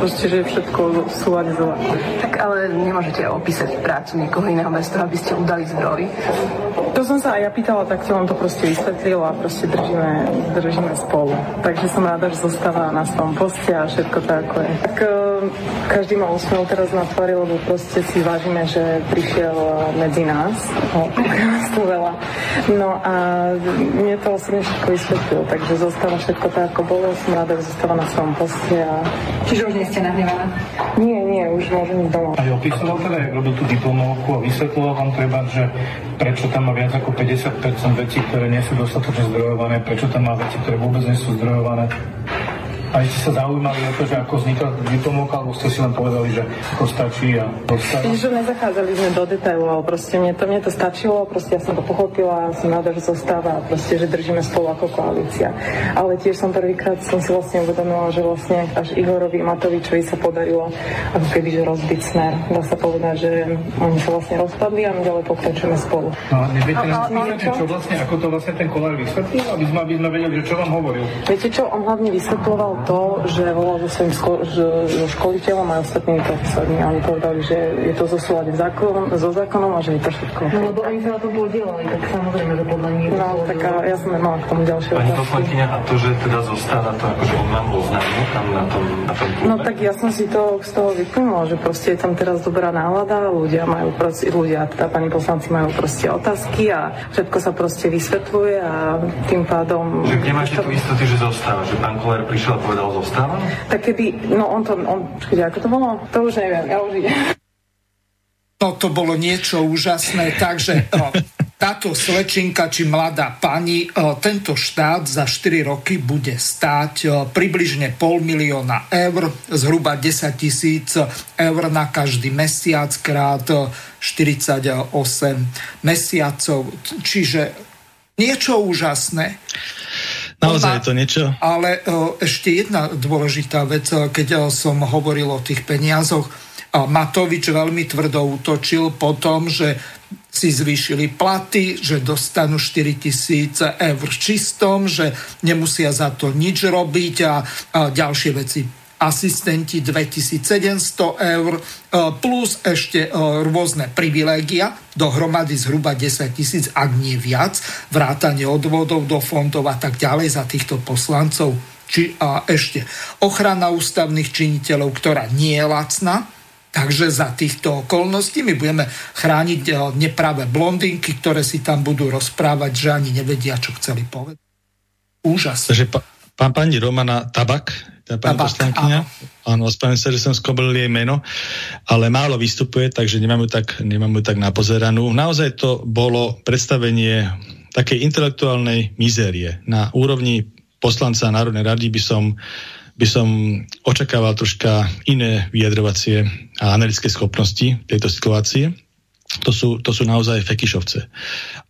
Speaker 11: proste, že je všetko v súlade so zákonom.
Speaker 10: Tak ale nemôžete opísať prácu niekoho iného bez toho, aby ste udali zdroj.
Speaker 11: To som sa aj ja pýtala, tak som vám to proste vysvetlila a proste držíme, držíme spolu. Takže som rada, že zostáva na svojom poste a všetko tak ako je. Tak každý má úsmev teraz na tvári, lebo proste si vážime, že prišiel medzi nás. O, to [LAUGHS] veľa. No a mne to osobne všetko vysvetlil, takže zostáva všetko tak, ako bolo. Som rada, že zostáva na svojom poste. A...
Speaker 10: Čiže už nie ste nahnevaná?
Speaker 11: Nie, nie, už môžem ísť domov.
Speaker 12: Aj opisoval teda, jak robil tú diplomovku a vysvetloval vám treba, že prečo tam má viac ako 50% vecí, ktoré nie sú dostatočne zdrojované, prečo tam má veci, ktoré vôbec nie sú zdrojované. A ste sa zaujímali o to, že ako vznikla diplomovka, alebo ste si len povedali, že ako stačí a dostáva?
Speaker 11: Že nezachádzali sme do detailov, ale proste mne to, mne to stačilo, proste ja som to pochopila, som rada, že zostáva a proste, že držíme spolu ako koalícia. Ale tiež som prvýkrát som si vlastne uvedomila, že vlastne až Igorovi Matovičovi sa podarilo ako keby, že rozbiť smer. Dá sa povedať, že oni sa vlastne rozpadli a my ďalej pokračujeme spolu.
Speaker 12: No a neviete nás čo vlastne, ako to vlastne ten kolár vysvetlil, aby sme, aby sme vedeli, že čo vám hovoril?
Speaker 11: Viete čo, on hlavne vysvetloval to, že volal so svojím ško- so školiteľom a ostatnými profesormi a oni povedali, že je to zo súlade zákon, so zákonom a že je to všetko.
Speaker 10: No lebo oni sa na to podielali, tak samozrejme, že podľa nich
Speaker 11: No, tak a ja som nemala k tomu ďalšie
Speaker 13: Pani poslankyňa, a to, že teda zostáva to, akože on vám oznámil tam na tom, na tom
Speaker 11: No tak ja som si to z toho vyplnila, že proste je tam teraz dobrá nálada, ľudia majú proste, ľudia, teda pani poslanci majú proste otázky a všetko sa proste vysvetľuje a tým pádom...
Speaker 13: Že kde máte tu istoty, že zostáva? Že pán Koller prišiel a povedal, zostáva? stáva?
Speaker 11: Tak keby, no on to, on, počkajte, ako to bolo? To už neviem, ja už idem.
Speaker 1: No to bolo niečo úžasné, takže táto slečinka či mladá pani, tento štát za 4 roky bude stáť približne pol milióna eur, zhruba 10 tisíc eur na každý mesiac krát 48 mesiacov. Čiže niečo úžasné.
Speaker 2: Naozaj je to niečo?
Speaker 1: Ale ešte jedna dôležitá vec, keď som hovoril o tých peniazoch, Matovič veľmi tvrdo útočil po tom, že si zvýšili platy, že dostanú 4 tisíc eur čistom, že nemusia za to nič robiť a, a ďalšie veci asistenti 2700 eur, e, plus ešte e, rôzne privilégia, dohromady zhruba 10 tisíc, ak nie viac, vrátanie odvodov do fondov a tak ďalej za týchto poslancov. Či, a ešte ochrana ústavných činiteľov, ktorá nie je lacná, Takže za týchto okolností my budeme chrániť e, nepravé blondinky, ktoré si tam budú rozprávať, že ani nevedia, čo chceli povedať. Úžasné.
Speaker 2: Takže pán pani Romana Tabak tá pani poslankyňa. Áno, ospravedlňujem sa, že som skobril jej meno, ale málo vystupuje, takže nemám ju tak, nemám ju tak napozeranú. Naozaj to bolo predstavenie takej intelektuálnej mizérie. Na úrovni poslanca Národnej rady by som by som očakával troška iné vyjadrovacie a analytické schopnosti tejto situácie. To sú, to sú naozaj fekišovce.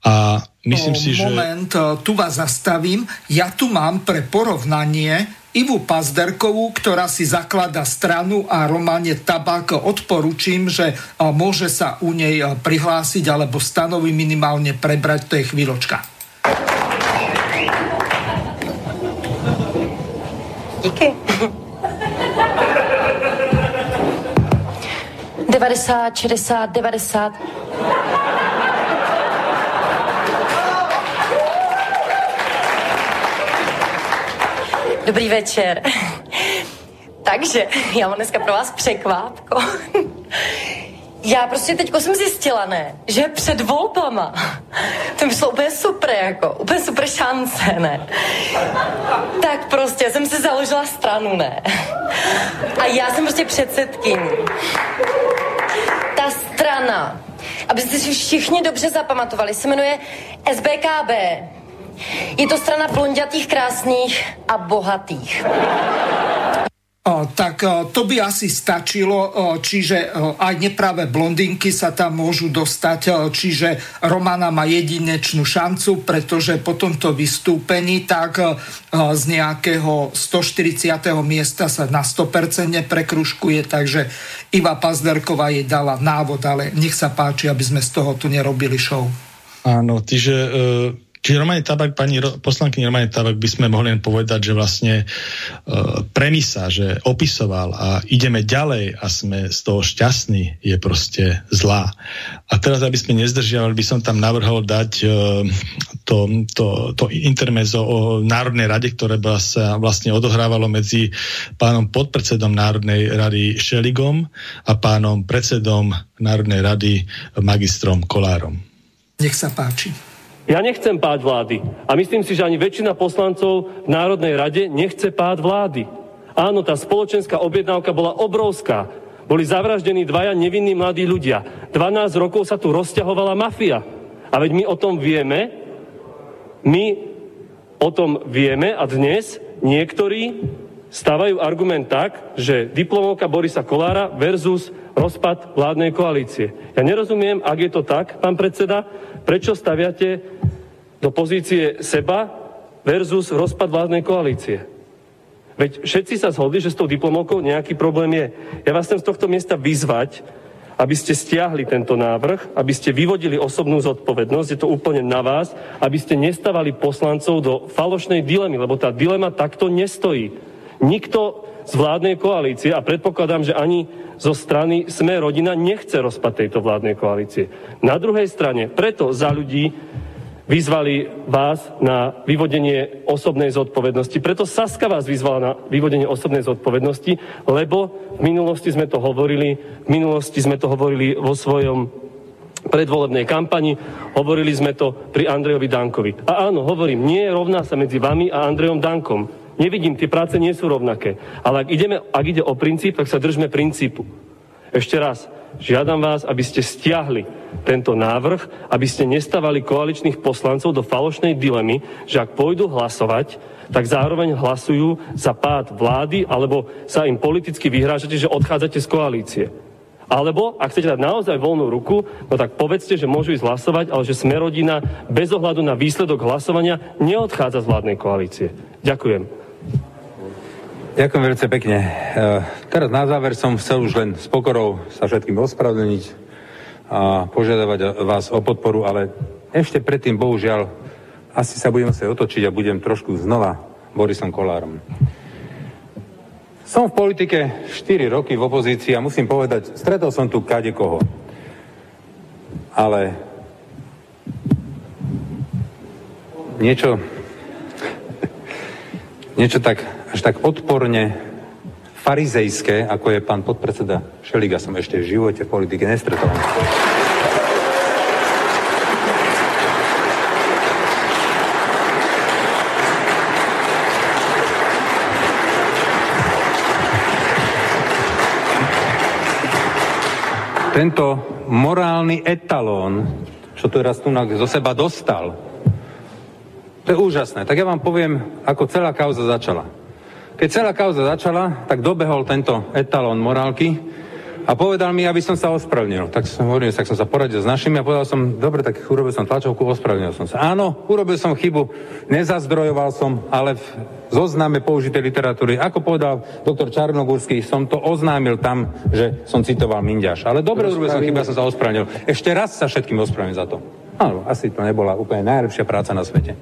Speaker 2: A myslím
Speaker 1: o,
Speaker 2: si,
Speaker 1: že... Moment, tu vás zastavím. Ja tu mám pre porovnanie Ivu Pazderkovú, ktorá si zaklada stranu a Romane Tabak odporúčim, že môže sa u nej prihlásiť alebo stanovi minimálne prebrať, to je chvíľočka.
Speaker 14: Díky. 90, 60, 90. Dobrý večer. Takže, já mám dneska pro vás překvápko. Já prostě teďko jsem zjistila, ne, že před volbama, to by šlo úplně super, jako, úplně super šance, ne. Tak prostě jsem si založila stranu, ne. A já jsem prostě předsedkyní. Ta strana, abyste si všichni dobře zapamatovali, se jmenuje SBKB. Je to strana blondětých, krásných a bohatých.
Speaker 1: Tak to by asi stačilo, čiže aj nepravé blondinky sa tam môžu dostať, čiže Romana má jedinečnú šancu, pretože po tomto vystúpení tak z nejakého 140. miesta sa na 100% prekruškuje, takže Iva Pazderková jej dala návod, ale nech sa páči, aby sme z toho tu nerobili show.
Speaker 2: Áno, tyže uh Čiže Romane Tabak, pani poslanky Romane Tabak by sme mohli len povedať, že vlastne e, premisa, že opisoval a ideme ďalej a sme z toho šťastní, je proste zlá. A teraz, aby sme nezdržiavali, by som tam navrhol dať e, to, to, to intermezo o Národnej rade, ktoré sa vlastne odohrávalo medzi pánom podpredsedom Národnej rady Šeligom a pánom predsedom Národnej rady magistrom Kolárom.
Speaker 1: Nech sa páči.
Speaker 15: Ja nechcem pád vlády. A myslím si, že ani väčšina poslancov v Národnej rade nechce pád vlády. Áno, tá spoločenská objednávka bola obrovská. Boli zavraždení dvaja nevinní mladí ľudia. 12 rokov sa tu rozťahovala mafia. A veď my o tom vieme, my o tom vieme a dnes niektorí stávajú argument tak, že diplomovka Borisa Kolára versus rozpad vládnej koalície. Ja nerozumiem, ak je to tak, pán predseda, prečo staviate do pozície seba versus rozpad vládnej koalície. Veď všetci sa zhodli, že s tou diplomovkou nejaký problém je. Ja vás chcem z tohto miesta vyzvať, aby ste stiahli tento návrh, aby ste vyvodili osobnú zodpovednosť, je to úplne na vás, aby ste nestávali poslancov do falošnej dilemy, lebo tá dilema takto nestojí. Nikto z vládnej koalície, a predpokladám, že ani zo strany Sme rodina nechce rozpad tejto vládnej koalície. Na druhej strane, preto za ľudí vyzvali vás na vyvodenie osobnej zodpovednosti. Preto Saska vás vyzvala na vyvodenie osobnej zodpovednosti, lebo v minulosti sme to hovorili, v minulosti sme to hovorili vo svojom predvolebnej kampani, hovorili sme to pri Andrejovi Dankovi. A áno, hovorím, nie je rovná sa medzi vami a Andrejom Dankom. Nevidím, tie práce nie sú rovnaké. Ale ak, ideme, ak ide o princíp, tak sa držme princípu. Ešte raz, žiadam vás, aby ste stiahli tento návrh, aby ste nestávali koaličných poslancov do falošnej dilemy, že ak pôjdu hlasovať, tak zároveň hlasujú za pád vlády, alebo sa im politicky vyhrážate, že odchádzate z koalície. Alebo, ak chcete dať naozaj voľnú ruku, no tak povedzte, že môžu ísť hlasovať, ale že sme rodina bez ohľadu na výsledok hlasovania neodchádza z vládnej koalície. Ďakujem.
Speaker 16: Ďakujem veľmi pekne. E, teraz na záver som chcel už len s pokorou sa všetkým ospravedlniť a požiadavať vás o podporu, ale ešte predtým, bohužiaľ, asi sa budem musieť otočiť a budem trošku znova Borisom Kolárom. Som v politike 4 roky v opozícii a musím povedať, stretol som tu kade koho. Ale niečo, [LAUGHS] niečo tak až tak odporne farizejské, ako je pán podpredseda Šeliga, som ešte v živote v politike nestretol. Tento morálny etalón, čo teraz tu zo seba dostal, To je úžasné. Tak ja vám poviem, ako celá kauza začala. Keď celá kauza začala, tak dobehol tento etalón morálky a povedal mi, aby som sa ospravedlnil. Tak som hovoril, tak som sa poradil s našimi a povedal som, dobre, tak urobil som tlačovku, ospravedlnil som sa. Áno, urobil som chybu, nezazdrojoval som, ale v zozname použitej literatúry, ako povedal doktor Čarnogurský, som to oznámil tam, že som citoval Mindiaš. Ale dobre, urobil som chybu, ja som sa ospravedlnil. Ešte raz sa všetkým ospravedlnil za to. Áno, asi to nebola úplne najlepšia práca na svete.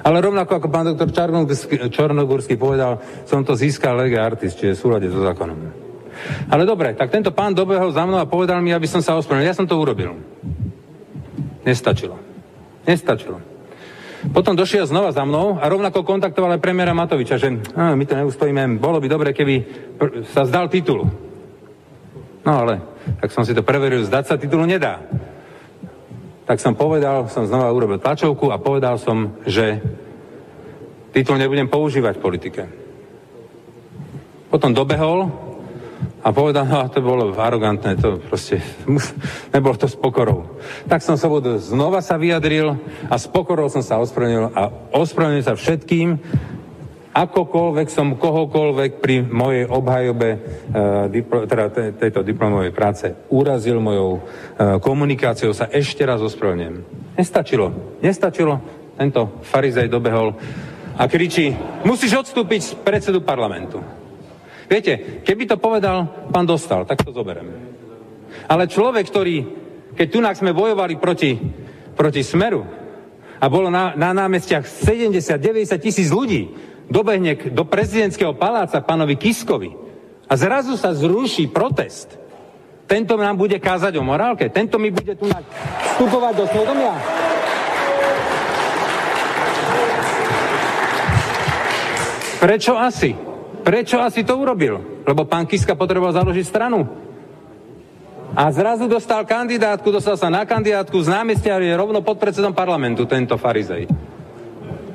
Speaker 16: Ale rovnako ako pán doktor Čarnogurský povedal, som to získal lege artist, čiže v súlade so zákonom. Ale dobre, tak tento pán dobehol za mnou a povedal mi, aby som sa ospravedlnil. Ja som to urobil. Nestačilo. Nestačilo. Potom došiel znova za mnou a rovnako kontaktoval aj premiéra Matoviča, že á, my to neustojíme, bolo by dobre, keby pr- sa zdal titul. No ale, tak som si to preveril, zdať sa titulu nedá. Tak som povedal, som znova urobil tlačovku a povedal som, že titul nebudem používať v politike. Potom dobehol a povedal, no to bolo arogantné, to proste, [LAUGHS] nebolo to s pokorou. Tak som sa znova sa vyjadril a s pokorou som sa ospravedlnil a ospravedlnil sa všetkým, akokoľvek som kohokoľvek pri mojej obhajobe e, diplo, teda te, tejto diplomovej práce urazil mojou e, komunikáciou, sa ešte raz ospravedlňujem. Nestačilo, nestačilo, tento farizej dobehol a kričí, musíš odstúpiť z predsedu parlamentu. Viete, keby to povedal pán Dostal, tak to zoberiem. Ale človek, ktorý, keď tu sme bojovali proti, proti Smeru a bolo na, na námestiach 70-90 tisíc ľudí, dobehne do prezidentského paláca pánovi Kiskovi a zrazu sa zruší protest, tento nám bude kázať o morálke, tento mi bude tu vstupovať do svedomia. Prečo asi? Prečo asi to urobil? Lebo pán Kiska potreboval založiť stranu. A zrazu dostal kandidátku, dostal sa na kandidátku z námestia je rovno pod predsedom parlamentu, tento farizej.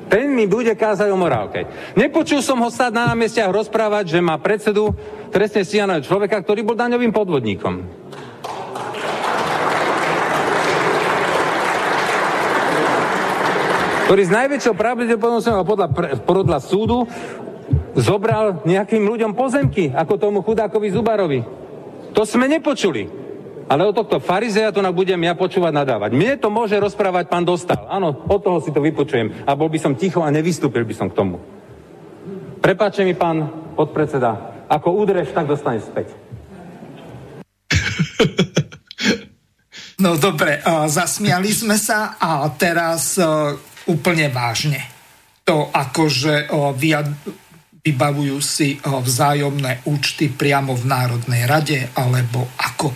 Speaker 16: Ten mi bude kázať o morálke. Nepočul som ho stať na námestiach rozprávať, že má predsedu trestne stíhaného človeka, ktorý bol daňovým podvodníkom. ktorý s najväčšou pravdepodobnosťou podľa, podľa súdu zobral nejakým ľuďom pozemky, ako tomu chudákovi Zubarovi. To sme nepočuli. Ale od tohto farizeja to budem ja počúvať nadávať. Mne to môže rozprávať pán Dostal. Áno, od toho si to vypočujem. A bol by som ticho a nevystúpil by som k tomu. Prepáče mi, pán podpredseda, ako udreš, tak dostaneš späť. [LAUGHS]
Speaker 1: No dobre, zasmiali sme sa a teraz úplne vážne. To akože vybavujú si eh, vzájomné účty priamo v Národnej rade, alebo ako.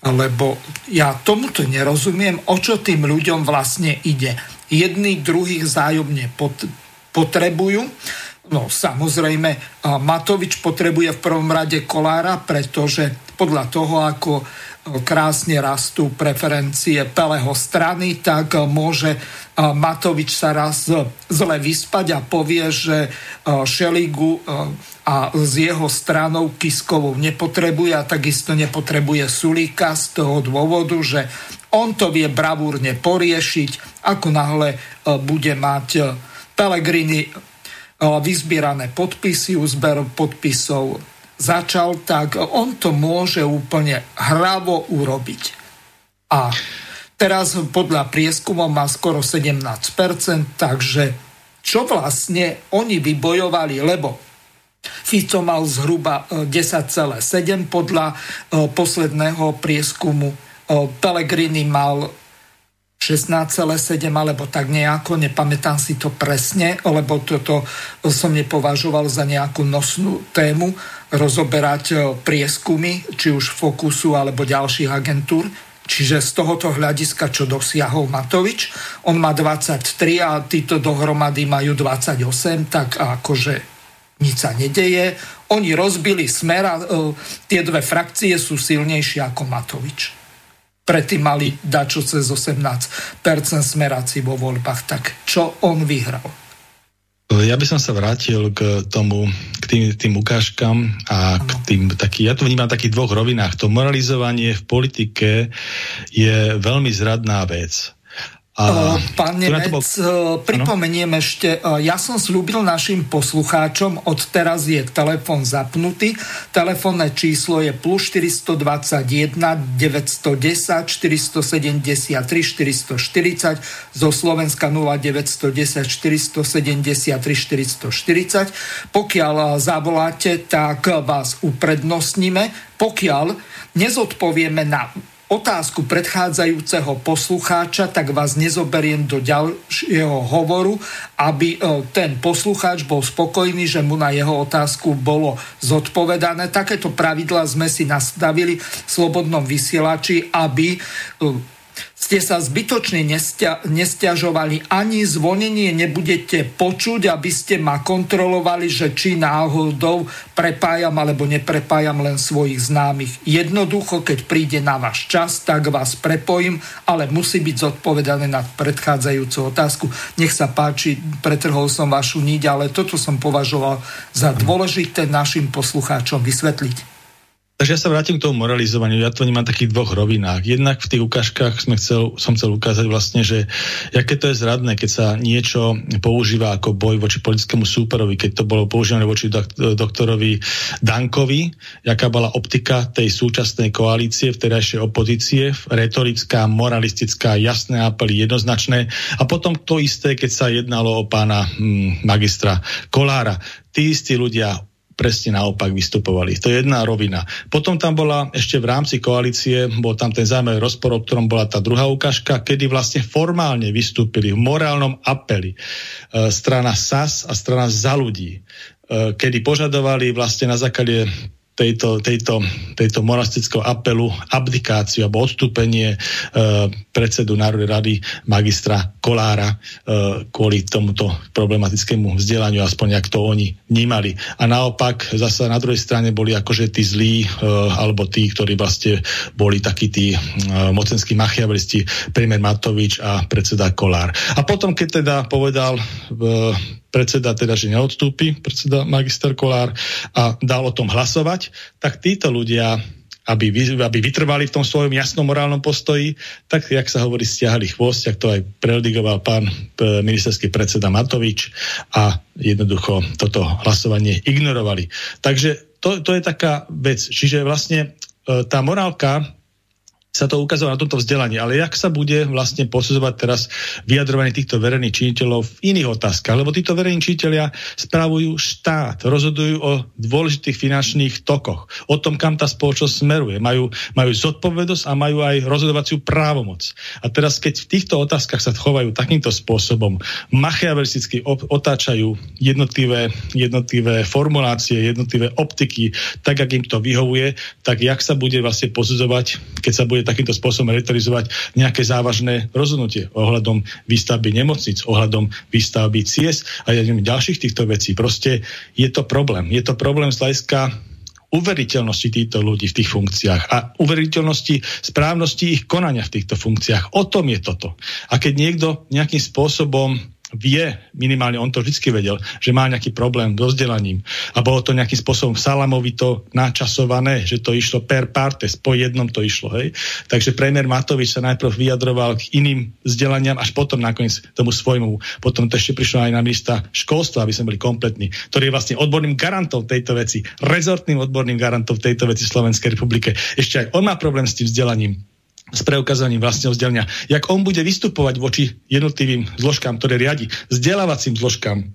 Speaker 1: Lebo ja tomuto nerozumiem, o čo tým ľuďom vlastne ide. Jedný druhých vzájomne pot- potrebujú. No samozrejme, Matovič potrebuje v prvom rade Kolára, pretože podľa toho, ako krásne rastú preferencie Peleho strany, tak môže Matovič sa raz zle vyspať a povie, že Šeligu a s jeho stranou Kiskovou nepotrebuje a takisto nepotrebuje Sulíka z toho dôvodu, že on to vie bravúrne poriešiť, ako náhle bude mať Pelegrini vyzbierané podpisy, zber podpisov začal, tak on to môže úplne hravo urobiť. A teraz podľa prieskumov má skoro 17%, takže čo vlastne oni vybojovali, lebo Fico mal zhruba 10,7 e, podľa e, posledného prieskumu. E, Pellegrini mal 16,7 alebo tak nejako, nepamätám si to presne, lebo toto som nepovažoval za nejakú nosnú tému rozoberať e, prieskumy, či už Fokusu alebo ďalších agentúr. Čiže z tohoto hľadiska, čo dosiahol Matovič, on má 23 a títo dohromady majú 28, tak akože nič sa nedeje. Oni rozbili smer a e, tie dve frakcie sú silnejšie ako Matovič. Predtým mali dačo cez 18% smeráci vo voľbách. Tak čo on vyhral?
Speaker 2: Ja by som sa vrátil k tomu, k tým, tým ukážkam a k tým taký, ja to vnímam v takých dvoch rovinách. To moralizovanie v politike je veľmi zradná vec.
Speaker 1: A Pán Nemec, bol... pripomeniem ano? ešte, ja som slúbil našim poslucháčom, od teraz je telefon zapnutý, telefónne číslo je plus 421 910 473 440 zo Slovenska 0910 473 440. Pokiaľ zavoláte, tak vás uprednostníme. Pokiaľ nezodpovieme na otázku predchádzajúceho poslucháča, tak vás nezoberiem do ďalšieho hovoru, aby e, ten poslucháč bol spokojný, že mu na jeho otázku bolo zodpovedané. Takéto pravidla sme si nastavili v slobodnom vysielači, aby e, ste sa zbytočne nestia, nestiažovali, ani zvonenie nebudete počuť, aby ste ma kontrolovali, že či náhodou prepájam alebo neprepájam len svojich známych. Jednoducho, keď príde na váš čas, tak vás prepojím, ale musí byť zodpovedané na predchádzajúcu otázku. Nech sa páči, pretrhol som vašu niť, ale toto som považoval za dôležité našim poslucháčom vysvetliť.
Speaker 2: Takže ja sa vrátim k tomu moralizovaniu. Ja to nemám takých dvoch rovinách. Jednak v tých ukážkach sme chcel, som chcel ukázať vlastne, že aké to je zradné, keď sa niečo používa ako boj voči politickému súperovi, keď to bolo používané voči doktorovi Dankovi, jaká bola optika tej súčasnej koalície, vtedajšej opozície, retorická, moralistická, jasné apely, jednoznačné. A potom to isté, keď sa jednalo o pána hm, magistra Kolára. Tí istí ľudia presne naopak vystupovali. To je jedna rovina. Potom tam bola ešte v rámci koalície, bol tam ten zámer rozpor, o ktorom bola tá druhá ukážka, kedy vlastne formálne vystúpili v morálnom apeli e, strana SAS a strana za ľudí, e, kedy požadovali vlastne na základe tejto, tejto, tejto moralistického apelu abdikáciu alebo odstúpenie e, predsedu Národnej rady magistra Kolára e, kvôli tomuto problematickému vzdelaniu, aspoň ak to oni vnímali. A naopak zase na druhej strane boli akože tí zlí e, alebo tí, ktorí vlastne boli takí tí e, mocenskí machiavelisti, premiér Matovič a predseda Kolár. A potom, keď teda povedal e, predseda teda, že neodstúpi, predseda magister Kolár a dal o tom hlasovať, tak títo ľudia aby, aby vytrvali v tom svojom jasnom morálnom postoji, tak, jak sa hovorí, stiahli chvost, jak to aj predigoval pán e, ministerský predseda Matovič a jednoducho toto hlasovanie ignorovali. Takže to, to je taká vec. Čiže vlastne e, tá morálka sa to ukázalo na tomto vzdelaní. Ale jak sa bude vlastne posudzovať teraz vyjadrovanie týchto verejných činiteľov v iných otázkach? Lebo títo verejní činiteľia spravujú štát, rozhodujú o dôležitých finančných tokoch, o tom, kam tá spoločnosť smeruje. Majú, majú zodpovednosť a majú aj rozhodovaciu právomoc. A teraz, keď v týchto otázkach sa chovajú takýmto spôsobom, machiavelisticky otáčajú jednotlivé, jednotlivé formulácie, jednotlivé optiky, tak, ak im to vyhovuje, tak jak sa bude vlastne posudzovať, keď sa bude bude takýmto spôsobom retorizovať nejaké závažné rozhodnutie ohľadom výstavby nemocnic, ohľadom výstavby ciest a ďalších týchto vecí. Proste je to problém. Je to problém z hľadiska uveriteľnosti týchto ľudí v tých funkciách a uveriteľnosti správnosti ich konania v týchto funkciách. O tom je toto. A keď niekto nejakým spôsobom vie, minimálne on to vždy vedel, že má nejaký problém so vzdelaním a bolo to nejakým spôsobom salamovito načasované, že to išlo per partes, po jednom to išlo. Hej? Takže premiér Matovič sa najprv vyjadroval k iným vzdelaniam, až potom nakoniec tomu svojmu. Potom to ešte prišlo aj na ministra školstva, aby sme boli kompletní, ktorý je vlastne odborným garantom tejto veci, rezortným odborným garantom tejto veci v Slovenskej republike. Ešte aj on má problém s tým vzdelaním s preukázaním vlastného vzdelania. Jak on bude vystupovať voči jednotlivým zložkám, ktoré riadi, vzdelávacím zložkám,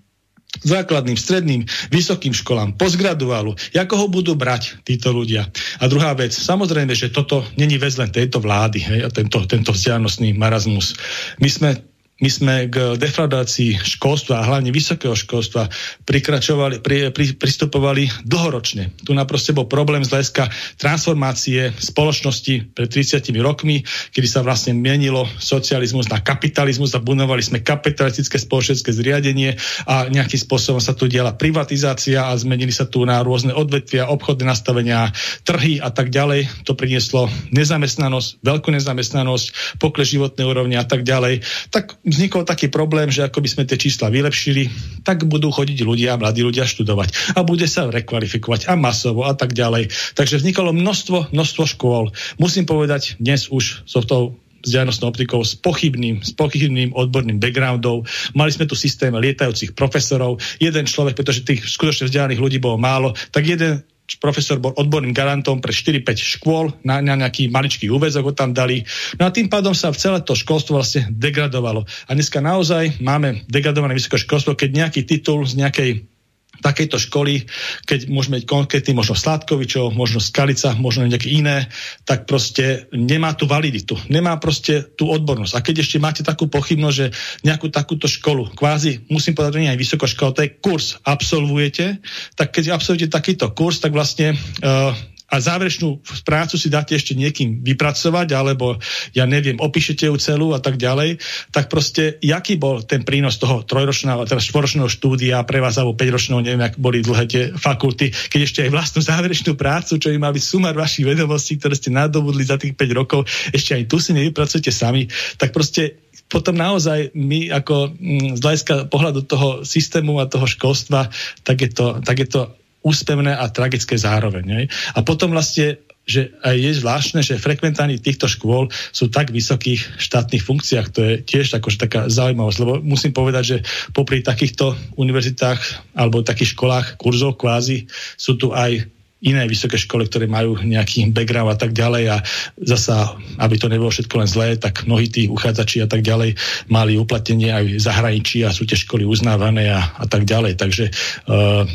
Speaker 2: základným, stredným, vysokým školám, postgraduálu, ako ho budú brať títo ľudia. A druhá vec, samozrejme, že toto není vec len tejto vlády, hej, a tento, tento vzdialenostný marazmus. My sme my sme k defraudácii školstva a hlavne vysokého školstva prikračovali, pri, pri, pristupovali dlhoročne. Tu naprosto bol problém z hľadiska transformácie spoločnosti pred 30 rokmi, kedy sa vlastne menilo socializmus na kapitalizmus a bunovali sme kapitalistické spoločenské zriadenie a nejakým spôsobom sa tu diala privatizácia a zmenili sa tu na rôzne odvetvia, obchodné nastavenia, trhy a tak ďalej. To prinieslo nezamestnanosť, veľkú nezamestnanosť, pokles životnej úrovne a tak ďalej. Tak vznikol taký problém, že ako by sme tie čísla vylepšili, tak budú chodiť ľudia, mladí ľudia študovať a bude sa rekvalifikovať a masovo a tak ďalej. Takže vznikalo množstvo, množstvo škôl. Musím povedať, dnes už so tou vzdialenostnou optikou s pochybným, s pochybným odborným backgroundom. Mali sme tu systém lietajúcich profesorov. Jeden človek, pretože tých skutočne vzdialených ľudí bolo málo, tak jeden profesor bol odborným garantom pre 4-5 škôl, na, na nejaký maličký úvezok ho tam dali. No a tým pádom sa celé to školstvo vlastne degradovalo. A dneska naozaj máme degradované vysoké školstvo, keď nejaký titul z nejakej takejto školy, keď môžeme byť konkrétny, možno Sládkovičov, možno Skalica, možno nejaké iné, tak proste nemá tú validitu, nemá proste tú odbornosť. A keď ešte máte takú pochybnosť, že nejakú takúto školu, kvázi, musím povedať, že nie aj vysokoškola, to je kurz, absolvujete, tak keď absolvujete takýto kurz, tak vlastne uh, a záverečnú prácu si dáte ešte niekým vypracovať, alebo ja neviem, opíšete ju celú a tak ďalej, tak proste, jaký bol ten prínos toho trojročného, teda štvoročného štúdia pre vás, alebo 5-ročného, neviem, ak boli dlhé tie fakulty, keď ešte aj vlastnú záverečnú prácu, čo by mal byť sumar vašich vedomostí, ktoré ste nadobudli za tých 5 rokov, ešte aj tu si nevypracujete sami, tak proste potom naozaj my ako mm, z hľadiska pohľadu toho systému a toho školstva, tak je to, tak je to úspevné a tragické zároveň. Ne? A potom vlastne že je zvláštne, že frekventáni týchto škôl sú tak vysokých štátnych funkciách. To je tiež akože taká zaujímavosť, lebo musím povedať, že popri takýchto univerzitách alebo takých školách, kurzov kvázi, sú tu aj iné vysoké školy, ktoré majú nejaký background a tak ďalej a zasa, aby to nebolo všetko len zlé, tak mnohí tí uchádzači a tak ďalej mali uplatnenie aj v zahraničí a sú tie školy uznávané a, a tak ďalej. Takže uh,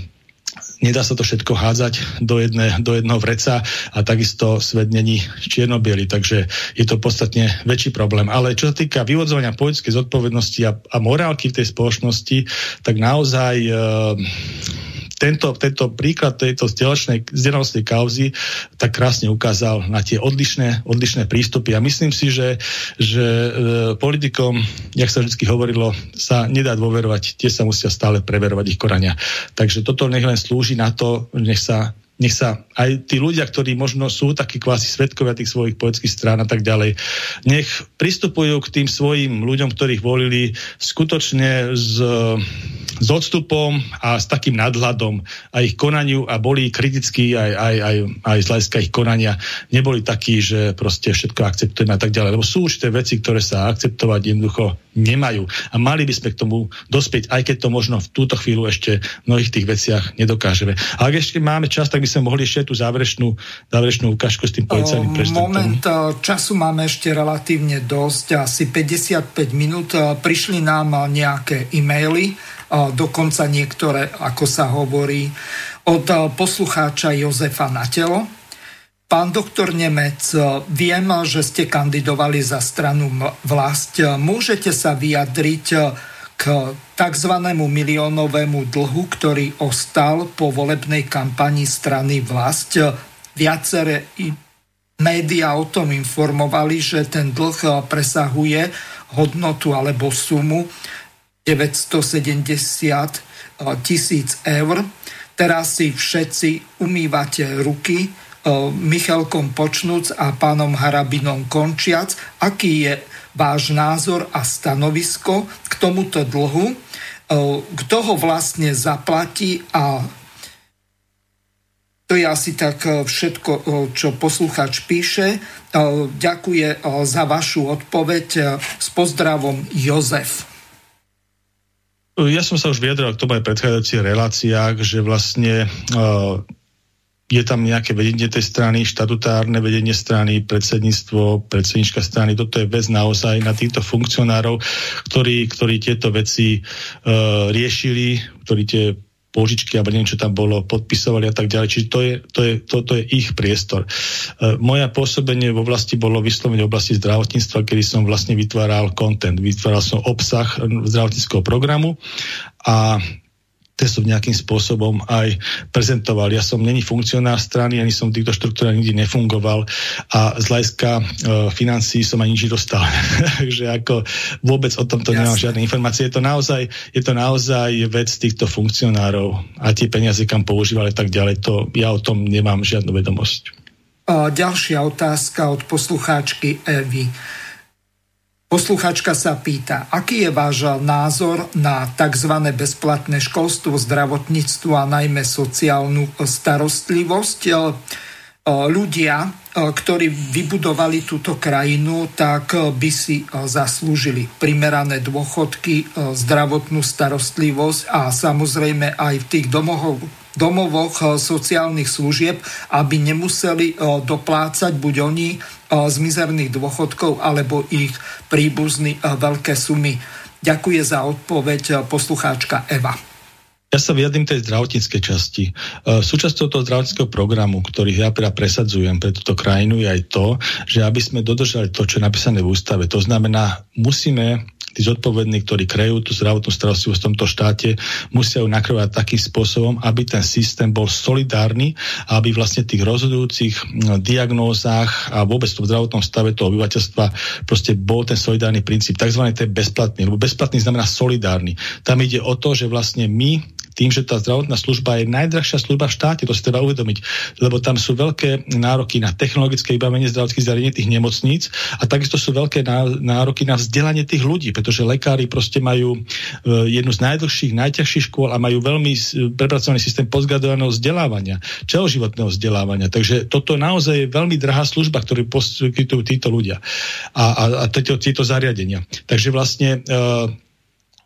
Speaker 2: nedá sa to všetko hádzať do, jedné, do jednoho vreca a takisto svet není čierno takže je to podstatne väčší problém. Ale čo sa týka vyvodzovania politickej zodpovednosti a, a morálky v tej spoločnosti, tak naozaj e, tento, tento príklad tejto vzdelanostnej kauzy tak krásne ukázal na tie odlišné, odlišné prístupy. A myslím si, že, že e, politikom, jak sa vždy hovorilo, sa nedá dôverovať, tie sa musia stále preverovať ich korania. Takže toto nech len slúži na to, nech sa nech sa aj tí ľudia, ktorí možno sú takí kvási svetkovia tých svojich poetických strán a tak ďalej, nech pristupujú k tým svojim ľuďom, ktorých volili skutočne s, s odstupom a s takým nadhľadom a ich konaniu a boli kritickí aj, aj, aj, aj z hľadiska ich konania. Neboli takí, že proste všetko akceptujeme a tak ďalej. Lebo sú určité veci, ktoré sa akceptovať jednoducho nemajú. A mali by sme k tomu dospieť, aj keď to možno v túto chvíľu ešte v mnohých tých veciach nedokážeme. A ak ešte máme čas, tak by sme mohli ešte tú záverečnú, záverečnú ukážku s tým policajným prezidentom.
Speaker 1: Moment, času máme ešte relatívne dosť, asi 55 minút. Prišli nám nejaké e-maily, dokonca niektoré, ako sa hovorí, od poslucháča Jozefa Natelo Pán doktor Nemec, viem, že ste kandidovali za stranu vlast. Môžete sa vyjadriť k tzv. miliónovému dlhu, ktorý ostal po volebnej kampani strany vlast. Viaceré médiá o tom informovali, že ten dlh presahuje hodnotu alebo sumu 970 tisíc eur. Teraz si všetci umývate ruky, Michalkom počnúc a pánom Harabinom končiac. Aký je váš názor a stanovisko k tomuto dlhu? Kto ho vlastne zaplatí a to je asi tak všetko, čo posluchač píše. Ďakuje za vašu odpoveď. S pozdravom Jozef.
Speaker 2: Ja som sa už vyjadril k tomu aj v predchádzajúcich reláciách, že vlastne je tam nejaké vedenie tej strany, štatutárne vedenie strany, predsedníctvo, predsednička strany. Toto je vec naozaj na týchto funkcionárov, ktorí, ktorí tieto veci uh, riešili, ktorí tie požičky alebo neviem, čo tam bolo, podpisovali a tak ďalej. Čiže to je, to je, to, to je ich priestor. Uh, moja pôsobenie v oblasti bolo vyslovene v oblasti zdravotníctva, kedy som vlastne vytváral content, vytváral som obsah zdravotníckého programu a som nejakým spôsobom aj prezentoval. Ja som není funkcionár strany, ani som v týchto štruktúrach nikdy nefungoval a z hľadiska e, financí som ani nič dostal. [LAUGHS] Takže ako vôbec o tomto Jasne. nemám žiadne informácie. Je to, naozaj, je to naozaj vec týchto funkcionárov a tie peniaze, kam používali tak ďalej, to ja o tom nemám žiadnu vedomosť.
Speaker 1: Ďalšia otázka od poslucháčky Evy. Posluchačka sa pýta, aký je váš názor na tzv. bezplatné školstvo, zdravotníctvo a najmä sociálnu starostlivosť. Ľudia ktorí vybudovali túto krajinu, tak by si zaslúžili primerané dôchodky, zdravotnú starostlivosť a samozrejme aj v tých domoch, domovoch sociálnych služieb, aby nemuseli doplácať buď oni z mizerných dôchodkov alebo ich príbuzní veľké sumy. Ďakuje za odpoveď poslucháčka Eva.
Speaker 2: Ja sa vyjadrím tej zdravotníckej časti. E, súčasťou toho zdravotníckého programu, ktorý ja teda presadzujem pre túto krajinu, je aj to, že aby sme dodržali to, čo je napísané v ústave. To znamená, musíme tí zodpovední, ktorí krejú tú zdravotnú starostlivosť v tomto štáte, musia ju nakrovať takým spôsobom, aby ten systém bol solidárny a aby vlastne tých rozhodujúcich diagnózach a vôbec v zdravotnom stave toho obyvateľstva proste bol ten solidárny princíp, takzvaný ten bezplatný, lebo bezplatný znamená solidárny. Tam ide o to, že vlastne my tým, že tá zdravotná služba je najdrahšia služba v štáte, to si treba uvedomiť, lebo tam sú veľké nároky na technologické vybavenie zdravotných zariadení tých nemocníc a takisto sú veľké nároky na vzdelanie tých ľudí, pretože lekári proste majú e, jednu z najdlhších, najťažších škôl a majú veľmi prepracovaný systém postgradovaného vzdelávania, celoživotného vzdelávania. Takže toto naozaj je veľmi drahá služba, ktorú poskytujú títo ľudia a, a, a títo, títo zariadenia. Takže vlastne uh,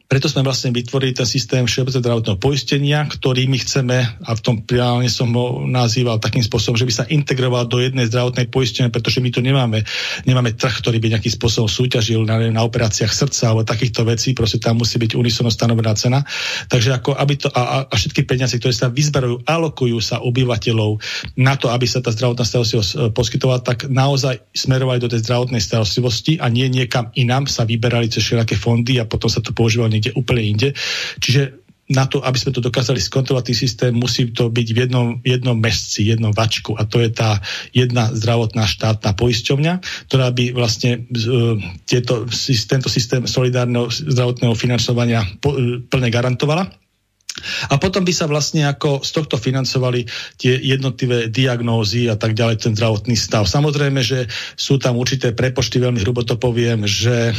Speaker 2: preto sme vlastne vytvorili ten systém všeobecného zdravotného poistenia, ktorý my chceme, a v tom priálne som ho nazýval takým spôsobom, že by sa integroval do jednej zdravotnej poistenia, pretože my tu nemáme, nemáme trh, ktorý by nejakým spôsobom súťažil na, na operáciách srdca alebo takýchto vecí, proste tam musí byť unisono stanovená cena. Takže ako aby to, a, a všetky peniaze, ktoré sa vyzberujú, alokujú sa obyvateľov na to, aby sa tá zdravotná starostlivosť e, poskytovala, tak naozaj smerovali do tej zdravotnej starostlivosti a nie niekam inám sa vyberali cez všetké fondy a potom sa to používalo niekde úplne inde. Čiže na to, aby sme to dokázali skontrolovať tý systém, musí to byť v jednom, jednom mesci, jednom vačku a to je tá jedna zdravotná štátna poisťovňa, ktorá by vlastne uh, tieto, tento systém solidárneho zdravotného financovania po, uh, plne garantovala a potom by sa vlastne ako z tohto financovali tie jednotlivé diagnózy a tak ďalej, ten zdravotný stav. Samozrejme, že sú tam určité prepočty, veľmi hrubo to poviem, že e,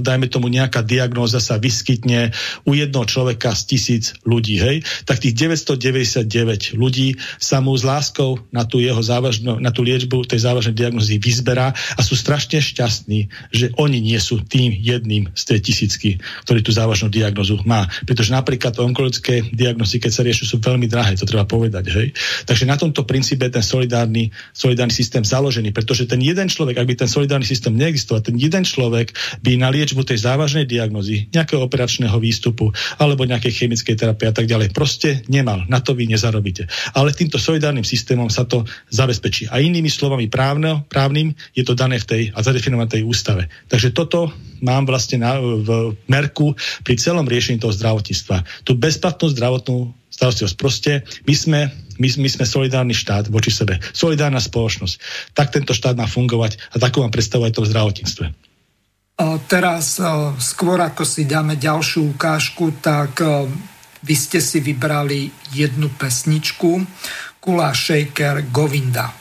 Speaker 2: dajme tomu nejaká diagnóza sa vyskytne u jednoho človeka z tisíc ľudí, hej, tak tých 999 ľudí sa mu s láskou na tú jeho závažnú, na tú liečbu tej závažnej diagnózy vyzberá a sú strašne šťastní, že oni nie sú tým jedným z tej tisícky, ktorý tú závažnú diagnózu má. Pretože napríklad onkologické onkologické diagnozy, keď sa riešujú, sú veľmi drahé, to treba povedať. Hej? Takže na tomto princípe ten solidárny, solidárny systém založený, pretože ten jeden človek, ak by ten solidárny systém neexistoval, ten jeden človek by na liečbu tej závažnej diagnozy, nejakého operačného výstupu alebo nejakej chemickej terapie a tak ďalej, proste nemal. Na to vy nezarobíte. Ale týmto solidárnym systémom sa to zabezpečí. A inými slovami právne, právnym je to dané v tej a zadefinované tej ústave. Takže toto mám vlastne na, v merku pri celom riešení toho zdravotníctva. Tu bezplatnú zdravotnú starostlivosť. Proste my sme, my, my sme solidárny štát voči sebe. Solidárna spoločnosť. Tak tento štát má fungovať a takú mám predstavovať to v zdravotníctve.
Speaker 1: Teraz skôr ako si dáme ďalšiu ukážku, tak vy ste si vybrali jednu pesničku Kula Shaker Govinda.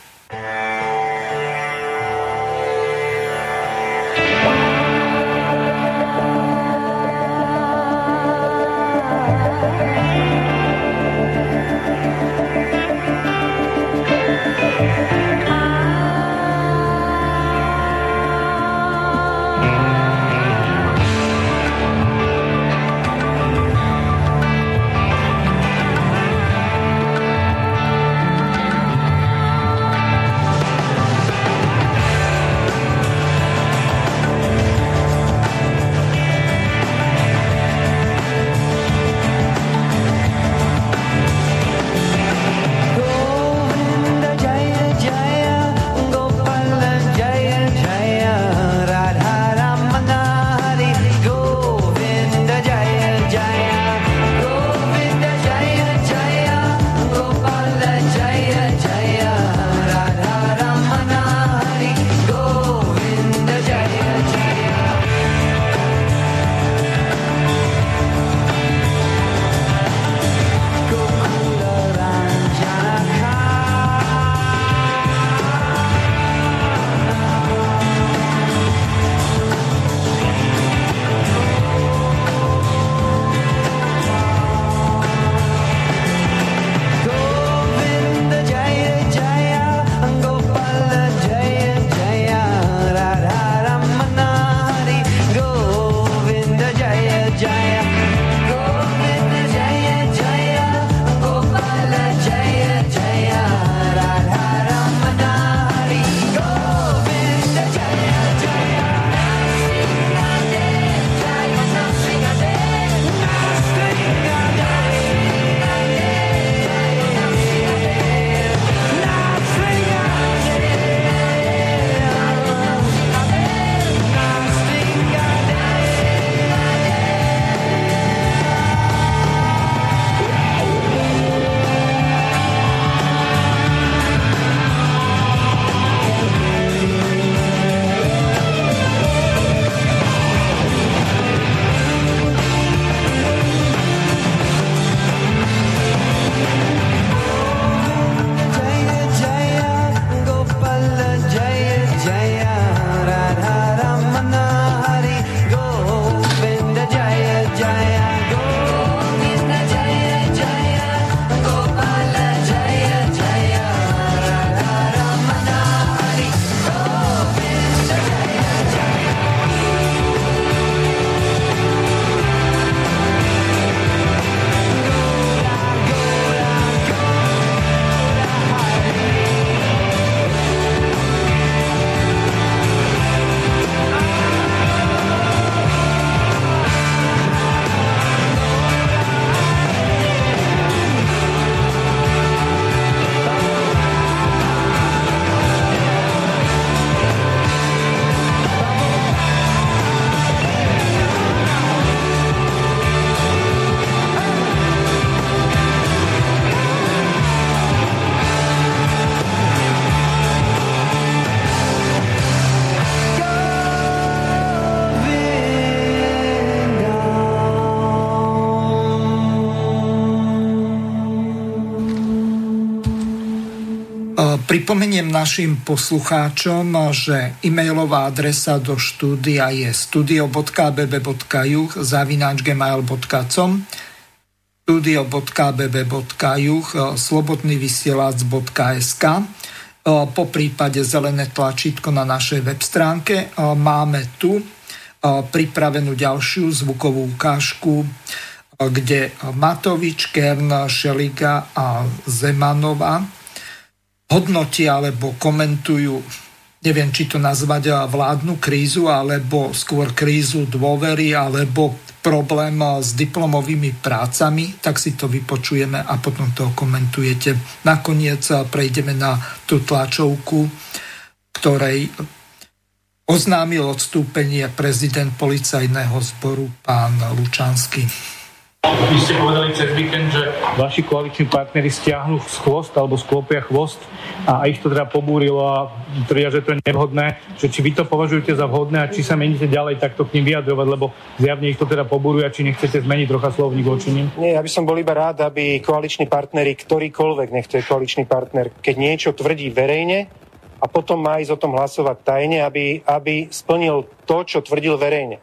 Speaker 1: Pripomeniem našim poslucháčom, že e-mailová adresa do štúdia je studio.bb.juh zavináč gmail.com studio.bb.juh slobodnyvysielac.sk po prípade zelené tlačítko na našej web stránke. Máme tu pripravenú ďalšiu zvukovú ukážku, kde Matovič, Kern, Šeliga a Zemanova hodnotia alebo komentujú, neviem či to nazvať vládnu krízu, alebo skôr krízu dôvery, alebo problém s diplomovými prácami, tak si to vypočujeme a potom to komentujete. Nakoniec prejdeme na tú tlačovku, ktorej oznámil odstúpenie prezident policajného zboru pán Lučanský.
Speaker 12: Vy ste povedali cez víkend, že vaši koaliční partnery stiahnu z chvost alebo sklopia chvost a ich to teda pobúrilo a tvrdia, že to je nevhodné. Že či vy to považujete za vhodné a či sa meníte ďalej takto k ním vyjadrovať, lebo zjavne ich to teda pobúruje a či nechcete zmeniť trocha slovník voči nim?
Speaker 7: Nie, ja by som bol iba rád, aby koaliční partnery, ktorýkoľvek nech to je koaličný partner, keď niečo tvrdí verejne, a potom má ísť o tom hlasovať tajne, aby, aby splnil to, čo tvrdil verejne.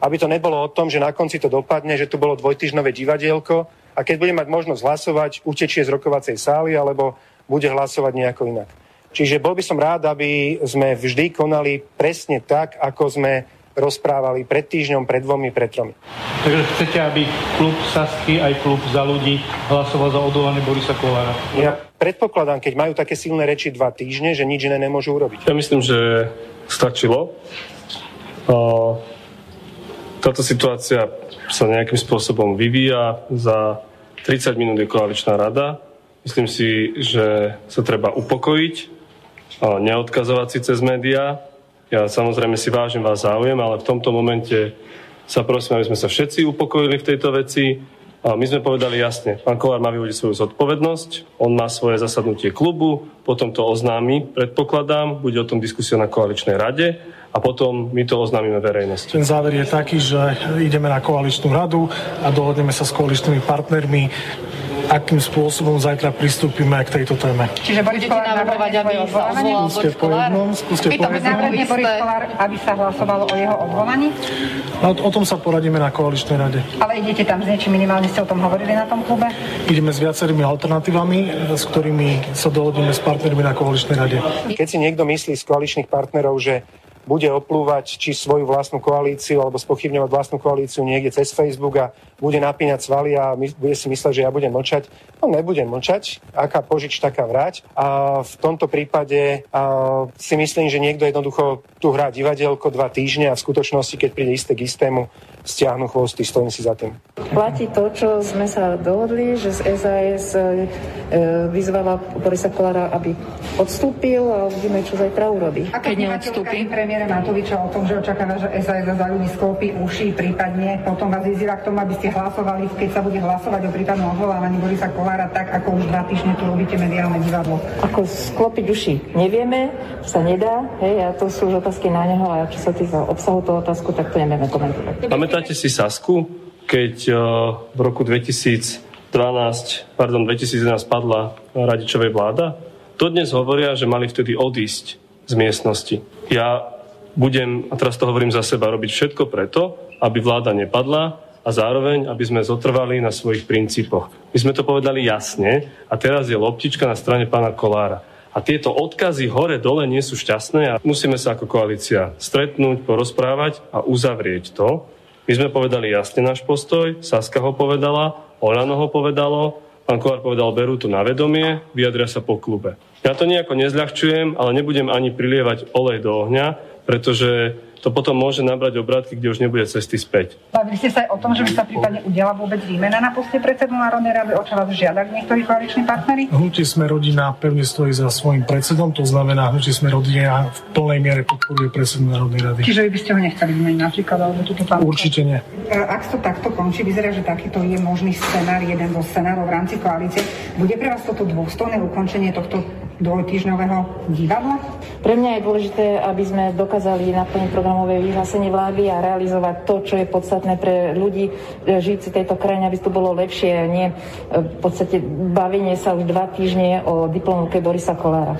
Speaker 7: Aby to nebolo o tom, že na konci to dopadne, že tu bolo dvojtyžnové divadielko a keď bude mať možnosť hlasovať, utečie z rokovacej sály alebo bude hlasovať nejako inak. Čiže bol by som rád, aby sme vždy konali presne tak, ako sme rozprávali pred týždňom, pred dvomi, pred tromi.
Speaker 12: Takže chcete, aby klub Sasky aj klub za ľudí hlasoval za odvolanie Borisa Kolára?
Speaker 7: Ja predpokladám, keď majú také silné reči dva týždne, že nič iné nemôžu urobiť.
Speaker 15: Ja myslím, že stačilo. Táto situácia sa nejakým spôsobom vyvíja. Za 30 minút je koaličná rada. Myslím si, že sa treba upokojiť, neodkazovať si cez médiá, ja samozrejme si vážim vás záujem, ale v tomto momente sa prosím, aby sme sa všetci upokojili v tejto veci. My sme povedali jasne, pán Kolár má vyvodiť svoju zodpovednosť, on má svoje zasadnutie klubu, potom to oznámi, predpokladám, bude o tom diskusia na koaličnej rade a potom my to oznámime verejnosti.
Speaker 8: Ten záver je taký, že ideme na koaličnú radu a dohodneme sa s koaličnými partnermi akým spôsobom zajtra pristúpime k tejto téme.
Speaker 17: Čiže Boris Kolár navrhovať, aby sa odvolal
Speaker 8: Skúste po jednom, skúste po jednom.
Speaker 17: Boris Kolár, aby sa hlasovalo o jeho odvolaní?
Speaker 8: No, o tom sa poradíme na koaličnej rade.
Speaker 17: Ale idete tam s niečím, minimálne ste o tom hovorili na tom klube?
Speaker 8: Ideme s viacerými alternatívami, s ktorými sa dohodneme s partnermi na koaličnej rade.
Speaker 7: Keď si niekto myslí z koaličných partnerov, že bude oplúvať či svoju vlastnú koalíciu alebo spochybňovať vlastnú koalíciu niekde cez Facebook a bude napínať svaly a my, bude si mysleť, že ja budem mlčať. No nebudem mlčať, aká požič, taká vrať. A v tomto prípade a, si myslím, že niekto jednoducho tu hrá divadielko dva týždne a v skutočnosti, keď príde isté k istému, stiahnu chvosty, stojím si za tým.
Speaker 18: Platí to, čo sme sa dohodli, že z SAS e, vyzvala Borisa Kolára, aby odstúpil a uvidíme, čo zajtra urobí.
Speaker 17: A keď neodstúpi? premiéra Matoviča o tom, že očakáva, že SAS za ľudí sklopí uši, prípadne potom vás vyzýva k tomu, aby ste hlasovali, keď sa bude hlasovať o prípadnom odvolávaní Borisa Kolára, tak ako už dva týždne tu robíte mediálne divadlo.
Speaker 18: Ako sklopiť uši nevieme, sa nedá, hej, a to sú už otázky na neho a čo sa týka obsahu toho otázku, tak to nevieme komentovať.
Speaker 15: Pamätáte si Sasku, keď uh, v roku 2012, pardon, 2011 padla Radičovej vláda? Dodnes hovoria, že mali vtedy odísť z miestnosti. Ja budem, a teraz to hovorím za seba, robiť všetko preto, aby vláda nepadla a zároveň, aby sme zotrvali na svojich princípoch. My sme to povedali jasne a teraz je loptička na strane pána Kolára. A tieto odkazy hore-dole nie sú šťastné a musíme sa ako koalícia stretnúť, porozprávať a uzavrieť to. My sme povedali jasne náš postoj, Saska ho povedala, Olano ho povedalo, pán Kolár povedal, berú to na vedomie, vyjadria sa po klube. Ja to nejako nezľahčujem, ale nebudem ani prilievať olej do ohňa, pretože to potom môže nabrať obrátky, kde už nebude cesty späť.
Speaker 17: Bavili ste sa aj o tom, že by sa prípadne udiala vôbec výmena na poste predsedu Národnej rady, o čo vás žiadali niektorí koaliční partnery?
Speaker 8: Hnutie sme rodina pevne stojí za svojim predsedom, to znamená, hnutie sme rodina v plnej miere podporuje predsedu Národnej rady.
Speaker 17: Čiže vy by ste ho nechceli vymeniť napríklad, alebo túto pán...
Speaker 8: Určite nie.
Speaker 17: Ak to takto končí, vyzerá, že takýto je možný scenár, jeden zo scenárov v rámci koalície. Bude pre vás toto dôstojné ukončenie tohto dvojtýždňového divadla?
Speaker 18: Pre mňa je dôležité, aby sme dokázali naplniť program programové vyhlásenie vlády a realizovať to, čo je podstatné pre ľudí e, žijúci tejto krajine, aby to bolo lepšie a nie e, v podstate bavenie sa už dva týždne o diplomovke Borisa Kolára.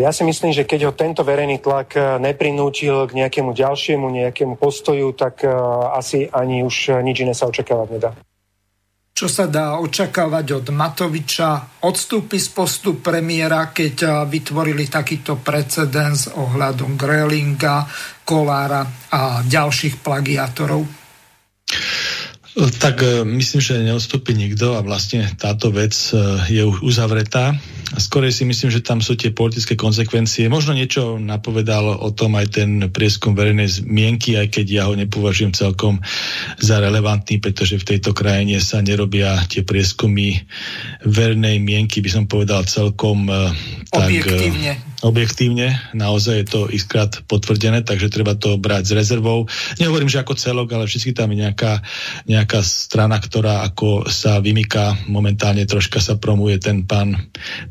Speaker 5: Ja si myslím, že keď ho tento verejný tlak eh, neprinútil k nejakému ďalšiemu, nejakému postoju, tak asi ani už nič iné sa očakávať nedá.
Speaker 1: Čo sa dá očakávať od Matoviča? Odstúpi z postu premiéra, keď vytvorili takýto precedens ohľadom Grelinga, Kolára a ďalších plagiátorov?
Speaker 2: Tak myslím, že neodstúpi nikto a vlastne táto vec je už uzavretá. Skorej si myslím, že tam sú tie politické konsekvencie. Možno niečo napovedal o tom aj ten prieskum verejnej zmienky, aj keď ja ho nepovažujem celkom za relevantný, pretože v tejto krajine sa nerobia tie prieskumy verejnej mienky, by som povedal celkom eh,
Speaker 1: tak, eh, objektívne
Speaker 2: naozaj je to iskrát potvrdené, takže treba to brať s rezervou. Nehovorím, že ako celok, ale vždy tam je nejaká, nejaká strana, ktorá ako sa vymyká, momentálne troška sa promuje ten pán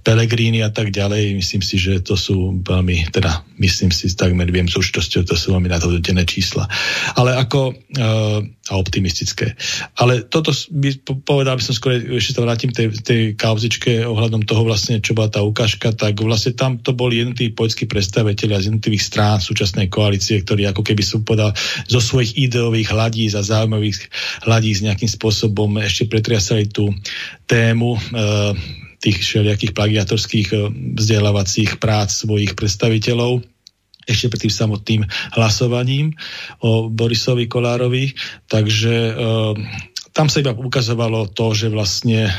Speaker 2: Pelegrini a tak ďalej. Myslím si, že to sú veľmi, teda myslím si, takmer viem s určitosťou, to sú veľmi nadhodotené čísla. Ale ako, uh, a optimistické. Ale toto by, povedal by som skôr, ešte sa vrátim tej, tej kauzičke ohľadom toho vlastne, čo bola tá ukážka, tak vlastne tam to boli jednotliví poľskí predstaviteľia z jednotlivých strán súčasnej koalície, ktorí ako keby som povedal zo svojich ideových hladíc a zaujímavých hladíc nejakým spôsobom ešte pretriasali tú tému uh, tých všelijakých plagiatorských eh, vzdelávacích prác svojich predstaviteľov ešte pred tým samotným hlasovaním o Borisovi Kolárovi. Takže e, tam sa iba ukazovalo to, že vlastne e,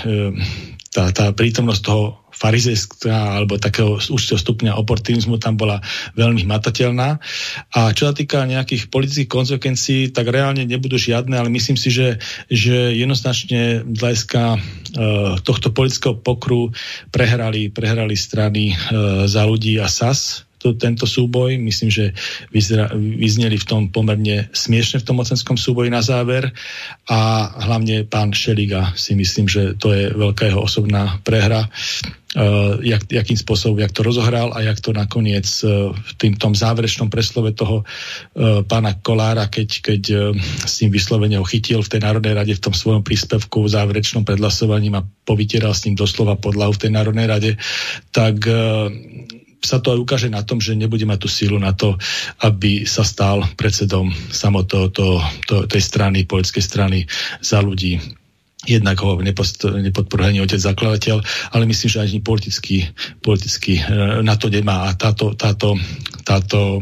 Speaker 2: tá, tá prítomnosť toho farizejská alebo takého určitého stupňa oportunizmu tam bola veľmi hmatateľná. A čo sa týka nejakých politických konsekvencií, tak reálne nebudú žiadne, ale myslím si, že, že jednoznačne z hľadiska e, tohto politického pokru prehrali, prehrali strany e, za ľudí a SAS to, tento súboj. Myslím, že vyzra, vyzneli v tom pomerne smiešne v tom mocenskom súboji na záver a hlavne pán Šeliga si myslím, že to je veľká jeho osobná prehra. Uh, jak, jakým spôsobom, jak to rozohral a jak to nakoniec uh, v tým tom záverečnom preslove toho uh, pána Kolára, keď, keď uh, s ním vyslovene ho chytil v tej Národnej rade v tom svojom príspevku v záverečnom predhlasovaním a povytieral s ním doslova podlahu v tej Národnej rade, tak uh, sa to aj ukáže na tom, že nebude mať tú sílu na to, aby sa stal predsedom to, tej strany, politickej strany za ľudí. Jednak ho nepodporuje ani otec zakladateľ, ale myslím, že ani politicky, politicky e, na to nemá. A táto, táto, táto,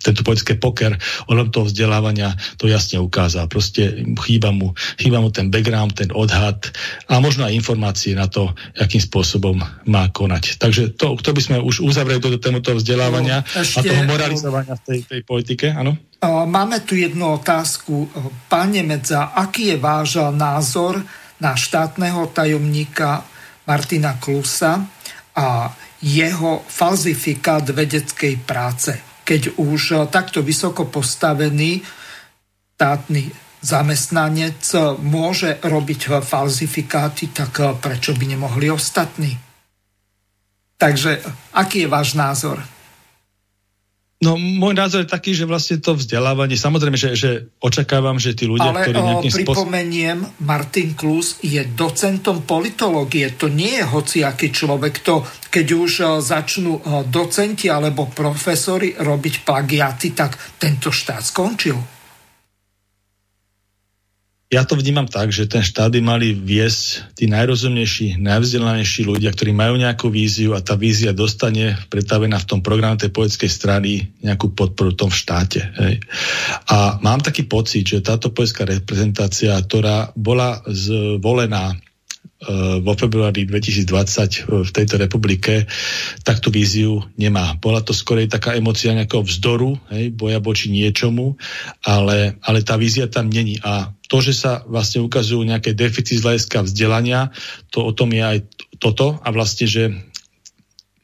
Speaker 2: tento politické poker ohľadom toho vzdelávania to jasne ukázal. Proste chýba mu, chýba mu ten background, ten odhad a možno aj informácie na to, akým spôsobom má konať. Takže to, to by sme už uzavreli do tému toho vzdelávania no, ešte, a toho moralizovania v tej, tej politike, áno?
Speaker 1: Máme tu jednu otázku. Pán Nemedza, aký je váš názor na štátneho tajomníka Martina Klusa a jeho falzifikát vedeckej práce? Keď už takto vysoko postavený štátny zamestnanec môže robiť falzifikáty, tak prečo by nemohli ostatní? Takže aký je váš názor?
Speaker 2: No, môj názor je taký, že vlastne to vzdelávanie, samozrejme, že, že očakávam, že tí ľudia,
Speaker 1: Ale
Speaker 2: ktorí nejakým
Speaker 1: spôsobom... pripomeniem, Martin Klus je docentom politológie. To nie je hociaký človek. To, keď už začnú docenti alebo profesori robiť plagiaty, tak tento štát skončil.
Speaker 2: Ja to vnímam tak, že ten štát by mali viesť tí najrozumnejší, najvzdelanejší ľudia, ktorí majú nejakú víziu a tá vízia dostane pretavená v tom programe tej politickej strany nejakú podporu v tom štáte. Hej. A mám taký pocit, že táto politická reprezentácia, ktorá bola zvolená vo februári 2020 v tejto republike, tak tú víziu nemá. Bola to skorej taká emocia nejakého vzdoru, hej, boja voči niečomu, ale, ale tá vízia tam není. A to, že sa vlastne ukazujú nejaké deficit z hľadiska vzdelania, to o tom je aj toto a vlastne, že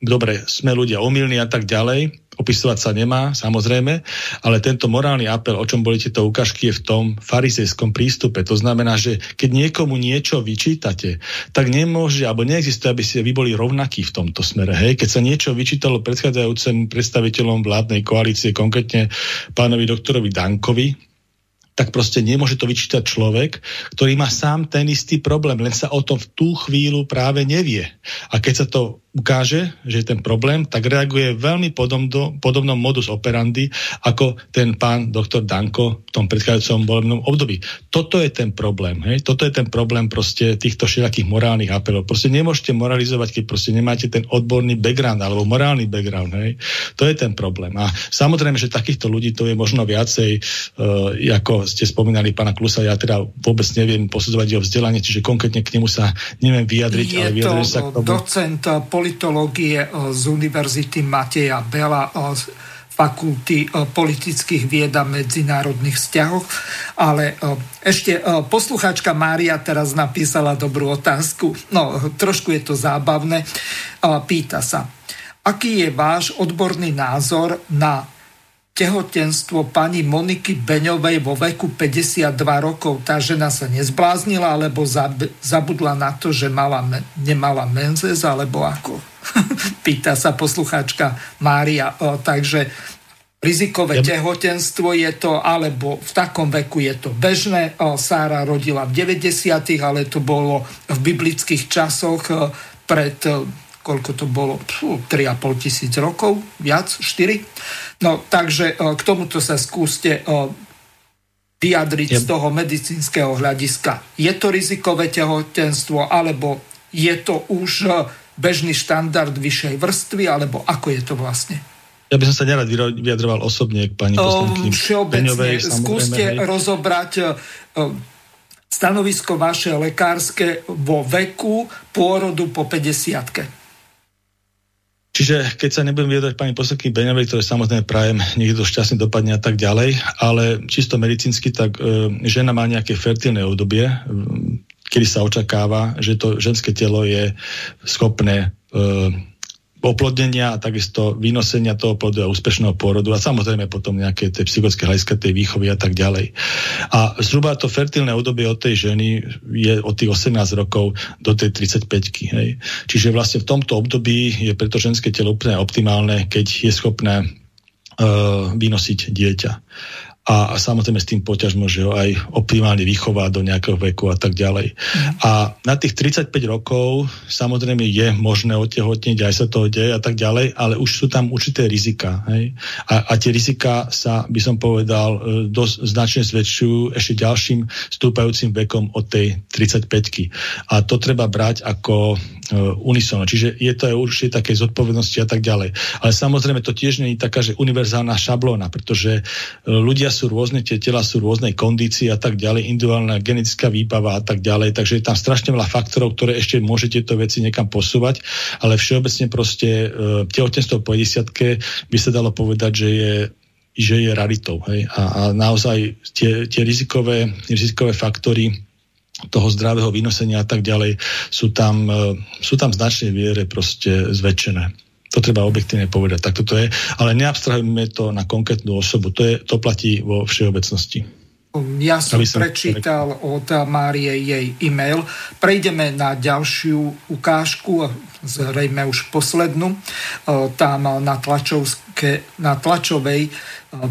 Speaker 2: dobre, sme ľudia omylní a tak ďalej, opisovať sa nemá, samozrejme, ale tento morálny apel, o čom boli tieto ukážky, je v tom farizejskom prístupe. To znamená, že keď niekomu niečo vyčítate, tak nemôže, alebo neexistuje, aby ste vy boli rovnakí v tomto smere. Hej? Keď sa niečo vyčítalo predchádzajúcim predstaviteľom vládnej koalície, konkrétne pánovi doktorovi Dankovi, tak proste nemôže to vyčítať človek, ktorý má sám ten istý problém, len sa o tom v tú chvíľu práve nevie. A keď sa to ukáže, že je ten problém, tak reaguje veľmi podobno, podobnom modus operandi ako ten pán doktor Danko v tom predchádzajúcom volebnom období. Toto je ten problém. Hej? Toto je ten problém proste týchto všetkých morálnych apelov. Proste nemôžete moralizovať, keď proste nemáte ten odborný background alebo morálny background. Hej? To je ten problém. A samozrejme, že takýchto ľudí to je možno viacej, uh, ako ste spomínali pána Klusa, ja teda vôbec neviem posudzovať jeho vzdelanie, čiže konkrétne k nemu sa neviem vyjadriť,
Speaker 1: je
Speaker 2: ale vyjadriť sa k tomu.
Speaker 1: docent politológie e, z Univerzity Mateja Bela e, z fakulty e, politických vied a medzinárodných vzťahov. Ale ešte poslucháčka Mária teraz napísala dobrú otázku. No, trošku je to zábavné. Pýta sa, aký je váš odborný názor na tehotenstvo pani Moniky Beňovej vo veku 52 rokov. Tá žena sa nezbláznila, alebo zabudla na to, že mala, nemala menzes, alebo ako? [LAUGHS] Pýta sa poslucháčka Mária. O, takže rizikové ja... tehotenstvo je to, alebo v takom veku je to bežné. O, Sára rodila v 90 ale to bolo v biblických časoch pred koľko to bolo, 3,5 tisíc rokov, viac, 4. No takže e, k tomuto sa skúste e, vyjadriť yep. z toho medicínskeho hľadiska. Je to rizikové tehotenstvo, alebo je to už e, bežný štandard vyššej vrstvy, alebo ako je to vlastne?
Speaker 2: Ja by som sa nerad vyjadroval osobne k pani poslanky
Speaker 1: Všeobecne, skúste hej. rozobrať stanovisko vaše lekárske vo veku pôrodu po 50
Speaker 2: Čiže keď sa nebudem vyjadrovať pani poslanky Beňovej, ktoré samozrejme prajem, nech to šťastne dopadne a tak ďalej, ale čisto medicínsky, tak e, žena má nejaké fertilné obdobie, e, kedy sa očakáva, že to ženské telo je schopné e, oplodnenia a takisto vynosenia toho plodu a úspešného pôrodu a samozrejme potom nejaké tie psychické hľadiska tej výchovy a tak ďalej. A zhruba to fertilné obdobie od tej ženy je od tých 18 rokov do tej 35 hej. Čiže vlastne v tomto období je preto ženské telo úplne optimálne, keď je schopné uh, vynosiť dieťa a, a samozrejme s tým poťaž môže ho aj optimálne vychovať do nejakého veku a tak ďalej. Mm. A na tých 35 rokov samozrejme je možné otehotniť, aj sa to deje a tak ďalej, ale už sú tam určité rizika. Hej? A, a tie rizika sa, by som povedal, e, dosť značne zväčšujú ešte ďalším stúpajúcim vekom od tej 35 A to treba brať ako uh, unisono. Čiže je to aj určite také zodpovednosti a tak ďalej. Ale samozrejme to tiež nie je taká, že univerzálna šablóna, pretože uh, ľudia sú rôzne, tie tela sú rôznej kondícii a tak ďalej, individuálna genetická výbava a tak ďalej, takže je tam strašne veľa faktorov, ktoré ešte môže tieto veci niekam posúvať, ale všeobecne proste uh, tehotenstvo po 50 by sa dalo povedať, že je že je raritou. Hej? A, a naozaj tie, tie rizikové, rizikové faktory toho zdravého vynosenia a tak ďalej sú tam, uh, sú tam značne viere proste zväčšené. To treba objektívne povedať, tak toto je. Ale neabstrahujeme to na konkrétnu osobu. To, je, to platí vo všeobecnosti.
Speaker 1: Ja som prečítal od Márie jej e-mail. Prejdeme na ďalšiu ukážku, zrejme už poslednú. Tam na, na tlačovej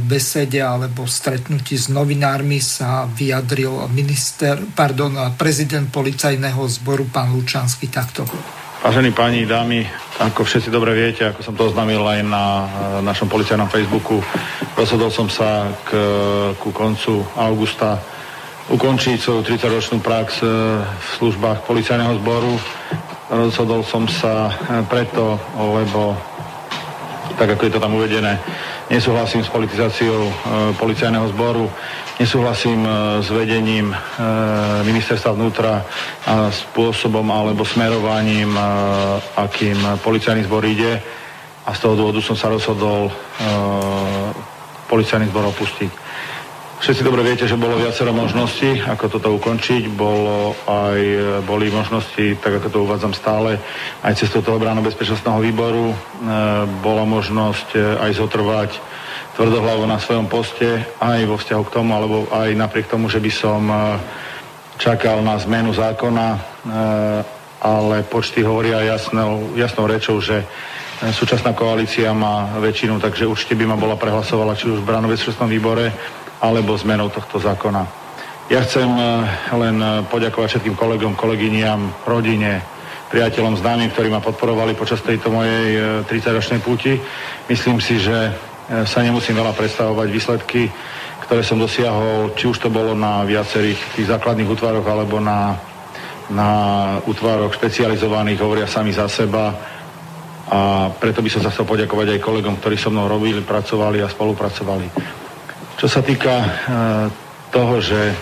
Speaker 1: besede alebo stretnutí s novinármi sa vyjadril minister, pardon, prezident policajného zboru pán Lučanský takto.
Speaker 19: Vážení páni, dámy, ako všetci dobre viete, ako som to oznámil aj na eh, našom policajnom Facebooku, rozhodol som sa k, ku koncu augusta ukončiť svoju 30-ročnú prax eh, v službách policajného zboru. Rozhodol som sa eh, preto, lebo tak ako je to tam uvedené, nesúhlasím s politizáciou policajného zboru, nesúhlasím e, s vedením e, ministerstva vnútra spôsobom alebo smerovaním, e, akým policajný zbor ide a z toho dôvodu som sa rozhodol policajný zbor opustiť. Všetci dobre viete, že bolo viacero možností, ako toto ukončiť. Bolo aj, boli možnosti, tak ako to uvádzam stále, aj cez toho bráno bezpečnostného výboru. Bola možnosť aj zotrvať tvrdohlavo na svojom poste, aj vo vzťahu k tomu, alebo aj napriek tomu, že by som e, čakal na zmenu zákona, e, ale počty hovoria jasnou, jasnou rečou, že súčasná koalícia má väčšinu, takže určite by ma bola prehlasovala či už v bráno bezpečnostnom výbore, alebo zmenou tohto zákona. Ja chcem len poďakovať všetkým kolegom, kolegyniam, rodine, priateľom, známym, ktorí ma podporovali počas tejto mojej 30-ročnej eh, púti. Myslím si, že sa nemusím veľa predstavovať výsledky, ktoré som dosiahol, či už to bolo na viacerých tých základných útvaroch alebo na, na útvaroch špecializovaných, hovoria sami za seba. A preto by som sa chcel poďakovať aj kolegom, ktorí so mnou robili, pracovali a spolupracovali. Čo sa týka e, toho, že e,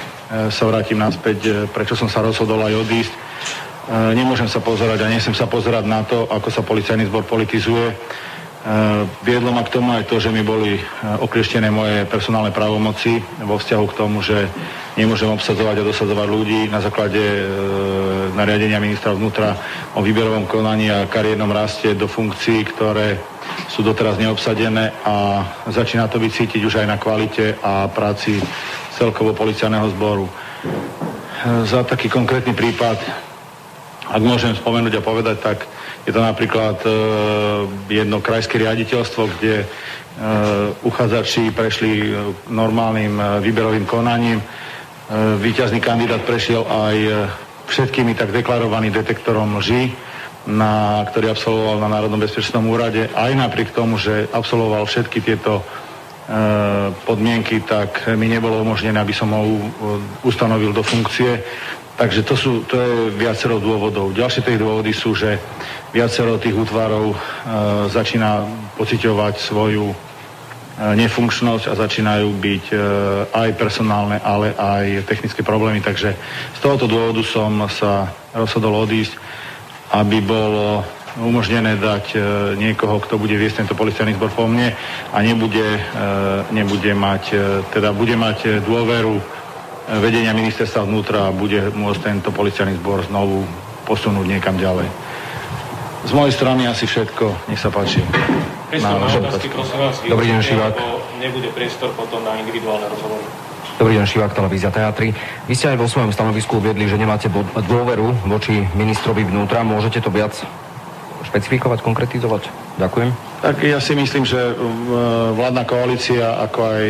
Speaker 19: sa vrátim naspäť, e, prečo som sa rozhodol aj odísť, nemôžem sa pozerať a nesem sa pozerať na to, ako sa policajný zbor politizuje. Viedlo ma k tomu aj to, že mi boli okrieštené moje personálne právomoci vo vzťahu k tomu, že nemôžem obsadzovať a dosadzovať ľudí na základe nariadenia ministra vnútra o výberovom konaní a kariérnom raste do funkcií, ktoré sú doteraz neobsadené a začína to byť cítiť už aj na kvalite a práci celkovo policajného zboru. Za taký konkrétny prípad, ak môžem spomenúť a povedať, tak je to napríklad e, jedno krajské riaditeľstvo, kde e, uchádzači prešli e, normálnym výberovým konaním. Výťazný kandidát prešiel aj všetkými tak deklarovaným detektorom lží na, ktorý absolvoval na Národnom bezpečnostnom úrade, aj napriek tomu, že absolvoval všetky tieto podmienky, tak mi nebolo umožnené, aby som ho ustanovil do funkcie. Takže to, sú, to je viacero dôvodov. Ďalšie tie dôvody sú, že viacero tých útvarov e, začína pociťovať svoju e, nefunkčnosť a začínajú byť e, aj personálne, ale aj technické problémy. Takže z tohoto dôvodu som sa rozhodol odísť aby bolo umožnené dať e, niekoho, kto bude viesť tento policajný zbor po mne a nebude, e, nebude mať, e, teda bude mať dôveru vedenia ministerstva vnútra a bude môcť tento policajný zbor znovu posunúť niekam ďalej. Z mojej strany asi všetko. Nech sa páči.
Speaker 20: Dobrý deň, Šivák. Nebude priestor potom na individuálne rozhovory. Dobrý deň, Šivák, televízia Teatry. Vy ste aj vo svojom stanovisku uviedli, že nemáte dôveru voči ministrovi vnútra. Môžete to viac špecifikovať, konkretizovať? Ďakujem.
Speaker 19: Tak ja si myslím, že uh, vládna koalícia, ako aj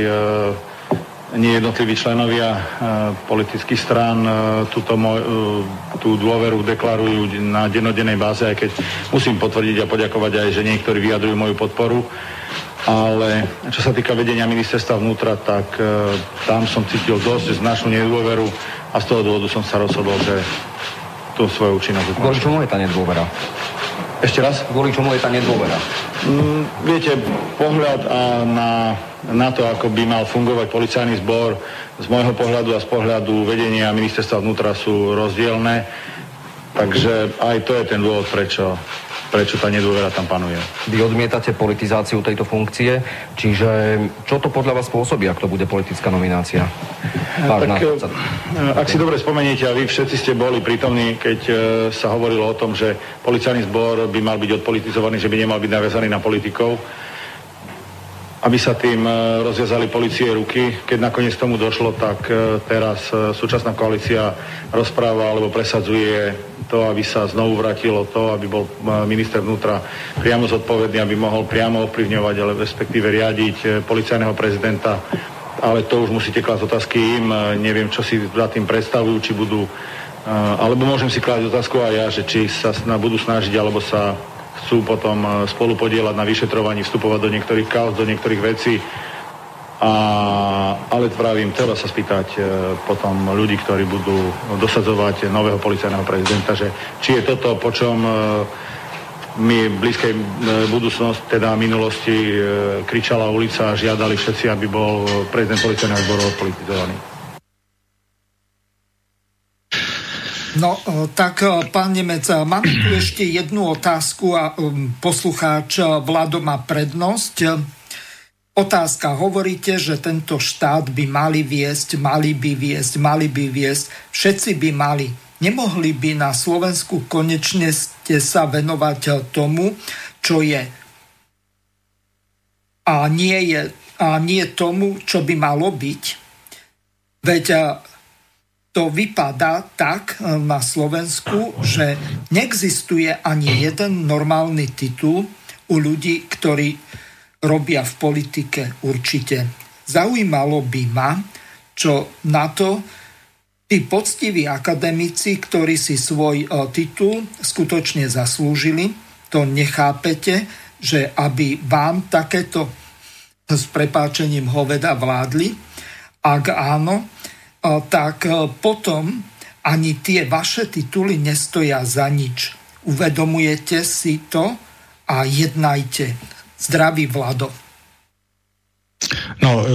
Speaker 19: uh, nejednotliví členovia uh, politických strán túto moj, tú dôveru deklarujú na denodennej báze, aj keď musím potvrdiť a poďakovať aj, že niektorí vyjadrujú moju podporu ale čo sa týka vedenia ministerstva vnútra, tak e, tam som cítil dosť značnú nedôveru a z toho dôvodu som sa rozhodol, že tú svoju účinnosť
Speaker 20: ukončím. Kvôli čomu je tá nedôvera?
Speaker 19: Ešte raz?
Speaker 20: Kvôli čomu je tá nedôvera?
Speaker 19: Mm, viete, pohľad a na, na to, ako by mal fungovať policajný zbor, z môjho pohľadu a z pohľadu vedenia ministerstva vnútra sú rozdielne. Takže aj to je ten dôvod, prečo prečo tá nedôvera tam panuje.
Speaker 20: Vy odmietate politizáciu tejto funkcie, čiže čo to podľa vás spôsobí, ak to bude politická nominácia?
Speaker 19: tak, e, ak si dobre spomeniete, a vy všetci ste boli prítomní, keď sa hovorilo o tom, že policajný zbor by mal byť odpolitizovaný, že by nemal byť naviazaný na politikov, aby sa tým e, rozviazali policie ruky. Keď nakoniec tomu došlo, tak teraz súčasná koalícia rozpráva alebo presadzuje to, aby sa znovu vrátilo to, aby bol minister vnútra priamo zodpovedný, aby mohol priamo ovplyvňovať, ale respektíve riadiť e, policajného prezidenta. Ale to už musíte klásť otázky im, e, neviem, čo si za tým predstavujú, či budú, e, alebo môžem si klásť otázku aj ja, že či sa budú snažiť, alebo sa chcú potom spolu podielať na vyšetrovaní, vstupovať do niektorých kaos, do niektorých vecí, a, ale vravím, treba sa spýtať e, potom ľudí, ktorí budú dosadzovať nového policajného prezidenta, že či je toto, po čom e, my v blízkej e, budúcnosti, teda minulosti, e, kričala ulica a žiadali všetci, aby bol prezident policajného zboru odpolitizovaný.
Speaker 1: No, e, tak e, pán Nemec, e, máme tu ešte jednu otázku a poslucháč Vlado má prednosť. Otázka, hovoríte, že tento štát by mali viesť, mali by viesť, mali by viesť, všetci by mali. Nemohli by na Slovensku konečne ste sa venovať tomu, čo je a nie, je, a nie tomu, čo by malo byť. Veď to vypadá tak na Slovensku, že neexistuje ani jeden normálny titul u ľudí, ktorí robia v politike určite. Zaujímalo by ma, čo na to tí poctiví akademici, ktorí si svoj e, titul skutočne zaslúžili, to nechápete, že aby vám takéto s prepáčením hoveda vládli. Ak áno, e, tak e, potom ani tie vaše tituly nestoja za nič. Uvedomujete si to a jednajte. Zdravý Vlado.
Speaker 2: No, e,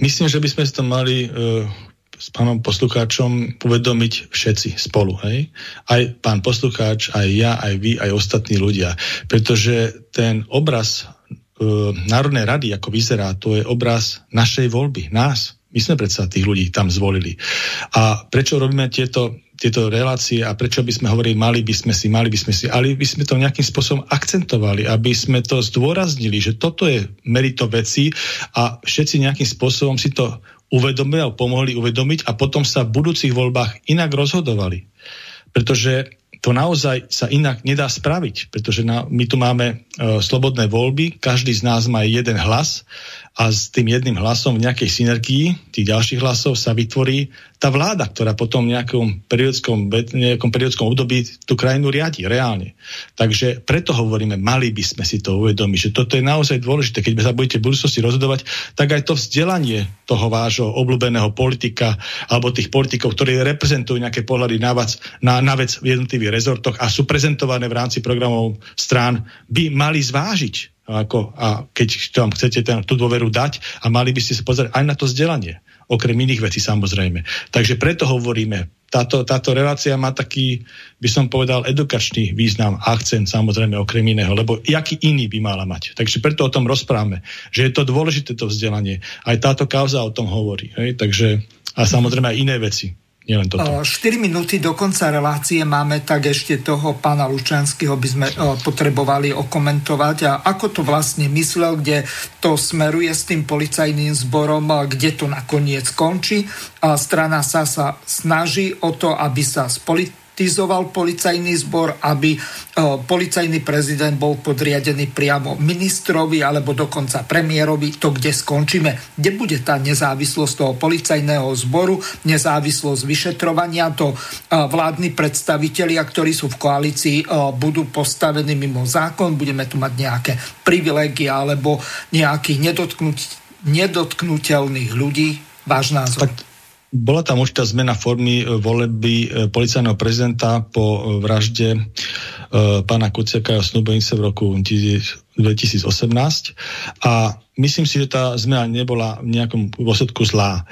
Speaker 2: myslím, že by sme to mali e, s pánom poslucháčom uvedomiť všetci spolu. Hej? Aj pán poslucháč, aj ja, aj vy, aj ostatní ľudia. Pretože ten obraz e, Národnej rady, ako vyzerá, to je obraz našej voľby, nás. My sme predsa tých ľudí tam zvolili. A prečo robíme tieto tieto relácie a prečo by sme hovorili, mali by sme si, mali by sme si, ale by sme to nejakým spôsobom akcentovali, aby sme to zdôraznili, že toto je merito veci a všetci nejakým spôsobom si to uvedomili a pomohli uvedomiť a potom sa v budúcich voľbách inak rozhodovali. Pretože to naozaj sa inak nedá spraviť, pretože na, my tu máme e, slobodné voľby, každý z nás má jeden hlas a s tým jedným hlasom v nejakej synergii tých ďalších hlasov sa vytvorí tá vláda, ktorá potom v nejakom periodickom, nejakom periodickom období tú krajinu riadi reálne. Takže preto hovoríme, mali by sme si to uvedomiť, že toto je naozaj dôležité. Keď sa budete v budúcnosti rozhodovať, tak aj to vzdelanie toho vášho obľúbeného politika alebo tých politikov, ktorí reprezentujú nejaké pohľady na vec, na, na vec v jednotlivých rezortoch a sú prezentované v rámci programov strán, by mali zvážiť ako, a keď tam chcete ten, tú dôveru dať a mali by ste sa pozrieť aj na to vzdelanie, okrem iných vecí samozrejme. Takže preto hovoríme, táto, táto relácia má taký, by som povedal, edukačný význam, akcent samozrejme okrem iného, lebo jaký iný by mala mať. Takže preto o tom rozprávame, že je to dôležité to vzdelanie. Aj táto kauza o tom hovorí. Hej? Takže, a samozrejme aj iné veci. Nielen toto.
Speaker 1: 4 minúty do konca relácie máme, tak ešte toho pána Lučanského by sme potrebovali okomentovať. A ako to vlastne myslel, kde to smeruje s tým policajným zborom, kde to nakoniec končí. A strana sa sa snaží o to, aby sa z kritizoval policajný zbor, aby e, policajný prezident bol podriadený priamo ministrovi alebo dokonca premiérovi, to kde skončíme. Kde bude tá nezávislosť toho policajného zboru, nezávislosť vyšetrovania, to e, vládni predstavitelia, ktorí sú v koalícii, e, budú postavení mimo zákon, budeme tu mať nejaké privilégia alebo nejakých nedotknutelných ľudí. Váš názor. Tak
Speaker 2: bola tam určitá zmena formy e, voleby e, policajného prezidenta po e, vražde pána Kuciaka a snúbenice v roku 2018 a myslím si, že tá zmena nebola v nejakom dôsledku zlá.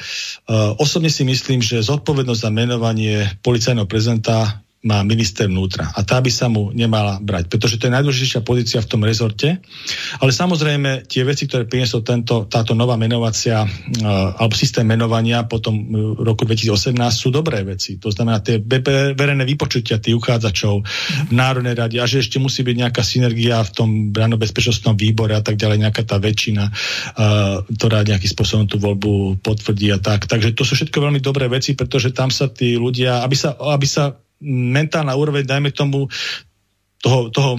Speaker 2: Osobne si myslím, že zodpovednosť za menovanie policajného prezidenta má minister vnútra a tá by sa mu nemala brať, pretože to je najdôležitejšia pozícia v tom rezorte. Ale samozrejme tie veci, ktoré priniesol tento, táto nová menovacia uh, alebo systém menovania po tom uh, roku 2018 sú dobré veci. To znamená tie verejné vypočutia tých uchádzačov v Národnej rade a že ešte musí byť nejaká synergia v tom bezpečnostnom výbore a tak ďalej, nejaká tá väčšina, uh, ktorá nejakým spôsobom tú voľbu potvrdí a tak. Takže to sú všetko veľmi dobré veci, pretože tam sa tí ľudia, aby sa, aby sa mentálna úroveň, dajme tomu, toho, toho,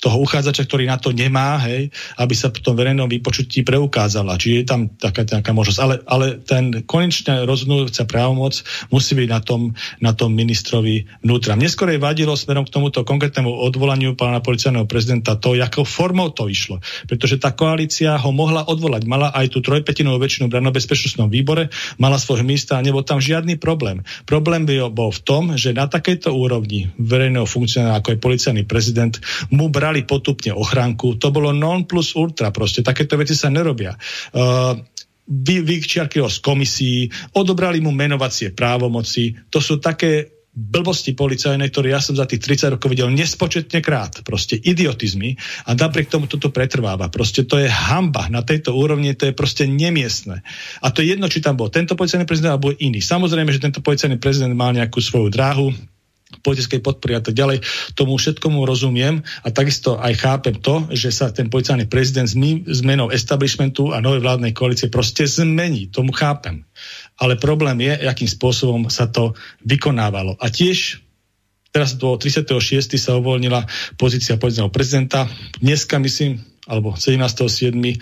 Speaker 2: toho uchádzača, ktorý na to nemá, hej, aby sa v tom verejnom vypočutí preukázala. Čiže je tam taká, taká možnosť. Ale, ale ten konečne rozhodnúca právomoc musí byť na tom, na tom ministrovi vnútra. Mne vadilo smerom k tomuto konkrétnemu odvolaniu pána policajného prezidenta to, akou formou to išlo. Pretože tá koalícia ho mohla odvolať. Mala aj tú trojpetinovú väčšinu v bezpečnostnom výbore, mala svoj místa a nebol tam žiadny problém. Problém by bol v tom, že na takejto úrovni verejného funkcionára, ako je policajný policajný prezident, mu brali potupne ochránku. To bolo non plus ultra proste. Takéto veci sa nerobia. Uh, vy, vyčiarkil z komisí, odobrali mu menovacie právomoci. To sú také blbosti policajnej, ktoré ja som za tých 30 rokov videl nespočetne krát. Proste idiotizmy a napriek tomu toto pretrváva. Proste to je hamba. Na tejto úrovni to je proste nemiestne. A to je jedno, či tam bol tento policajný prezident alebo iný. Samozrejme, že tento policajný prezident mal nejakú svoju dráhu, politickej podpory a tak ďalej. Tomu všetkomu rozumiem a takisto aj chápem to, že sa ten policajný prezident zmenou establishmentu a novej vládnej koalície proste zmení. Tomu chápem ale problém je, akým spôsobom sa to vykonávalo. A tiež teraz do 36. sa uvoľnila pozícia policajného prezidenta. Dneska, myslím, alebo 17.7. E,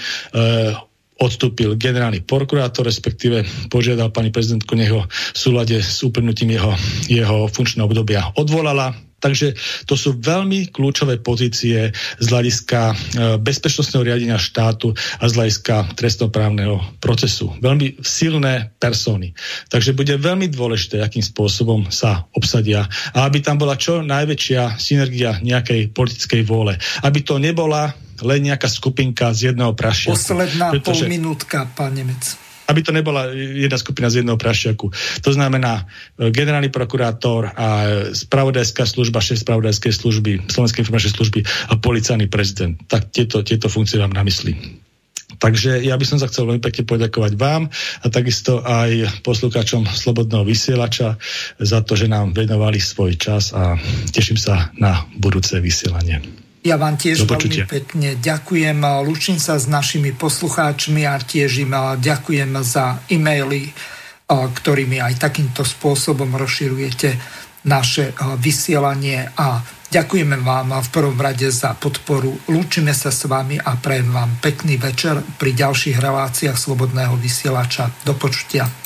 Speaker 2: odstúpil generálny prokurátor, respektíve požiadal pani prezidentku neho v súlade s uplynutím jeho, jeho funkčného obdobia odvolala Takže to sú veľmi kľúčové pozície z hľadiska e, bezpečnostného riadenia štátu a z hľadiska trestnoprávneho procesu. Veľmi silné persony. Takže bude veľmi dôležité, akým spôsobom sa obsadia a aby tam bola čo najväčšia synergia nejakej politickej vôle. Aby to nebola len nejaká skupinka z jedného prašia.
Speaker 1: Posledná pretože... pol minútka, pán Nemec
Speaker 2: aby to nebola jedna skupina z jedného prašiaku. To znamená e, generálny prokurátor a spravodajská služba, šéf spravodajskej služby, Slovenskej informačnej služby a policajný prezident. Tak tieto, tieto funkcie mám na mysli. Takže ja by som sa chcel veľmi pekne poďakovať vám a takisto aj poslucháčom Slobodného vysielača za to, že nám venovali svoj čas a teším sa na budúce vysielanie.
Speaker 1: Ja vám tiež veľmi pekne ďakujem. Lúčim sa s našimi poslucháčmi a tiež im ďakujem za e-maily, ktorými aj takýmto spôsobom rozširujete naše vysielanie a Ďakujeme vám v prvom rade za podporu. Lúčime sa s vami a prajem vám pekný večer pri ďalších reláciách Slobodného vysielača. Do počutia.